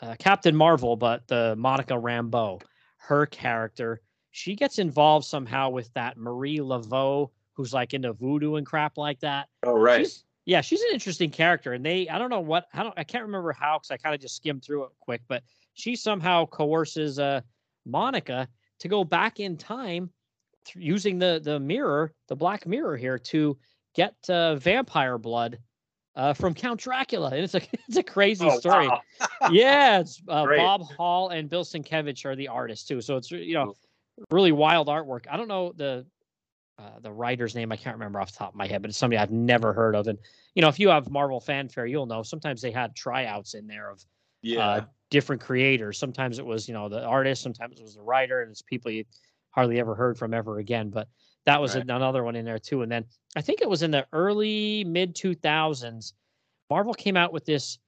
Speaker 1: uh Captain Marvel, but the Monica Rambeau, her character, she gets involved somehow with that Marie Laveau, who's like into voodoo and crap like that.
Speaker 6: Oh right.
Speaker 1: She's, yeah, she's an interesting character, and they I don't know what I don't I can't remember how because I kind of just skimmed through it quick, but she somehow coerces uh Monica to go back in time th- using the the mirror, the black mirror here to get uh, vampire blood uh, from Count Dracula, and it's a it's a crazy
Speaker 6: Oh,
Speaker 1: story.
Speaker 6: wow.
Speaker 1: yeah, it's uh, Bob Hall and Bill Sienkiewicz are the artists too, so it's you know really wild artwork. I don't know the uh, the writer's name. I can't remember off the top of my head, but it's somebody I've never heard of. And you know, if you have Marvel fanfare, you'll know. Sometimes they had tryouts in there of
Speaker 6: Yeah.
Speaker 1: uh, different creators. Sometimes it was, you know, the artist, sometimes it was the writer, and it's people you hardly ever heard from ever again. But that was
Speaker 6: Right.
Speaker 1: another one in there too. And then I think it was in the early mid 2000s, Marvel came out with this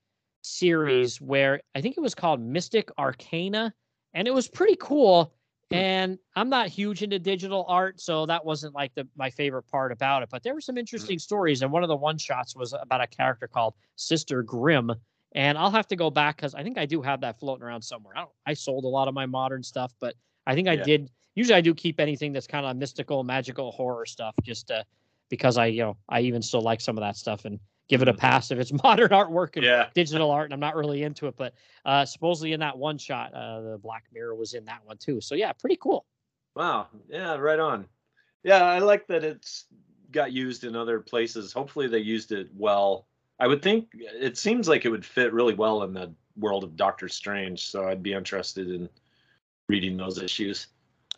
Speaker 1: series where I think it was called Mystic Arcana, and it was pretty cool. Hmm. And I'm not huge into digital art, so that wasn't like the my favorite part about it. But there were some hmm. interesting stories, and one of the one shots was about a character called Sister Grimm. And I'll have to go back because I think I do have that floating around somewhere. I don't, I sold a lot of my modern stuff, but I think I
Speaker 6: Yeah.
Speaker 1: did. Usually, I do keep anything that's kind of mystical, magical, horror stuff, just uh, because I, you know, I even still like some of that stuff and give it a
Speaker 6: Mhm.
Speaker 1: pass if it's modern artwork and
Speaker 6: Yeah.
Speaker 1: digital art, and I'm not really into it. But uh, supposedly in that one shot, uh, the Black Mirror was in that one too. So yeah, pretty cool.
Speaker 6: Wow. Yeah, right on. Yeah, I like that it's got used in other places. Hopefully they used it well. I would think it seems like it would fit really well in the world of Doctor Strange, so I'd be interested in reading those issues.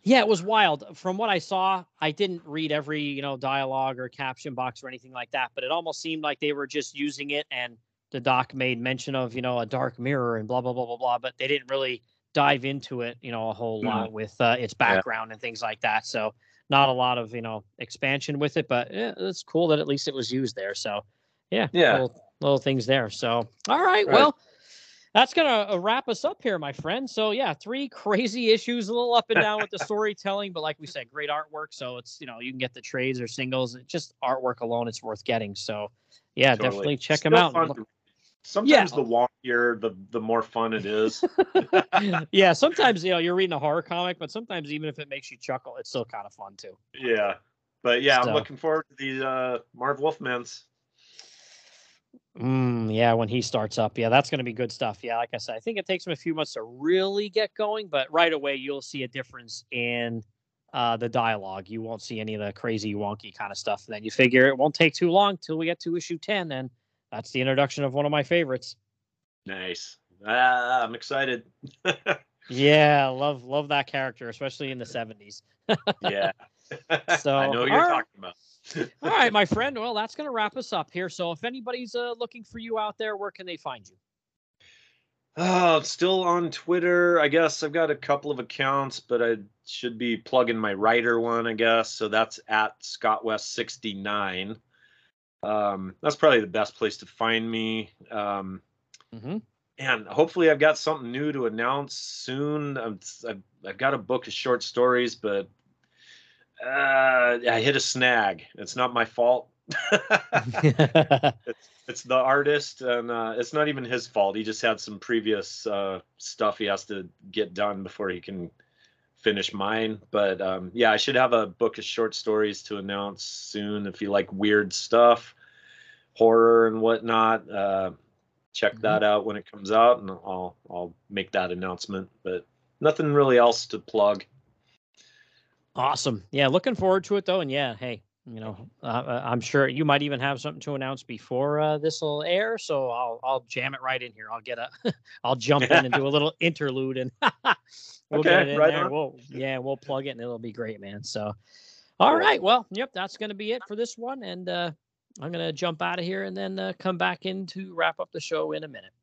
Speaker 1: Yeah, it was wild. From what I saw, I didn't read every, you know, dialogue or caption box or anything like that, but it almost seemed like they were just using it and the doc made mention of, you know, a dark mirror and blah blah blah blah blah, but they didn't really dive into it, you know, a whole
Speaker 6: Mm.
Speaker 1: lot with uh, its background and things like that. So, not a lot of, you know, expansion with it, but yeah, it's cool that at least it was used there. So, yeah,
Speaker 6: Yeah.
Speaker 1: little, little things there. So, all right,
Speaker 6: Right.
Speaker 1: well, that's gonna uh, wrap us up here, my friend. So yeah, three crazy issues, a little up and down with the storytelling, but like we said, great artwork. So it's you know you can get the trades or singles. It's just artwork alone, it's worth getting. So yeah,
Speaker 6: Totally.
Speaker 1: definitely check them out.
Speaker 6: to- Sometimes the wonkier, the the more fun it is.
Speaker 1: yeah, sometimes you know you're reading a horror comic, but sometimes even if it makes you chuckle, it's still kind of fun too.
Speaker 6: yeah. But yeah,
Speaker 1: So-
Speaker 6: I'm looking forward to the uh Marv Wolfmans.
Speaker 1: Mm, yeah, when he starts up, yeah, that's going to be good stuff. Yeah, like I said, I think it takes him a few months to really get going, but right away you'll see a difference in uh, the dialogue. You won't see any of the crazy wonky kind of stuff. Then you figure it won't take too long till we get to issue ten, and that's the introduction of one of my favorites.
Speaker 6: Nice. Ah, I'm excited.
Speaker 1: Yeah, love love that character, especially in the seventies.
Speaker 6: yeah.
Speaker 1: So,
Speaker 6: I know what you're
Speaker 1: right.
Speaker 6: talking about.
Speaker 1: All right, my friend. Well, that's going to wrap us up here. So, if anybody's uh, looking for you out there, where can they find you?
Speaker 6: Oh, still on Twitter. I guess I've got a couple of accounts, but I should be plugging my writer one, I guess. So that's at Scott West 69. Um, that's probably the best place to find me. Um,
Speaker 1: Mm-hmm.
Speaker 6: and hopefully I've got something new to announce soon. I'm, I've, I've got a book of short stories, but uh, I hit a snag. It's not my fault. it's the artist, and uh, it's not even his fault. He just had some previous uh, stuff he has to get done before he can finish mine. But um, yeah, I should have a book of short stories to announce soon. If you like weird stuff, horror and whatnot, uh, check
Speaker 1: Mhm.
Speaker 6: that out when it comes out, and I'll I'll make that announcement. But nothing really else to plug.
Speaker 1: Awesome. Yeah, looking forward to it though. And yeah, hey, you know, uh, uh, I'm sure you might even have something to announce before uh, this will air. So I'll I'll jam it right in here. I'll get a, I'll jump in and do a little interlude and we'll get it in
Speaker 6: right
Speaker 1: there.
Speaker 6: on.
Speaker 1: We'll yeah, we'll plug it and it'll be great, man. So, all right, well, yep, that's gonna be it for this one, and uh, I'm gonna jump out of here and then uh, come back in to wrap up the show in a minute.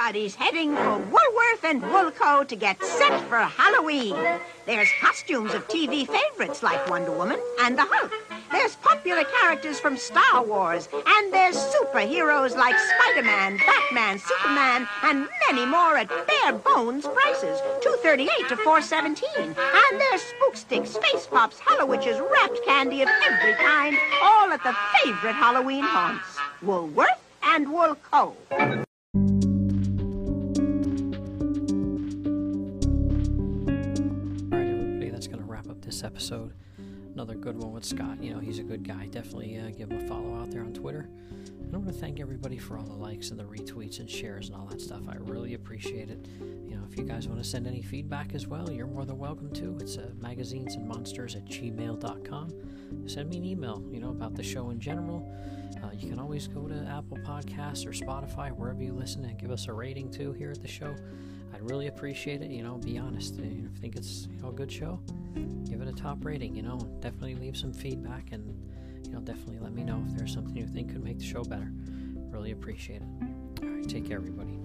Speaker 7: Everybody's heading for Woolworth and Woolco to get set for Halloween. There's costumes of TV favorites like Wonder Woman and the Hulk. There's popular characters from Star Wars, and there's superheroes like Spider-Man, Batman, Superman, and many more at bare bones prices, 238 to 417. And there's spook sticks, face pops, Hallowitches, wrapped candy of every kind, all at the favorite Halloween haunts, Woolworth and Woolco.
Speaker 8: Episode. Another good one with Scott. You know, he's a good guy. Definitely uh, give him a follow out there on Twitter. And I want to thank everybody for all the likes and the retweets and shares and all that stuff. I really appreciate it. You know, if you guys want to send any feedback as well, you're more than welcome to. It's uh, magazines and monsters at gmail.com. Send me an email, you know, about the show in general. Uh, you can always go to Apple Podcasts or Spotify, wherever you listen, and give us a rating too here at the show. I'd really appreciate it. You know, be honest. If you think it's you know, a good show, give it a top rating. You know, definitely leave some feedback and you know definitely let me know if there's something you think could make the show better. Really appreciate it. All right, Take care, everybody.